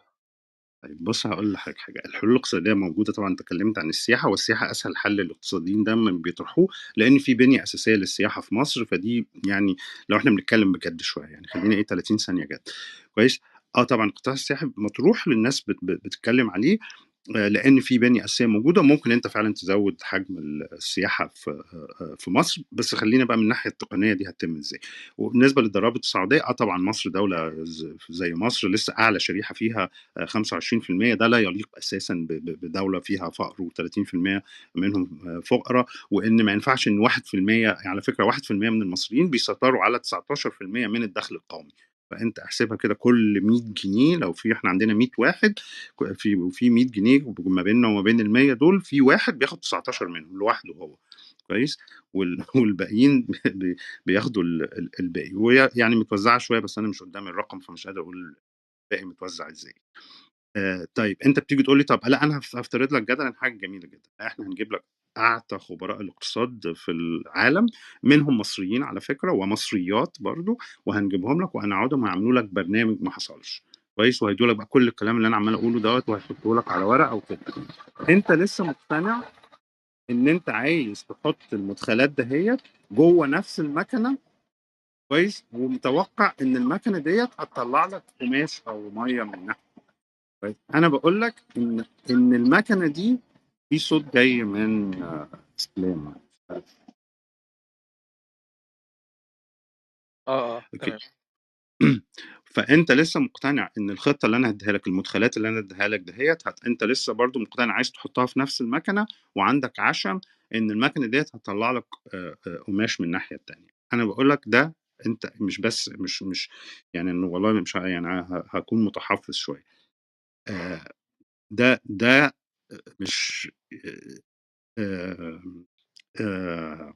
طيب بص هقول لحضرتك حاجة الحلول الاقتصادية موجودة طبعا أنت اتكلمت عن السياحة والسياحة أسهل حل الاقتصاديين دايما بيطرحوه لأن في بنية أساسية للسياحة في مصر فدي يعني لو إحنا بنتكلم بجد شوية يعني خلينا إيه 30 ثانية جد كويس آه طبعا القطاع السياحي مطروح للناس بت- بت- بتتكلم عليه آه، لأن في بنية أساسية موجودة ممكن أنت فعلا تزود حجم السياحة في آه، في مصر. بس خلينا بقى من الناحية التقنية دي هتتم إزاي. وبالنسبة للضرائب التصاعدية آه طبعا مصر دولة زي مصر لسه أعلى شريحة فيها آه، 25% ده لا يليق أساسا بدولة فيها فقر و30% منهم آه، فقراء. وإن ما ينفعش إن 1% على فكرة 1% من المصريين بيسيطروا على 19% من الدخل القومي. فأنت احسبها كده كل 100 جنيه لو في إحنا عندنا 100 واحد في وفي 100 جنيه ما بيننا وما بين ال 100 دول في واحد بياخد 19 منهم لوحده هو كويس؟ وال- والباقيين بي- بياخدوا ال- ال- الباقي وهي يعني متوزعة شوية بس أنا مش قدامي الرقم فمش قادر أقول الباقي متوزع إزاي. آه طيب أنت بتيجي تقول لي طب لا أنا هف- هفترض لك جدلا حاجة جميلة جدا إحنا هنجيب لك أعتى خبراء الاقتصاد في العالم منهم مصريين على فكرة ومصريات برضو وهنجيبهم لك وهنقعدهم هيعملوا لك برنامج ما حصلش كويس؟ وهيدوا لك بقى كل الكلام اللي أنا عمال أقوله دوت وهيحطه لك على ورق أو كده. أنت لسه مقتنع إن أنت عايز تحط المدخلات دهيت جوه نفس المكنة؟ كويس؟ ومتوقع إن المكنة ديت هتطلع لك قماش أو مية منها كويس. أنا بقول لك إن إن المكنة دي في صوت جاي من آه،
آه،
أوكي.
تمام.
فأنت لسه مقتنع إن الخطة اللي أنا هديها لك المدخلات اللي أنا اديها لك دهيت هت... أنت لسه برضو مقتنع عايز تحطها في نفس المكنة وعندك عشم إن المكنة ديت هتطلع لك آه، آه، قماش من الناحية التانية. أنا بقول لك ده أنت مش بس مش مش يعني انه والله مش ه- يعني ه- هكون متحفظ شوية. آه، ده ده مش آه، آه،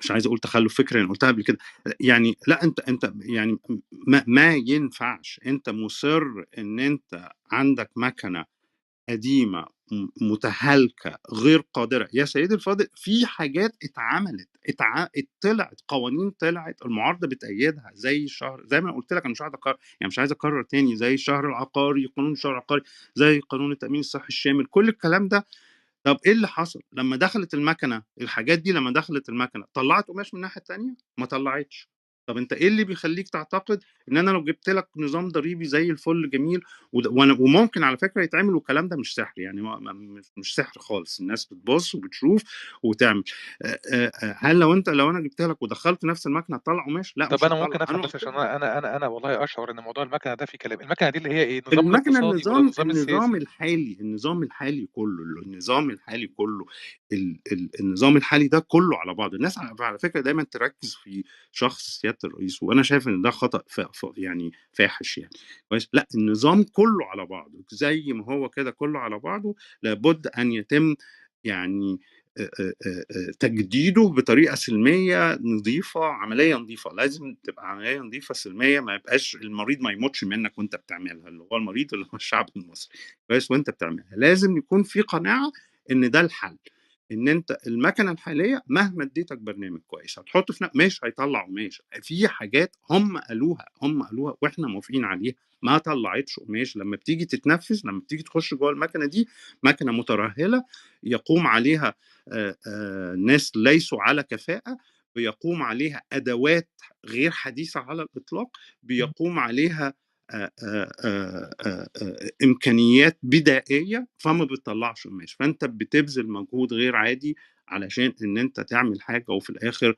مش عايز أقول تخلف فكري أنا قلتها قبل كده. يعني لأ أنت أنت يعني ما, ما ينفعش أنت مصر إن أنت عندك مكنة قديمة م- متهالكة غير قادرة. يا سيدي الفاضل في حاجات اتعملت اتع... طلعت قوانين طلعت المعارضة بتأيدها زي الشهر زي ما أنا قلت لك أنا مش عايز اكرر يعني مش عايز أكرر تاني زي الشهر العقاري قانون الشهر العقاري زي قانون التأمين الصحي الشامل. كل الكلام ده طب إيه اللي حصل؟ لما دخلت المكنة الحاجات دي لما دخلت المكنة طلعت قماش من الناحية التانية؟ ما طلعتش. طب أنت إيه اللي بيخليك تعتقد إن أنا لو جبت لك نظام ضريبي زي الفل جميل وأنا وممكن على فكرة يتعمل والكلام ده مش سحر يعني مش سحر خالص الناس بتبص وبتشوف وتعمل. هل لو أنت لو أنا جبت لك ودخلت نفس المكنة تطلع قماش لأ
طب
هتطلع
ممكن
أنا
بس عشان أنا أنا أنا والله أشعر إن موضوع المكنة ده فيه كلام، المكنة دي اللي هي إيه، النظام المكنة
النظام
النظام؟
الحالي النظام الحالي كله النظام الحالي كله ال ال النظام الحالي ده كله على بعضه. الناس على فكرة دايما تركز في شخص سياده الرئيس وأنا شايف إن ده خطأ يعني فاحش يعني. كويس؟ لأ النظام كله على بعضه زي ما هو كده كله على بعضه لابد أن يتم يعني تجديده بطريقة سلمية نظيفة عملية نظيفة. لازم تبقى عملية نظيفة سلمية ما يبقاش المريض ما يموتش منك وأنت بتعملها اللي هو المريض اللي هو الشعب المصري. كويس؟ وأنت بتعملها. لازم يكون في قناعة إن ده الحل. إن أنت المكنة الحالية مهما اديتك برنامج كويس هتحطه في مش هيطلع قماش في حاجات هم قالوها هم قالوها وإحنا موافقين عليها ما طلعتش قماش لما بتيجي تتنفذ لما بتيجي تخش جوه المكنة دي مكنة مترهلة يقوم عليها ناس ليسوا على كفاءة بيقوم عليها أدوات غير حديثة على الإطلاق بيقوم عليها إمكانيات بدائية فما بتطلعش قماش. فأنت بتبذل مجهود غير عادي علشان إن أنت تعمل حاجة وفي الآخر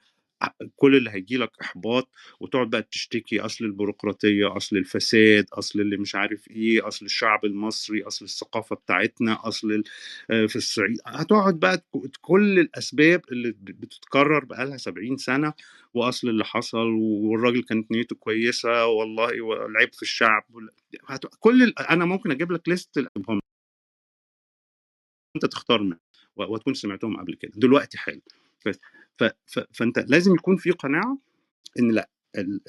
كل اللي هيجي لك إحباط وتقعد بقى تشتكي أصل البيروقراطية أصل الفساد أصل اللي مش عارف إيه أصل الشعب المصري أصل الثقافة بتاعتنا أصل آه، في الصعيد. هتقعد بقى كل الأسباب اللي بتتكرر بقالها 70 سنة وأصل اللي حصل والراجل كانت نيته كويسة والله والعيب في الشعب كل أنا ممكن أجيب لك ليست أنت تختار منها وتكون سمعتهم قبل كده. دلوقتي حالا. ف- ف- ف- فأنت لازم يكون في قناعة إن لأ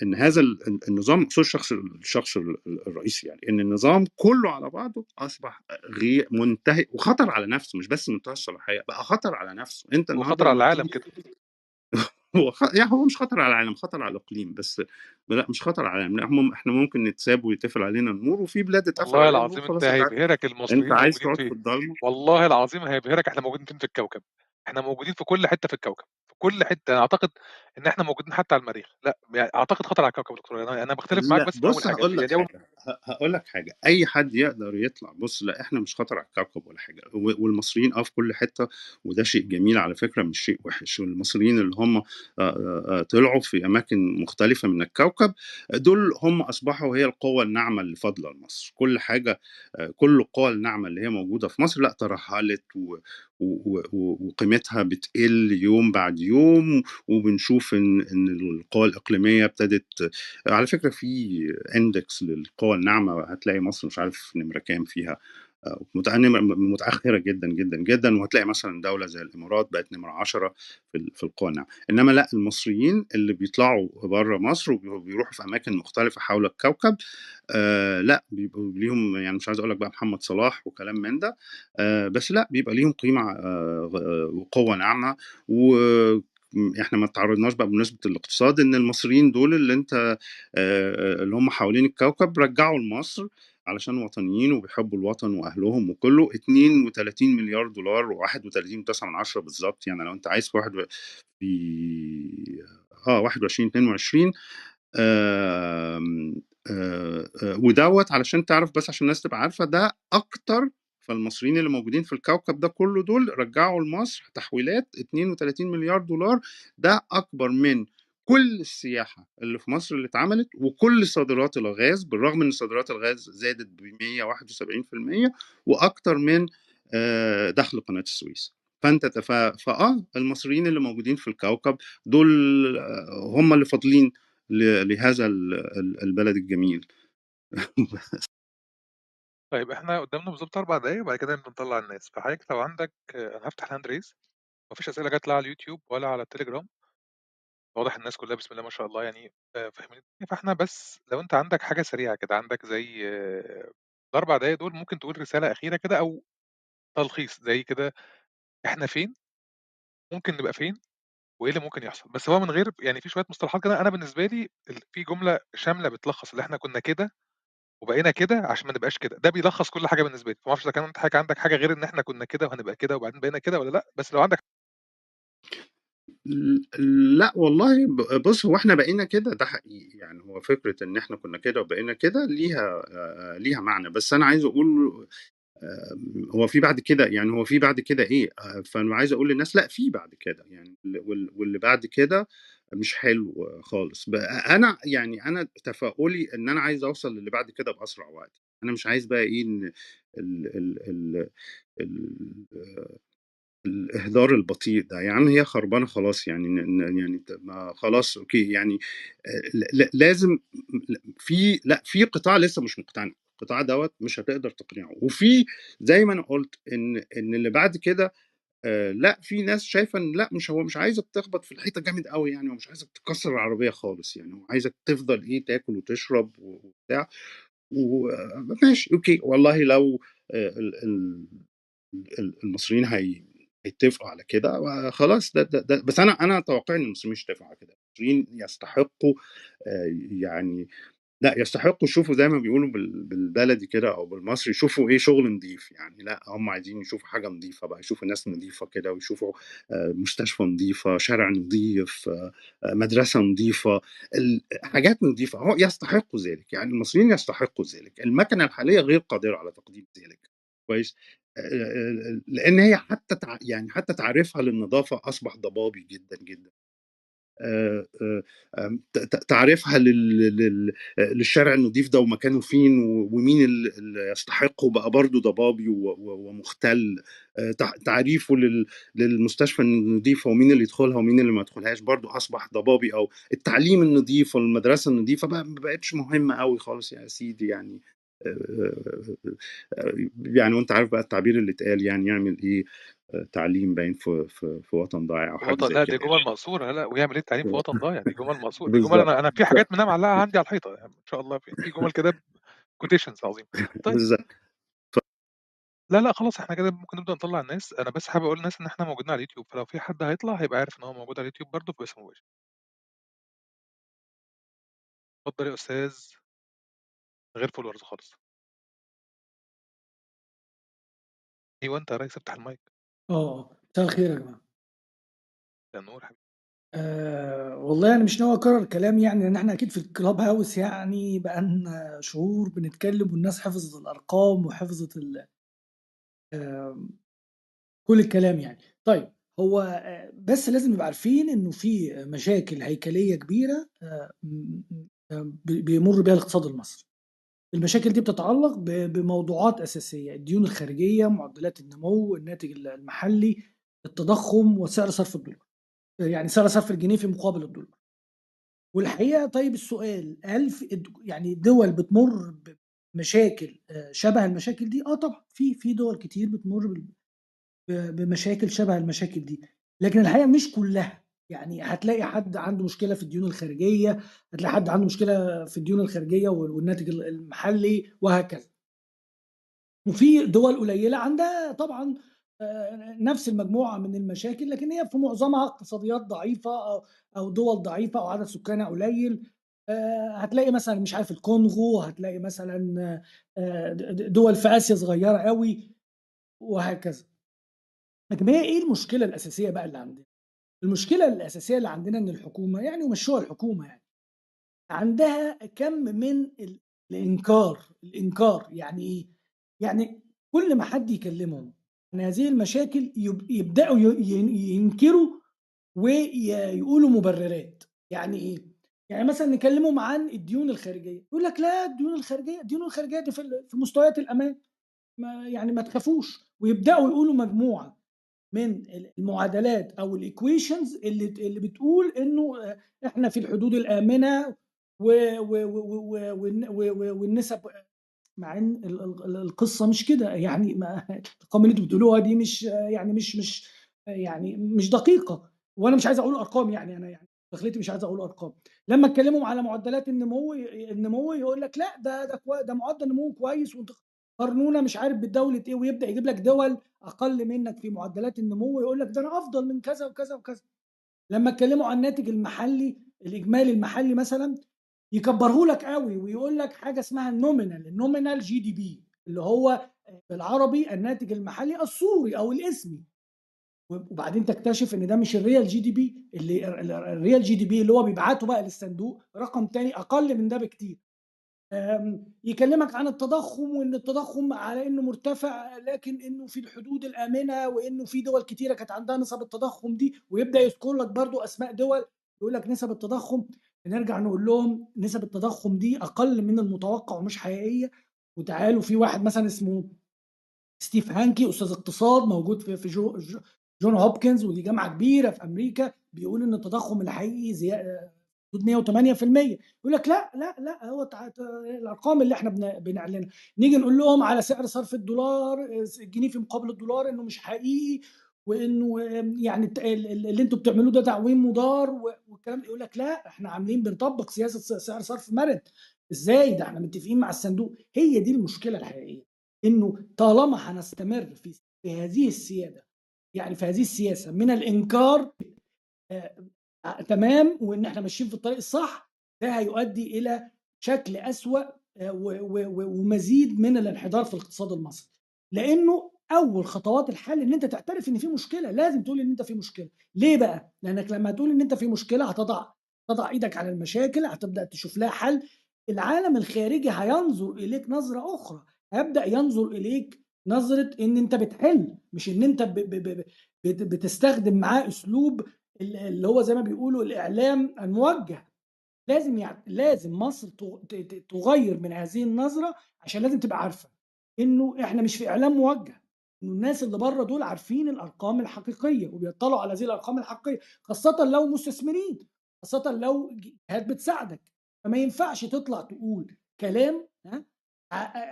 إن هذا ال- النظام خصوص الشخص الشخص ال- الرئيسي يعني إن النظام كله على بعضه أصبح غير منتهي وخطر على نفسه مش بس منتهى الصلاحية بقى خطر على نفسه. أنت
وخطر على العالم كده.
هو خ... يعني هو مش خطر على العالم خطر على الإقليم بس لأ مش خطر على العالم لأ هم إحنا ممكن نتساب ويتقفل علينا النور وفي بلاد اتقفل
والله العظيم أنت
عايز
هيبهرك
أنت
المصريين
عايز
موجودين
تقعد في الضلمة؟
والله العظيم هيبهرك إحنا موجودين فين في الكوكب، إحنا موجودين في كل حتة في الكوكب، في كل حتة، أنا أعتقد إن إحنا موجودين حتى على المريخ، لأ يعني أعتقد خطر على الكوكب يا دكتور، أنا أنا باختلف معاك
لا
بس في أول
بص
حاجة،
هقول لك
يعني أول
حاجة ه- هقول لك حاجة أي حد يقدر يطلع بص لأ إحنا مش خطر على الكوكب ولا حاجة و- والمصريين آه في كل حتة وده شيء جميل على فكرة مش شيء وحش والمصريين اللي هم آه، آه، آه، طلعوا في أماكن مختلفة من الكوكب دول هم أصبحوا هي القوة الناعمة اللي فاضلة لمصر كل حاجة آه، كل القوى الناعمة اللي هي موجودة في مصر لأ ترهلت و- وقيمتها بتقل يوم بعد يوم وبنشوف ان إن القوى الإقليمية ابتدت على فكرة في اندكس للقوى الناعمة هتلاقي مصر مش عارف نمرة كام فيها. متأخرة جدا جدا جدا وهتلاقي مثلا دولة زي الإمارات بقت نمرة 10 في ال- في القوى الناعمه إنما لا المصريين اللي بيطلعوا بره مصر وبيروحوا في أماكن مختلفة حول الكوكب آه لا بيبقوا ليهم يعني مش عايز أقول لك بقى محمد صلاح وكلام من ده آه بس لا بيبقى ليهم قيمة آه وقوة ناعمة. و إحنا ما تعرضناش بقى بمناسبة الاقتصاد إن المصريين دول اللي أنت اللي هم حوالين الكوكب رجعوا لمصر علشان وطنيين وبيحبوا الوطن وأهلهم وكله 32 مليار دولار و31.9 من عشرة بالظبط. يعني لو أنت عايز في واحد في آه 21 22 آم، آه، آه، ودوت علشان تعرف بس عشان الناس تبقى عارفة ده أكتر. فالمصريين اللي موجودين في الكوكب ده كله دول رجعوا لمصر تحويلات 32 مليار دولار. ده أكبر من كل السياحة اللي في مصر اللي اتعملت وكل صادرات الغاز بالرغم إن صادرات الغاز زادت ب 171% وأكتر من آه، دخل قناة السويس فأنت تف... فآه المصريين اللي موجودين في الكوكب دول آه، هم اللي فاضلين. لهذا ال- البلد الجميل
طيب إحنا قدامنا بالضبط 4 دقايق وبعد كده نبدأ نطلّع الناس، فحضرتك لو عندك أنا هافتح الhand raise ما فيش أسئلة جات لا على اليوتيوب ولا على التليجرام. واضح الناس كلّها بسم الله ما شاء الله يعني آآ فاهمين الدنيا، فإحنا بس لو أنت عندك حاجة سريعة كده، عندك زي ال4 دقايق دول ممكن تقول رسالة أخيرة كده أو تلخيص زي كده إحنا فين، ممكن نبقى فين، وإيه اللي ممكن يحصل، بس هو من غير يعني في شوية مصطلحات كده أنا بالنسبة لي في جملة شاملة بتلخّص اللي إحنا كنا كده وبقينا كده عشان ما نبقاش كده، ده بيلخّص كل حاجة بالنسبة لي، فما أعرفش إذا كان أنت حضرتك عندك حاجة غير إن إحنا كنا كده وهنبقى كده وبعدين بقينا كده والّا لأ، بس لو عندك
ل- لأ والله بص هو إحنا بقينا كده ده حقيقي يعني هو فكرة إن إحنا كنا كده وبقينا كده ليها ليها معنى. بس أنا عايز أقول آه، هو في بعد كده يعني هو في بعد كده إيه آه، فأنا عايز أقول للناس لأ في بعد كده يعني وال- واللي بعد كده مش حلو خالص. أنا يعني أنا تفاؤلي إن أنا عايز أوصل للي بعد كده بأسرع وقت. أنا مش عايز بقى إيه إن ال ال ال ال الإهدار البطيء ده عم هي خربانة خلاص يعني يعني ما خلاص أوكي يعني لازم في لأ في قطاع لسه مش مقتنع القطاع دوت مش هتقدر تقنعه. وفي زي ما أنا قلت إن إن اللي بعد كده لأ في ناس شايفة إن لأ مش هو مش عايزك تخبط في الحيطة جامد قوي يعني هو مش عايزك تكسر العربية خالص يعني هو عايزك تفضل إيه تاكل وتشرب وبتاع. وماشي أوكي والله لو ال- ال- ال- المصريين هي هيتفقوا على كده وخلاص ده, ده, ده بس أنا أنا أتوقع إن المصريين مش على كده. المصريين يستحقوا آه، يعني لأ يستحقوا يشوفوا زي ما بيقولوا بال- بالبلدي كده أو بالمصري يشوفوا إيه شغل نظيف يعني. لأ هم عايزين يشوفوا حاجة نظيفه بقى يشوفوا ناس نظيفه كده ويشوفوا آه، مستشفى نظيفه شارع نظيف آه، مدرسة نظيفه حاجات نظيفه هو يستحقوا ذلك يعني المصريين يستحقوا ذلك. المكنة الحالية غير قادرة على تقديم ذلك. كويس؟ لأن هي حتى يعني حتى تعريفها للنظافة أصبح ضبابي جدا جدا. تعريفها لل- لل- للشارع النظيف ده ومكانه فين ومين ال- اللي يستحقه بقى برضه ضبابي ومختل. تع- تعريفه لل- للمستشفى النظيفة ومين اللي يدخلها ومين اللي ما يدخلهاش برضه أصبح ضبابي أو التعليم النظيف والمدرسة النظيفة بقى ما بقتش مهمة قوي خالص يا سيدي يعني. يعني وأنت عارف بقى التعبير اللي اتقال يعني يعمل إيه آه، تعليم باين في في في وطن ضايع أو حاجة
وطن
كده
دي جُمل مقصورة، لا ويعمل إيه التعليم في وطن ضايع، دي جُمل مقصورة، دي جُمل أنا أنا في حاجات منها معلّقة عندي على الحيطة يعني ما شاء الله في جُمل كده quotations عظيمة. طيب
بالظبط.
لا، لأ خلاص إحنا كده ممكن نبدأ نطلّع الناس، أنا بس حابب أقول للناس إن إحنا موجودين على اليوتيوب، فلو في حد هيطلع هيبقى عارف إن هو موجود على اليوتيوب برضه باسم مباشر. اتفضل يا أستاذ. من غير followers خالص. أيوه أنت يا ريس افتح المايك.
آه، آه، مساء الخير يا جماعة.
نور حبيبي.
آآ والله أنا مش ناوي أكرر كلام يعني لإن إحنا أكيد في الclub house يعني بقى لنا شهور بنتكلم والناس حفظت الأرقام وحفظت ال آمم كل الكلام يعني. طيب هو آآ بس لازم نبقى عارفين إنه في مشاكل م م ب بيمُر بيها الاقتصاد المصري. المشاكل دي بتتعلق بموضوعات أساسية، الديون الخارجية، معدلات النمو، الناتج ال المحلي، التضخم، وسعر صرف الدولار. يعني سعر صرف الجنيه في مقابل الدولار. والحقيقة طيب السؤال هل يعني دول بتمُر بمشاكل آآ شبه المشاكل دي؟ آه طبعًا، في في دول كتير بتمُر بمشاكل شبه المشاكل دي، لكن الحقيقة مش كلّها، يعني هتلاقي حد عنده مشكلة في الديون الخارجية، هتلاقي حد عنده مشكلة في الديون الخارجية وال والناتج ال المحلي وهكذا. وفي دول قليلة عندها طبعًا نفس المجموعة من المشاكل، لكن هي في معظمها اقتصاديات ضعيفة أو دول ضعيفة أو عدد سكانها قليل. هتلاقي مثلًا مش عارف الكونغو، هتلاقي مثلًا دول في آسيا صغيرة أوي وهكذا. لكن هي إيه المشكلة الأساسية بقى اللي عندنا؟ المشكلة الأساسية اللي عندنا إن الحكومة يعني ومشّوها الحكومة يعني، عندها كَم من ال الإنكار، الإنكار يعني إيه؟ يعني كل ما حد يكلمهم عن هذه المشاكل يب يبدأوا ي ي ينكروا ويقولوا مبررات، يعني إيه؟ يعني مثلًا نكلمهم عن الديون الخارجية، يقول لك لا الديون الخارجية الديون الخارجية دي في مستويات الأمان، ما يعني ما تخافوش، ويبدأوا يقولوا مجموعة من ال المعادلات أو الequations اللي اللي بتقول إنه آآ إحنا في الحدود و والنسب مع إن ال ال القصة مش كده، يعني ما الأرقام اللي أنتم بتقولوها دي مش يعني مش مش يعني مش دقيقة، وأنا مش عايز أقول أرقام يعني أنا يعني دخلتي مش عايز أقول أرقام، لمّا تكلمهم على معدلات النمو النمو يقول لك لأ ده ده ده معدل نمو كويس وأنتم قارنونا مش عارف بدولة إيه، ويبدأ يجيب لك دول أقل منك في معدلات النمو ويقول لك ده أنا أفضل من كذا وكذا وكذا. لمّا اتكلموا عن الناتج المحلي الإجمالي المحلي مثلًا يكبره لك أوي ويقول لك حاجة اسمها الnominal الnominal GDP اللي هو بالعربي الناتج المحلي الصوري أو الإسمي. وبعدين تكتشف إن ده مش الreal GDP اللي ال ال الreal GDP اللي هو بيبعته بقى للصندوق رقم تاني أقل من ده بكتير. يكلمك عن التضخم وإن التضخم على إنه مرتفع لكن إنه في الحدود الآمنة وإنه في دول كتيرة كانت عندها نسب التضخم دي، ويبدأ يذكر لك برضه أسماء دول يقول لك نسب التضخم. بنرجع نقول لهم نسب التضخم دي أقل من المتوقع ومش حقيقية، وتعالوا في واحد مثلًا اسمه ستيف هانكي أستاذ اقتصاد موجود في في جو جون هوبكنز ودي جامعة كبيرة في أمريكا بيقول إن التضخم الحقيقي 108% يقول لك لأ، لأ، لأ هو الأرقام اللي إحنا بن بنعلنها، نيجي نقول لهم على سعر صرف الدولار س الجنيه في مقابل الدولار إنه مش حقيقي وإنه يعني اللي أنتم بتعملوه ده تعويم مضار والكلام يقول لك لأ إحنا عاملين بنطبق سياسة س سعر صرف مرن، إزاي؟ ده إحنا متفقين مع الصندوق، هي دي المشكلة الحقيقية، إنه طالما هنستمر في هذه السيادة يعني في هذه السياسة من الإنكار آآ تمام وإن إحنا ماشيين في الطريق الصح، ده هيؤدي إلى شكل و و ومزيد من الانحدار في الاقتصاد المصري، لإنه أول خطوات الحل إن أنت تعترف إن في مشكلة، لازم تقول إن أنت في مشكلة، ليه بقى؟ لأنك لمّا تقول إن أنت في مشكلة هتضع تضع إيدك على المشاكل، هتبدأ تشوف لها حل، العالم الخارجي هينظر إليك نظرة أخرى، هيبدأ ينظر إليك نظرة إن أنت بتحل، مش إن أنت ب ب ب بت بتستخدم معاه أسلوب ال اللي هو زي ما بيقولوا الإعلام الموجه، لازم يع لازم مصر تغيّر من هذه النظرة عشان لازم تبقى عارفة إنه إحنا مش في إعلام موجه، إنه الناس اللي برّه دول عارفين الأرقام الحقيقية وبيطلعوا على هذه الأرقام الحقيقية، خاصةً لو مستثمرين، خاصةً لو جهات بتساعدك، فما ينفعش تطلع تقول كلام ها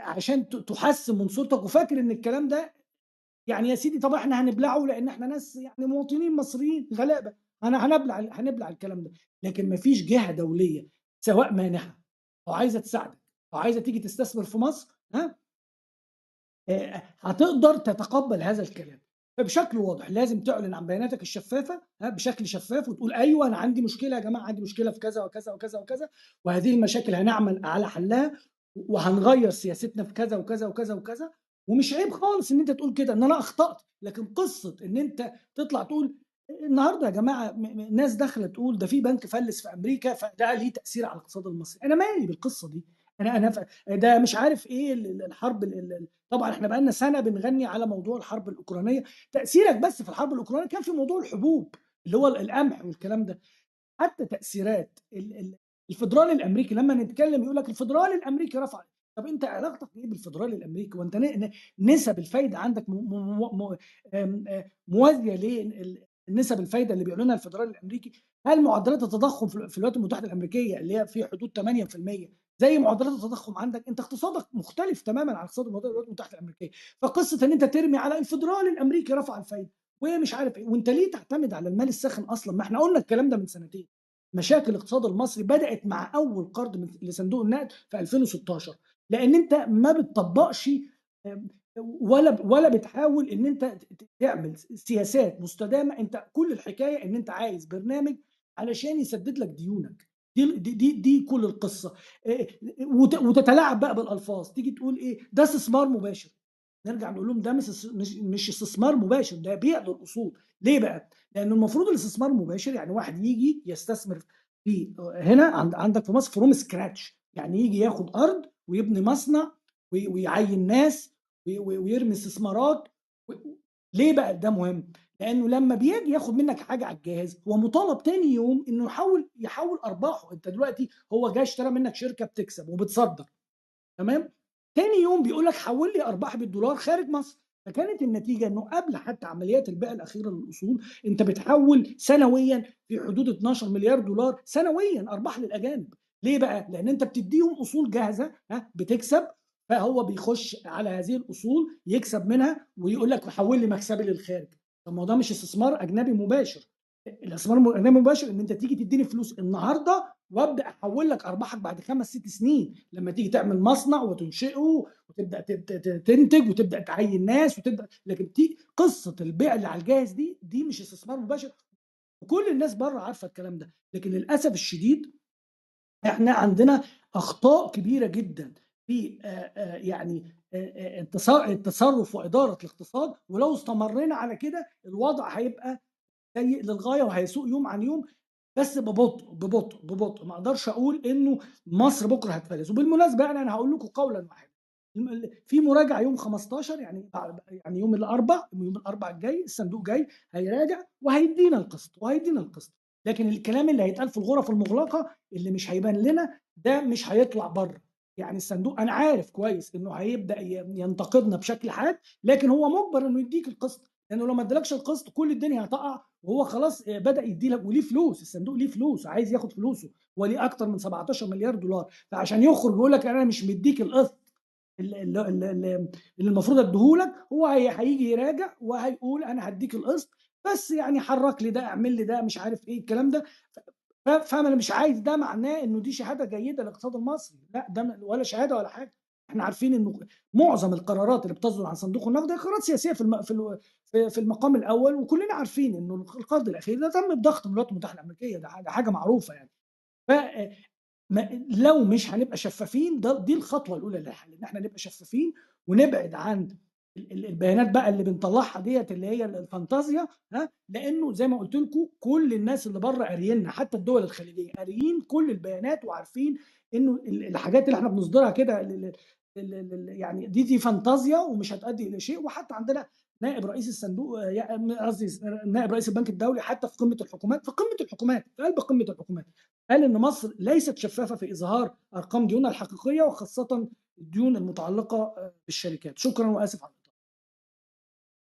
عشان تحسّن من صورتك. وفاكر إن الكلام ده يعني يا سيدي طب إحنا هنبلعه؟ لإن إحنا ناس يعني مواطنين مصريين غلابة، هن هنبلع هنبلع الكلام ده، لكن ما فيش جهة دولية سواء مانحة أو عايزة تساعدك أو عايزة تيجي تستثمر في مصر ها؟ آآ هتقدر تتقبل هذا الكلام، فبشكل واضح لازم تعلن عن بياناتك الشفافة ها؟ بشكل شفاف وتقول أيوه أنا عندي مشكلة يا جماعة عندي مشكلة في كذا وكذا وكذا وكذا، وهذه المشاكل هنعمل على حلها وهنغيّر سياستنا في كذا وكذا وكذا وكذا، ومش عيب خالص إن أنت تقول كده إن أنا أخطأت، لكن قصة إن أنت تطلع تقول النهارده يا م ناس داخلة تقول ده في بنك فلِّس في أمريكا فده ليه تأثير على الاقتصاد المصري، أنا مالي بالقصة دي، أنا أنا ف ده مش عارف ال الحرب ال ال طبعًا إحنا بقى لنا سنة بنغني على موضوع الحرب الأوكرانية، تأثيرك بس في الحرب الأوكرانية كان في موضوع الحبوب اللي هو ال القمح والكلام ده، حتى تأثيرات ال ال الفيدرالي الأمريكي لمّا نتكلم يقول لك الفيدرالي الأمريكي رفع طب أنت علاقتك؟ هو أنت ن ن نسب الفايدة عندك م م م م آمم آآ موازية لل نسب الفايدة اللي بيعلنها الفيدرالي الأمريكي؟ هل معدلات التضخم في ال في الولايات المتحدة الأمريكية اللي هي في حدود 8% زي معدلات التضخم عندك؟ أنت اقتصادك مختلف تمامًا عن اقتصاد الولايات المتحدة الأمريكية، فقصة إن أنت ترمي على الفيدرالي الأمريكي رفع الفايدة ومش عارف إيه، وأنت ليه تعتمد على المال الساخن أصلًا؟ ما إحنا قُلنا الكلام ده من سنتين، مشاكل الاقتصاد المصري بدأت مع أول قرض لصندوق النقد في 2016 لإن أنت ما بتطبّقش ولا ولا بتحاول إن أنت ت ت تعمل سياسات مستدامة، أنت كل الحكاية إن أنت عايز برنامج علشان يسدد لك ديونك، دي دي دي كل وت وتتلاعب بقى بالألفاظ، تيجي تقول إيه؟ ده استثمار مباشر، نرجع نقول لهم ده مش اس مش مش استثمار مباشر ده بيع للأصول، ليه بقى؟ لأنه المفروض الاستثمار المباشر يعني واحد ييجي يستثمر في هنا عند عندك في مصر from scratch. يعني ييجي ياخد أرض ويبني مصنع وي ويعيّن ناس ويرمي استثمارات ليه بقى ده مهم؟ لأنه لما بيجي ياخد منك حاجة على الجاهز هو مطالب تاني يوم إنه يحول يحول أرباحه. أنت دلوقتي هو جاي اشترى منك شركة بتكسب وبتصدر. تمام؟ تاني يوم بيقول لك حول لي أرباح بالدولار خارج مصر. فكانت النتيجة إنه قبل حتى عمليات البيع الأخيرة للأصول أنت بتحول سنويا في حدود 12 مليار دولار سنويا أرباح للأجانب. ليه بقى؟ لأن أنت بتديهم أصول جاهزة ها بتكسب فهو بيخش على هذه الأصول يكسب منها ويقول لك حول لي مكسبي للخارج. طب ما ده مش استثمار أجنبي مباشر. الاستثمار الاجنبي المباشر إن أنت تيجي تديني فلوس النهارده وأبدأ أحول لك أرباحك بعد خمس ست سنين. لما تيجي تعمل مصنع وتنشئه وتبدأ تنتج وتبدأ تعين ناس وتبدأ لكن تيجي قصة البيع اللي على الجاهز دي دي مش استثمار مباشر. وكل الناس بره عارفة الكلام ده لكن للأسف الشديد إحنا عندنا أخطاء كبيرة جدا في يعني التصرف وإدارة الاقتصاد ولو استمرينا على كده الوضع هيبقى سيء للغاية وهيسوء يوم عن يوم بس ببطء ببطء ببطء. ما أقدرش أقول إنه مصر بكرة هتفلس. وبالمناسبة يعني أنا هقول لكم قولا واحدا. في مراجعة يوم 15 يعني يعني يوم الأربع يوم الأربع الجاي الصندوق جاي هيراجع وهيدينا القسط وهيدينا القسط. لكن الكلام اللي هيتقال في الغرف المغلقة اللي مش هيبان لنا ده مش هيطلع بره. يعني الصندوق أنا عارف كويس إنه هيبدأ ينتقدنا بشكل حاد لكن هو مجبر إنه يديك القسط. لأنه لو ما ادالكش القسط كل الدنيا هتقع وهو خلاص بدأ يدي لك وليه فلوس؟ الصندوق ليه فلوس؟ عايز ياخد فلوسه. وليه أكتر من 17 مليار دولار؟ فعشان يخرج يقول لك أنا مش مديك القسط اللي المفروض أديهولك هو هيجي يراجع وهيقول أنا هديك القسط. بس يعني حرك لي ده اعمل لي ده مش عارف إيه الكلام ده. فانا مش عايز ده معناه انه دي شهادة جيدة للاقتصاد المصري. لا ده ولا شهادة ولا حاجة. إحنا عارفين انه معظم القرارات اللي بتصدر عن صندوق النقد هي قرارات سياسية في. في المقام الأول وكلنا عارفين انه القرض الأخير ده تم بضغط الولايات المتحده الأمريكية. ده حاجة معروفة يعني. ف لو مش هنبقى شفافين ده دي الخطوة الأولى للحل إن إحنا نبقى شفافين ونبعد عن البيانات بقى اللي بنطلعها ديت اللي هي الفانتازيا ها لأنه زي ما قلت لكم كل الناس اللي بره قارييننا حتى الدول الخليجية قاريين كل البيانات وعارفين إنه الحاجات اللي إحنا بنصدرها كده يعني دي دي فانتازيا ومش هتؤدي إلى شيء. وحتى عندنا نائب رئيس الصندوق قصدي نائب رئيس البنك الدولي حتى في قمة الحكومات في قمة الحكومات في قلب قمة الحكومات قال إن مصر ليست شفافة في إظهار أرقام ديونها الحقيقية وخاصة الديون المتعلقة بالشركات. شكرا وآسف على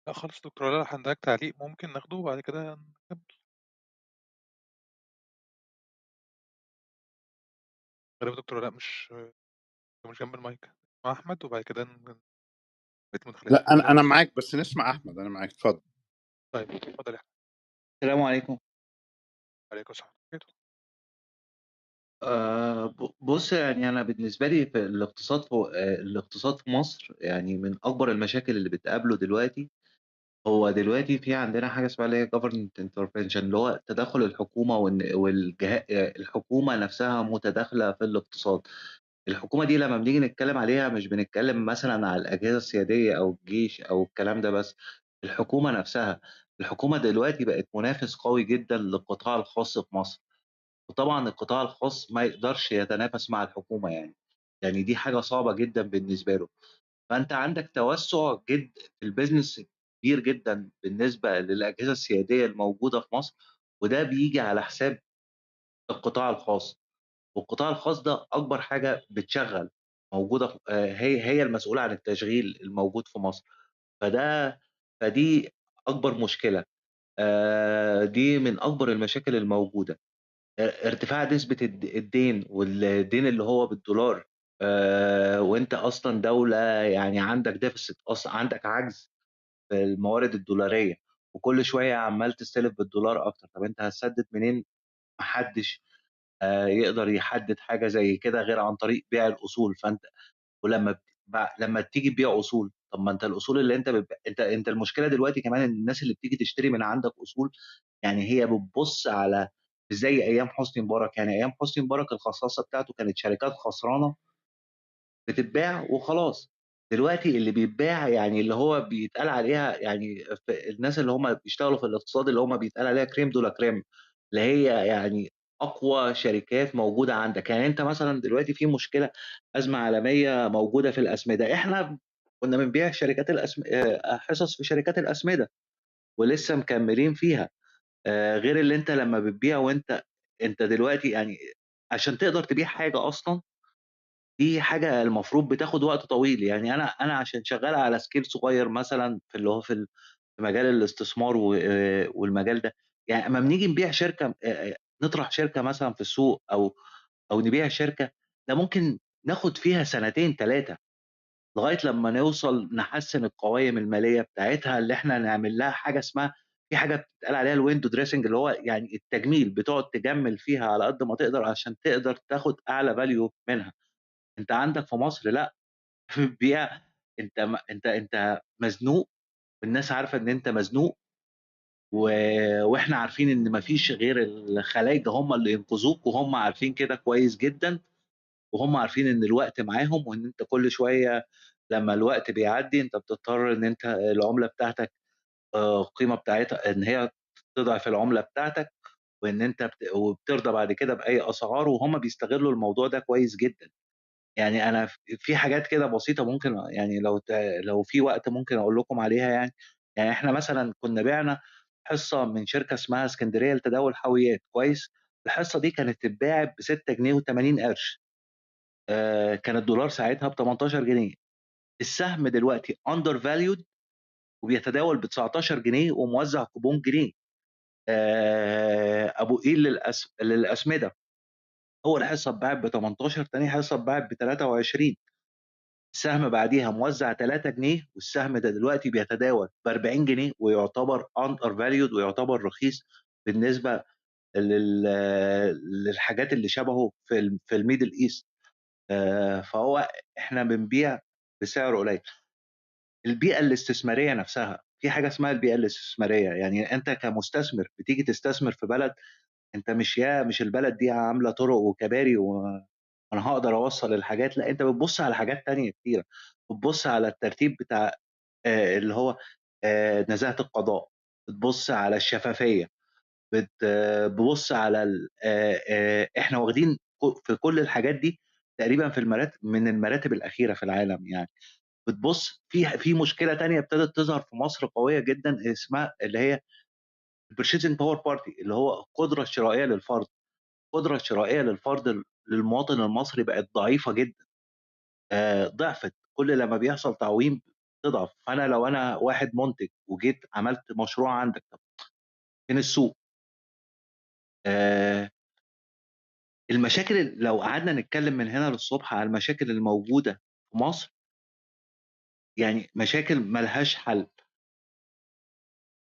لأ خالص دكتورة لا عندك تعليق ممكن ناخده وبعد كده نكمل. غالبًا دكتورة لأ مش مش جنب المايك، مع أحمد وبعد كده ن بقية المداخلات.
لأ أنا أنا معاك بس نسمع أحمد، أنا معاك اتفضل.
طيب اتفضل يا أحمد.
السلام عليكم.
وعليكم السلام ورحمة الله وبركاته.
آآ ب بُص يعني أنا بالنسبة لي في الاقتصاد ف آآ الاقتصاد في مصر يعني من أكبر المشاكل اللي بتقابله دلوقتي، هو دلوقتي في عندنا حاجة اسمها اللي هي government intervention اللي هو تدخُّل الحكومة وإن الحكومة نفسها متداخلة في الاقتصاد. الحكومة دي لمّا بنيجي نتكلم عليها مش بنتكلم مثلًا على الأجهزة السيادية أو الجيش أو الكلام ده بس، الحكومة نفسها، الحكومة دلوقتي بقت منافس قوي جدًا للقطاع الخاص في مصر. وطبعًا القطاع الخاص ما يقدرش يتنافس مع الحكومة يعني، يعني دي حاجة صعبة جدًا بالنسبة له. فأنت عندك توسُّع جد في الbusiness كبير جدًا بالنسبة للأجهزة السيادية الموجودة في مصر، وده بييجي على حساب القطاع الخاص، والقطاع الخاص ده أكبر حاجة بتشغّل موجودة ف آآ هي هي المسؤولة عن التشغيل الموجود في مصر، فده فدي أكبر مشكلة، آآ دي من أكبر المشاكل الموجودة. ار ارتفاع الد الدين والدين اللي هو بالدولار. آآ وأنت أصلًا دولة يعني عندك deficit أصلًا عندك عجز الموارد الدولارية، وكل شوية عمّال تستلف بالدولار أكتر، طب أنت هتسدد منين؟ ما حدش آآ يقدر يحدد حاجة زي كده غير عن طريق بيع الأصول، فأنت ولمّا لمّا تيجي تبيع أصول، طب ما أنت الأصول اللي أنت بتب أنت أنت المشكلة دلوقتي كمان إن الناس اللي بتيجي تشتري من عندك أصول، يعني هي بتبُص على زي أيام حسني مبارك، يعني أيام حسني مبارك الخصاصة بتاعته كانت شركات خسرانة بتتباع وخلاص، دلوقتي اللي بيتباع يعني اللي هو بيتقال عليها يعني الناس اللي هم بيشتغلوا في الاقتصاد اللي هم بيتقال عليها de la crème اللي هي يعني أقوى شركات موجودة عندك، يعني أنت مثلًا دلوقتي في مشكلة أزمة عالمية موجودة في الأسمدة، إحنا كنا بنبيع شركات الأسم... آه، حصص في شركات الأسمدة ولسه مكملين فيها. آه، غير اللي أنت لما بتبيع وأنت أنت دلوقتي يعني عشان تقدر تبيع حاجة أصلا دي حاجة المفروض بتاخد وقت طويل. يعني أنا أنا عشان شغال على scale صغير مثلا في اللي هو في ال- في مجال الاستثمار آه، والمجال ده يعني أما بنيجي نبيع آه، نطرح شركة مثلا في السوق أو أو نبيع شركة ده ممكن ناخد فيها سنتين ثلاثة لغاية لما نوصل نحسن القوائم المالية بتاعتها اللي إحنا نعمل لها حاجة اسمها في حاجة بتتقال عليها ال window dressing اللي هو يعني التجميل بتقعد تجمل فيها على قد ما تقدر عشان تقدر تاخد أعلى value منها. أنت عندك في مصر لأ في البيئه أنت م- أنت أنت مزنوق والناس عارفة إن أنت مزنوق و... وإحنا عارفين إن مفيش غير الخلايجة هم اللي ينقذوك وهم عارفين كده كويس جدا وهم عارفين إن الوقت معاهم وإن أنت كل شوية لما الوقت بيعدي أنت بتضطر إن أنت العملة بتاعتك آه، القيمة بتاعتها إن هي تضعف العملة بتاعتك وإن أنت بت... وبترضى بعد كده بأي أسعار وهم بيستغلوا الموضوع ده كويس جدا. يعني أنا في حاجات كده بسيطة ممكن يعني لو. لو في وقت ممكن أقول لكم عليها يعني. يعني إحنا مثلا كنا بعنا حصة من شركة اسمها اسكندرية لتداول الحاويات كويس؟ الحصة دي كانت تتباع ب 6 جنيه و80 قرش. آه كان الدولار ساعتها ب 18 جنيه. السهم دلوقتي undervalued وبيتداول ب 19 جنيه وموزع كوبون جنيه. آه أبو قير للأس... للأسمدة. أول حصة اتباعت ب 18 تاني حصة اتباعت ب 23 السهم بعديها موزع 3 جنيه والسهم ده دلوقتي بيتداول ب 40 جنيه ويعتبر undervalued ويعتبر رخيص بالنسبة لل... للحاجات اللي شبهه في. في ال Middle East آه فهو إحنا بنبيع بسعر قليل. البيئة الاستثمارية نفسها في حاجة اسمها البيئة الاستثمارية. يعني أنت كمستثمر بتيجي تستثمر في بلد أنت مش يا مش البلد دي عاملة طرق وكباري وأنا هقدر أوصل الحاجات لأ أنت بتبص على حاجات تانية كتيرة. بتبص على الترتيب بتاع اللي هو نزاهة القضاء. بتبص على الشفافية. بت- بتبص على إحنا واخدين في كل الحاجات دي تقريبا في المراتب من المراتب الأخيرة في العالم يعني. بتبص في في مشكلة تانية ابتدت تظهر في مصر قوية جدا اسمها اللي هي ال purchasing power parity اللي هو القدره الشرائيه للفرد. القدره الشرائيه للفرد للمواطن المصري بقت ضعيفة جدا. آه، ضعفت. كل لما بيحصل تعويم تضعف. فانا لو أنا واحد منتج وجيت عملت مشروع عندك طب فين السوق؟ آه، المشاكل ال- لو قعدنا نتكلم من هنا للصبح على المشاكل الموجودة في مصر يعني مشاكل ملهاش حل.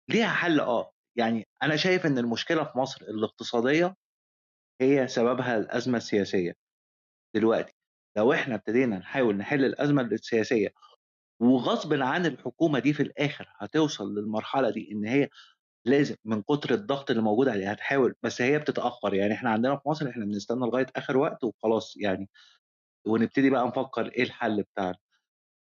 ليها حل آه. يعني أنا شايف إن المشكلة في مصر الاقتصادية هي سببها الأزمة السياسية دلوقتي. لو إحنا ابتدينا نحاول نحل الأزمة السياسية وغصب عن الحكومة دي في الآخر هتوصل للمرحلة دي إن هي لازم من كتر الضغط اللي موجود عليها هتحاول بس هي بتتأخر. يعني إحنا عندنا في مصر إحنا بنستنى لغاية آخر وقت وخلاص يعني ونبتدي بقى نفكر إيه الحل بتاعنا.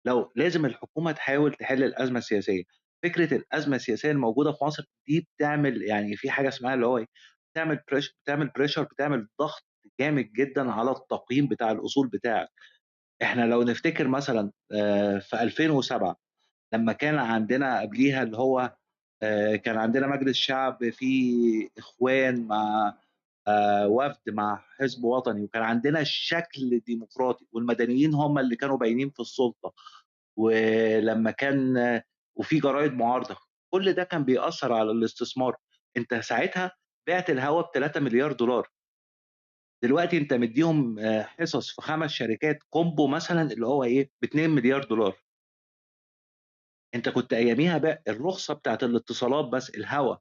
لو لازم الحكومة تحاول تحل الأزمة السياسية فكرة الأزمة السياسية الموجودة في مصر دي بتعمل يعني في حاجة اسمها اللي هو إيه بتعمل pres- بتعمل pressure بتعمل ضغط جامد جدا على التقييم بتاع الأصول بتاعك. إحنا لو نفتكر مثلا في 2007 لما كان عندنا قبليها اللي هو كان عندنا مجلس شعب فيه إخوان مع وفد مع حزب وطني وكان عندنا شكل ديمقراطي والمدنيين هم اللي كانوا باينين في السلطة. ولما كان وفي جرايد معارضة. كل ده كان بيأثر على الاستثمار. أنت ساعتها بعت الهوا ب 3 مليار دولار. دلوقتي أنت مديهم آه، حصص في خمس شركات كومبو مثلا اللي هو إيه ب 2 مليار دولار. أنت كنت أياميها بقى الرخصة بتاعت الاتصالات بس الهوا.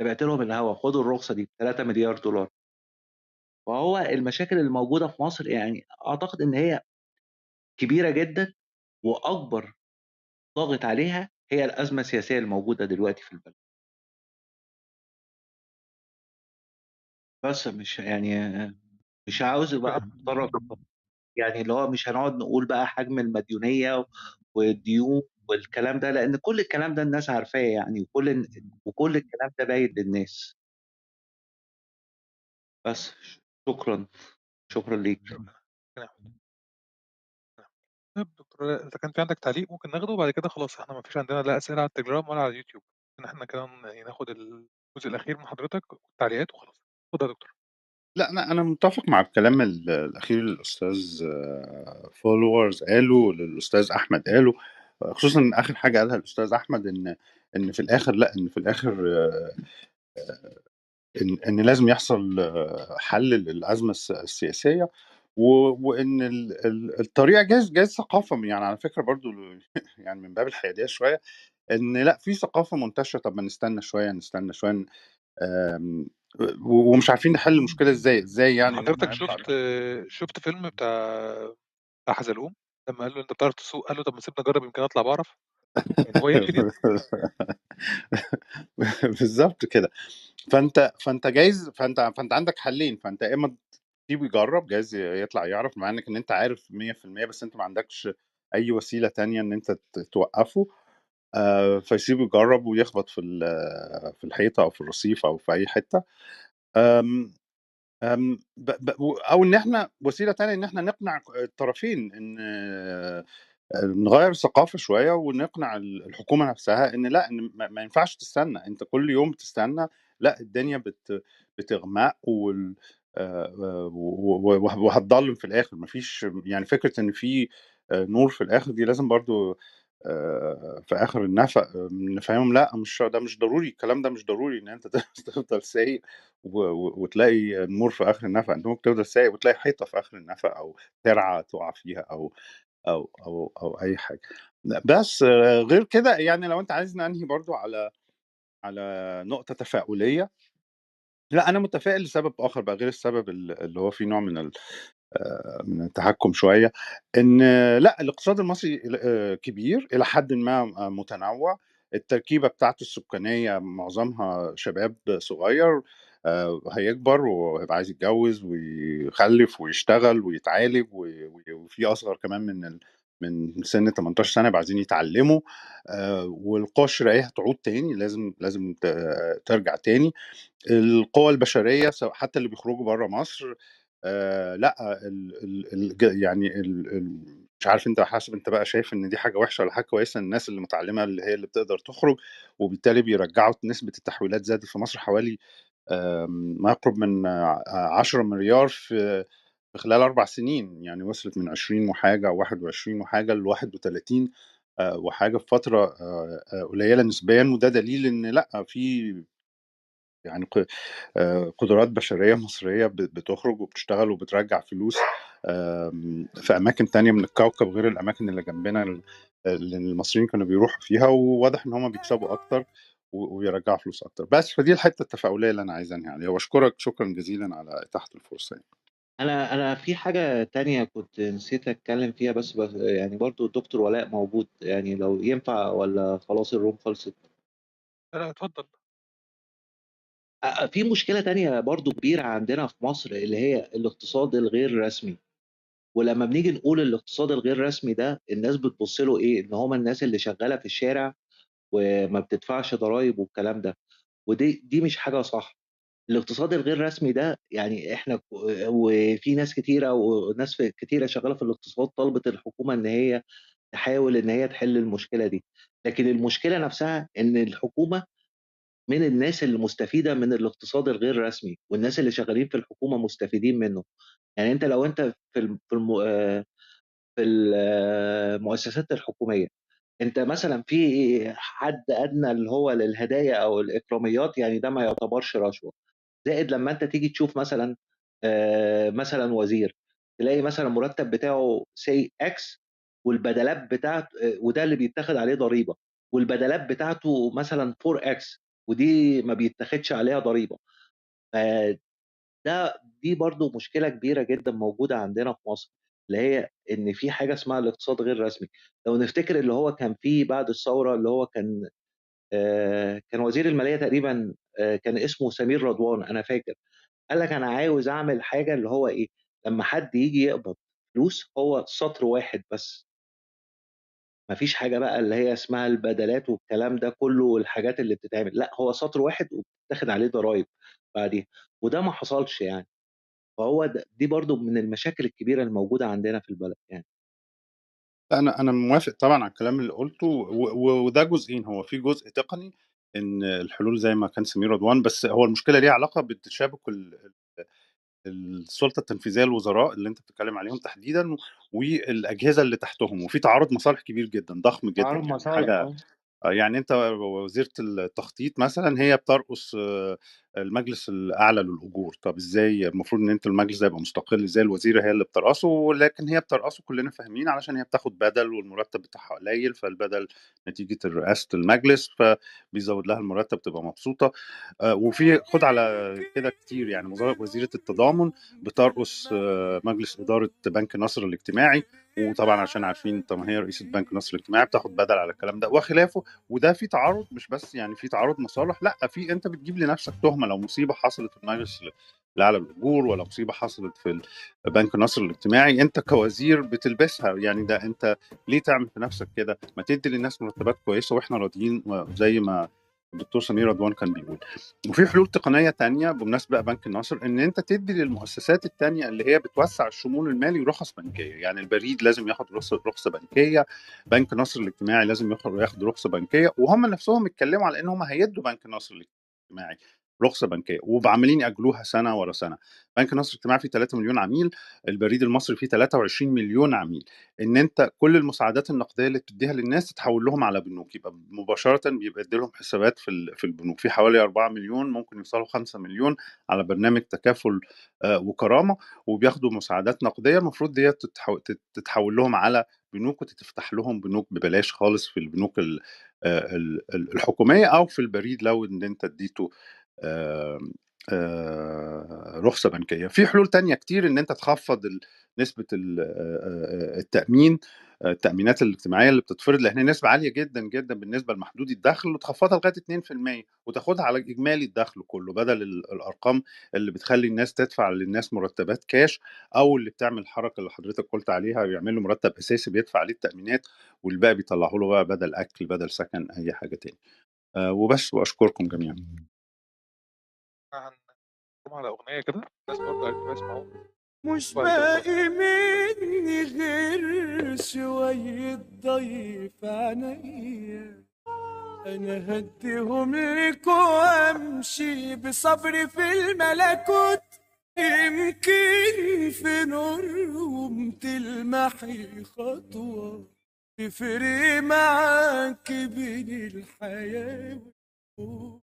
بعت لهم الهوا خدوا الرخصة دي ب 3 مليار دولار. وهو المشاكل الموجودة في مصر يعني أعتقد إن هي كبيرة جدا وأكبر ضاغط عليها هي الأزمة السياسية الموجودة دلوقتي في البلد. بس مش يعني مش عاوز بقى اتطرق يعني اللي هو مش هنقعد نقول بقى حجم المديونية والديون والكلام ده لأن كل الكلام ده الناس عارفاه يعني وكل وكل الكلام ده باين للناس. بس شكرا. شكرا ليك.
شكرا. دكتور إذا كان في عندك تعليق ممكن ناخده وبعد كده خلاص إحنا ما فيش عندنا لا أسئلة على التليجرام ولا على اليوتيوب، إن إحنا كده ن ناخد الجزء الأخير من حضرتك والتعليقات وخلاص. اتفضل يا دكتور.
لأ، أنا أنا متّفق مع الكلام ال الأخير الأستاذ followers قاله واللي الأستاذ أحمد قاله، خصوصًا آخر حاجة قالها الأستاذ أحمد إن إن في الآخر لأ، إن في الآخر آآ إن إن لازم يحصل حل للأزمة الس السياسية و وإن ال ال الطريقة جايز جايز ثقافة يعني على فكرة برضه يعني من باب الحيادية شوية، إن لأ، في ثقافة منتشرة طَب ما نستنى شوية، نستنى شوية ن آمم و ومش عارفين نحل المشكلة إزاي، إزاي يعني
حضرتك شُفت شُفت فيلم بتاع بتاع حزلقوم لمّا قال له: "أنت بتعرف تسوق؟" قال له: "طَب ما سيبني أجرّب يمكن أطلع باعرف." يعني هو يمكن
بالضبط كده. فأنت فأنت جايز فأنت فأنت عندك حلّين، فأنت يا إما تسيبه يجرّب جايز يطلع يعرف مع إنك إن أنت عارف 100% بس أنت ما عندكش أي وسيلة تانية إن أنت ت توقّفه، آآ فيسيبه يجرّب ويخبط في في الحيطة أو في الرصيف أو في أي حتّة. آمم آمم ب ب و أو إن إحنا وسيلة تانية إن إحنا نقنع الطرفين آآ نغيّر الثقافة شوية ونقنع ال الحكومة نفسها إن لأ، إن ما ينفعش تستنى، أنت كل يوم تستنى لأ، الدنيا بت بتغمق وال وهتضلّم في الآخر، ما فيش يعني فكرة إن في آآ نور في الآخر دي لازم برضه آآ في آخر النفق نفهّمهم. لأ، مش ده مش ضروري، الكلام ده مش ضروري إن أنت تفضل سايق وتلاقي النور في آخر النفق، أنت ممكن تفضل سايق وتلاقي حيطة في آخر النفق أو ترعة تُقع فيها أو أو أو أو أي حاجة. بس غير كده يعني لو أنت عايزني أنهي برضه على على نقطة تفاؤلية، لأ، أنا متفائل لسبب آخر بقى غير السبب ال اللي هو فيه نوع من ال من التهكُّم شوية، إن لأ، الاقتصاد المصري كبير إلى حدٍ ما متنوّع، التركيبة بتاعته السكانية معظمها شباب صغير هيكبر وهيبقى عايز يتجوّز ويخلّف ويشتغل ويتعالج وفي أصغر كمان من من سِن 18 سَنة يبقوا عايزين يتعلّموا آآ والقوى الشرائية هتعود تاني، لازم لازم ترجع تاني. القوى البشرية سواء حتى اللي بيخرجوا برّه مصر ال الج يعني مش عارف أنت حسب أنت بقى شايف إن دي حاجة وحشة والّا حاجة كويسة، الناس اللي متعلّمة اللي هي اللي بتقدر تخرج وبالتالي بيرجّعوا نسبة التحويلات زادت في مصر حوالي ما يقرب من ع 10.000.000.000 في في خلال 4 سنين، يعني وصلت من 20 وحاجة أو 21 وحاجة ل31 آآ وحاجة في فترة آآ قليلة نسبيًا، وده دليل إن لأ، في يعني قدرات بشرية مصرية ب بتخرج وبتشتغل وبترجّع فلوس في أماكن تانية من الكوكب غير الأماكن اللي جنبنا ال اللي المصريين كانوا بيروحوا فيها، وواضح إن هُم بيكسبوا أكتر و وبيرجّعوا فلوس أكتر. بس، فدي الحتّة التفاؤلية اللي أنا عايز أنهي عليها، وأشكرك شكرًا جزيلًا على إتاحة الفرصة يعني.
أنا أنا في حاجة تانية كنت نسيت أتكلّم فيها بس ب يعني برضه الدكتور ولاء موجود، يعني لو ينفع والّا خلاص الroom خلصت؟
لا، لأ، اتفضل.
أ في مشكلة تانية برضه كبيرة عندنا في مصر اللي هي الاقتصاد الغير رسمي، ولمّا بنيجي نقول الاقتصاد الغير رسمي ده الناس بتبُص له إيه، إن هم الناس اللي شغّالة في الشارع وما بتدفعش ضرايب والكلام ده، ودي دي مش حاجة صح. الاقتصاد الغير رسمي ده يعني إحنا ك وفي ناس كتيرة وناس ف كتيرة شغّالة في الاقتصاد طالبت الحكومة إن هي تحاول إن هي تحل المشكلة دي، لكن المشكلة نفسها إن الحكومة من الناس اللي مستفيدة من الاقتصاد الغير رسمي، والناس اللي شغّالين في الحكومة مستفيدين منه. يعني أنت لو أنت في في المؤسسات الحكومية، أنت مثلًا في حد أدنى اللي هو للهدايا أو الإكراميات، يعني ده ما يعتبرش رشوة. زائد لمّا أنت تيجي تشوف مثلًا آآ مثلًا وزير، تلاقي مثلًا المرتب بتاعه say X والبدلات بتاعت آآ وده اللي بيتاخد عليه ضريبة، والبدلات بتاعته مثلًا 4X ودي ما بيتاخدش عليها ضريبة. فده دي برضه مشكلة كبيرة جدًا موجودة عندنا في مصر، اللي هي إن في حاجة اسمها الاقتصاد غير رسمي. لو نفتكر اللي هو كان في بعد الثورة اللي هو كان آآ كان وزير المالية تقريبًا كان اسمه سمير رضوان أنا فاكر. قال لك أنا عاوز أعمل حاجة اللي هو إيه، لمّا حد ييجي يقبض فلوس هو سطر واحد بس. ما فيش حاجة بقى اللي هي اسمها البدلات والكلام ده كلّه والحاجات اللي بتتعمل، لأ هو سطر واحد وبتتاخد عليه ضرايب بعديها، وده ما حصلش يعني. فهو دي برضه من المشاكل الكبيرة الموجودة عندنا في البلد يعني.
أنا أنا موافق طبعًا على الكلام اللي قُلته وده جزئين، هو في جزء تقني إن الحلول زي ما كان سمير رضوان، بس هو المشكلة ليها علاقة بالتشابك ال ال السُلطة التنفيذية الوزراء اللي أنت بتتكلم عليهم تحديدًا والأجهزة اللي تحتهم، وفي تعارض مصالح كبير جدًا، ضخم جدًا
تعارض
يعني
مصالح
حاجة
آه.
يعني أنت وزيرة التخطيط مثلًا هي بترقص المجلس الأعلى للأجور، طب إزاي؟ المفروض إن أنت المجلس ده يبقى مستقل، إزاي الوزيرة هي اللي بترأسه، لكن هي بترأسه كلنا فاهمين علشان هي بتاخد بدل والمرتب بتاعها قليل، فالبدل نتيجة رئاسة المجلس فبيزود لها المرتب تبقى مبسوطة، آآ وفي خُد على كده كتير يعني وزيرة التضامن بترقص مجلس إدارة بنك نصر الاجتماعي، وطبعًا عشان عارفين طب هي رئيسة بنك نصر الاجتماعي بتاخد بدل على الكلام ده وخلافه، وده في تعارض مش بس يعني في تعارض مصالح، لأ في أنت بتجيب لنفسك لو مصيبة حصلت في المجلس الأعلى للأجور ولا مصيبة حصلت في بنك نصر الاجتماعي، أنت كوزير بتلبسها، يعني ده أنت ليه تعمل في نفسك كده؟ ما تدّي للناس مرتبات كويسة وإحنا راضيين زي ما الدكتور سمير رضوان كان بيقول. وفي حلول تقنية تانية بمناسبة بقى بنك النصر، إن أنت تدّي للمؤسسات التانية اللي هي بتوسّع الشمول المالي رخص بنكية، يعني البريد لازم ياخد رخصة رخصة بنكية، بنك نصر الاجتماعي لازم ياخد رخصة بنكية، وهُم نفسهم اتكلموا على إن هُم هيدّوا بنك نصر الاجتماعي رخصة بنكية، وعمالين يأجلوها سنة ورا سنة. بنك نصر الاجتماعي فيه 3.000.000 عميل، البريد المصري فيه 23.000.000 عميل، إن أنت كل المساعدات النقدية اللي بتدّيها للناس تتحول لهم على بنوك، يبقى مباشرةً بيبقى لهم حسابات في في البنوك، في حوالي 4.000.000 ممكن يوصلوا 5.000.000 على برنامج تكافل آآ وكرامة، وبياخدوا مساعدات نقدية. المفروض تت تتحول لهم على بنوك وتتفتح لهم بنوك ببلاش خالص في البنوك ال آآ ال ال الحكومية أو في البريد لو إن أنت ادّيته آمم آآ رخصة بنكية. في حلول تانية كتير إن أنت تخفّض ال نسبة ال آآ التأمين التأمينات الاجتماعية اللي بتتفرض، لإن هي نسبة عالية جدًا، جدًا بالنسبة لمحدودي الدخل، وتخفّضها لغاية 2% وتاخدها على إجمالي الدخل كله، بدل ال الأرقام اللي بتخلّي الناس تدفع للناس مرتبات كاش، أو اللي بتعمل الحركة اللي حضرتك قُلت عليها يعمل له مرتب أساسي بيدفع عليه التأمينات، والباقي بيطلعوا له بقى بدل أكل، بدل سكن، أي حاجة تاني. آآ وبس وأشكركم جميعًا.
هنقوم على أغنية كده، الناس برضه يسمعوا
مش
وهيبقى
باقي مني غير شوية ضي في عينيا أنا هديهم لك وأمشي بصبري في الملكوت. يمكن في نورهم تلمحي خطوة. تفرق معاك بين الحياة والموت.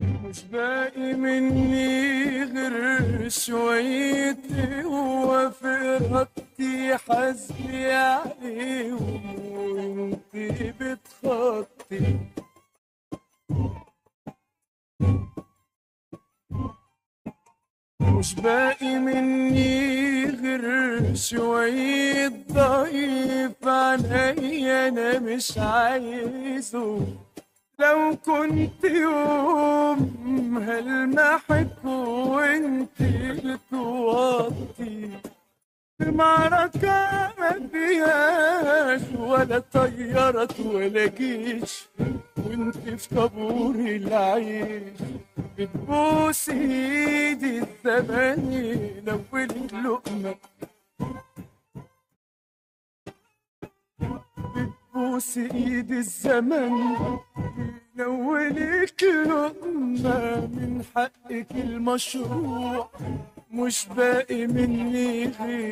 مش باقي مني غير في إرادتي حسبي عليهم وانتي بتخطي. مش باقي مني غير شوية ضعيف عليا أنا مش عايزه. لو كنت يوم هلمحك وانت بتوطي المعركة ما فيهاش ولا طيارات ولا جيش. وانت في طابور العيش بتبوس ايدي الزمان لو اللقمة بتبوس ايد الزمن نولك لقمة من حقك المشروع مش باقي مني غير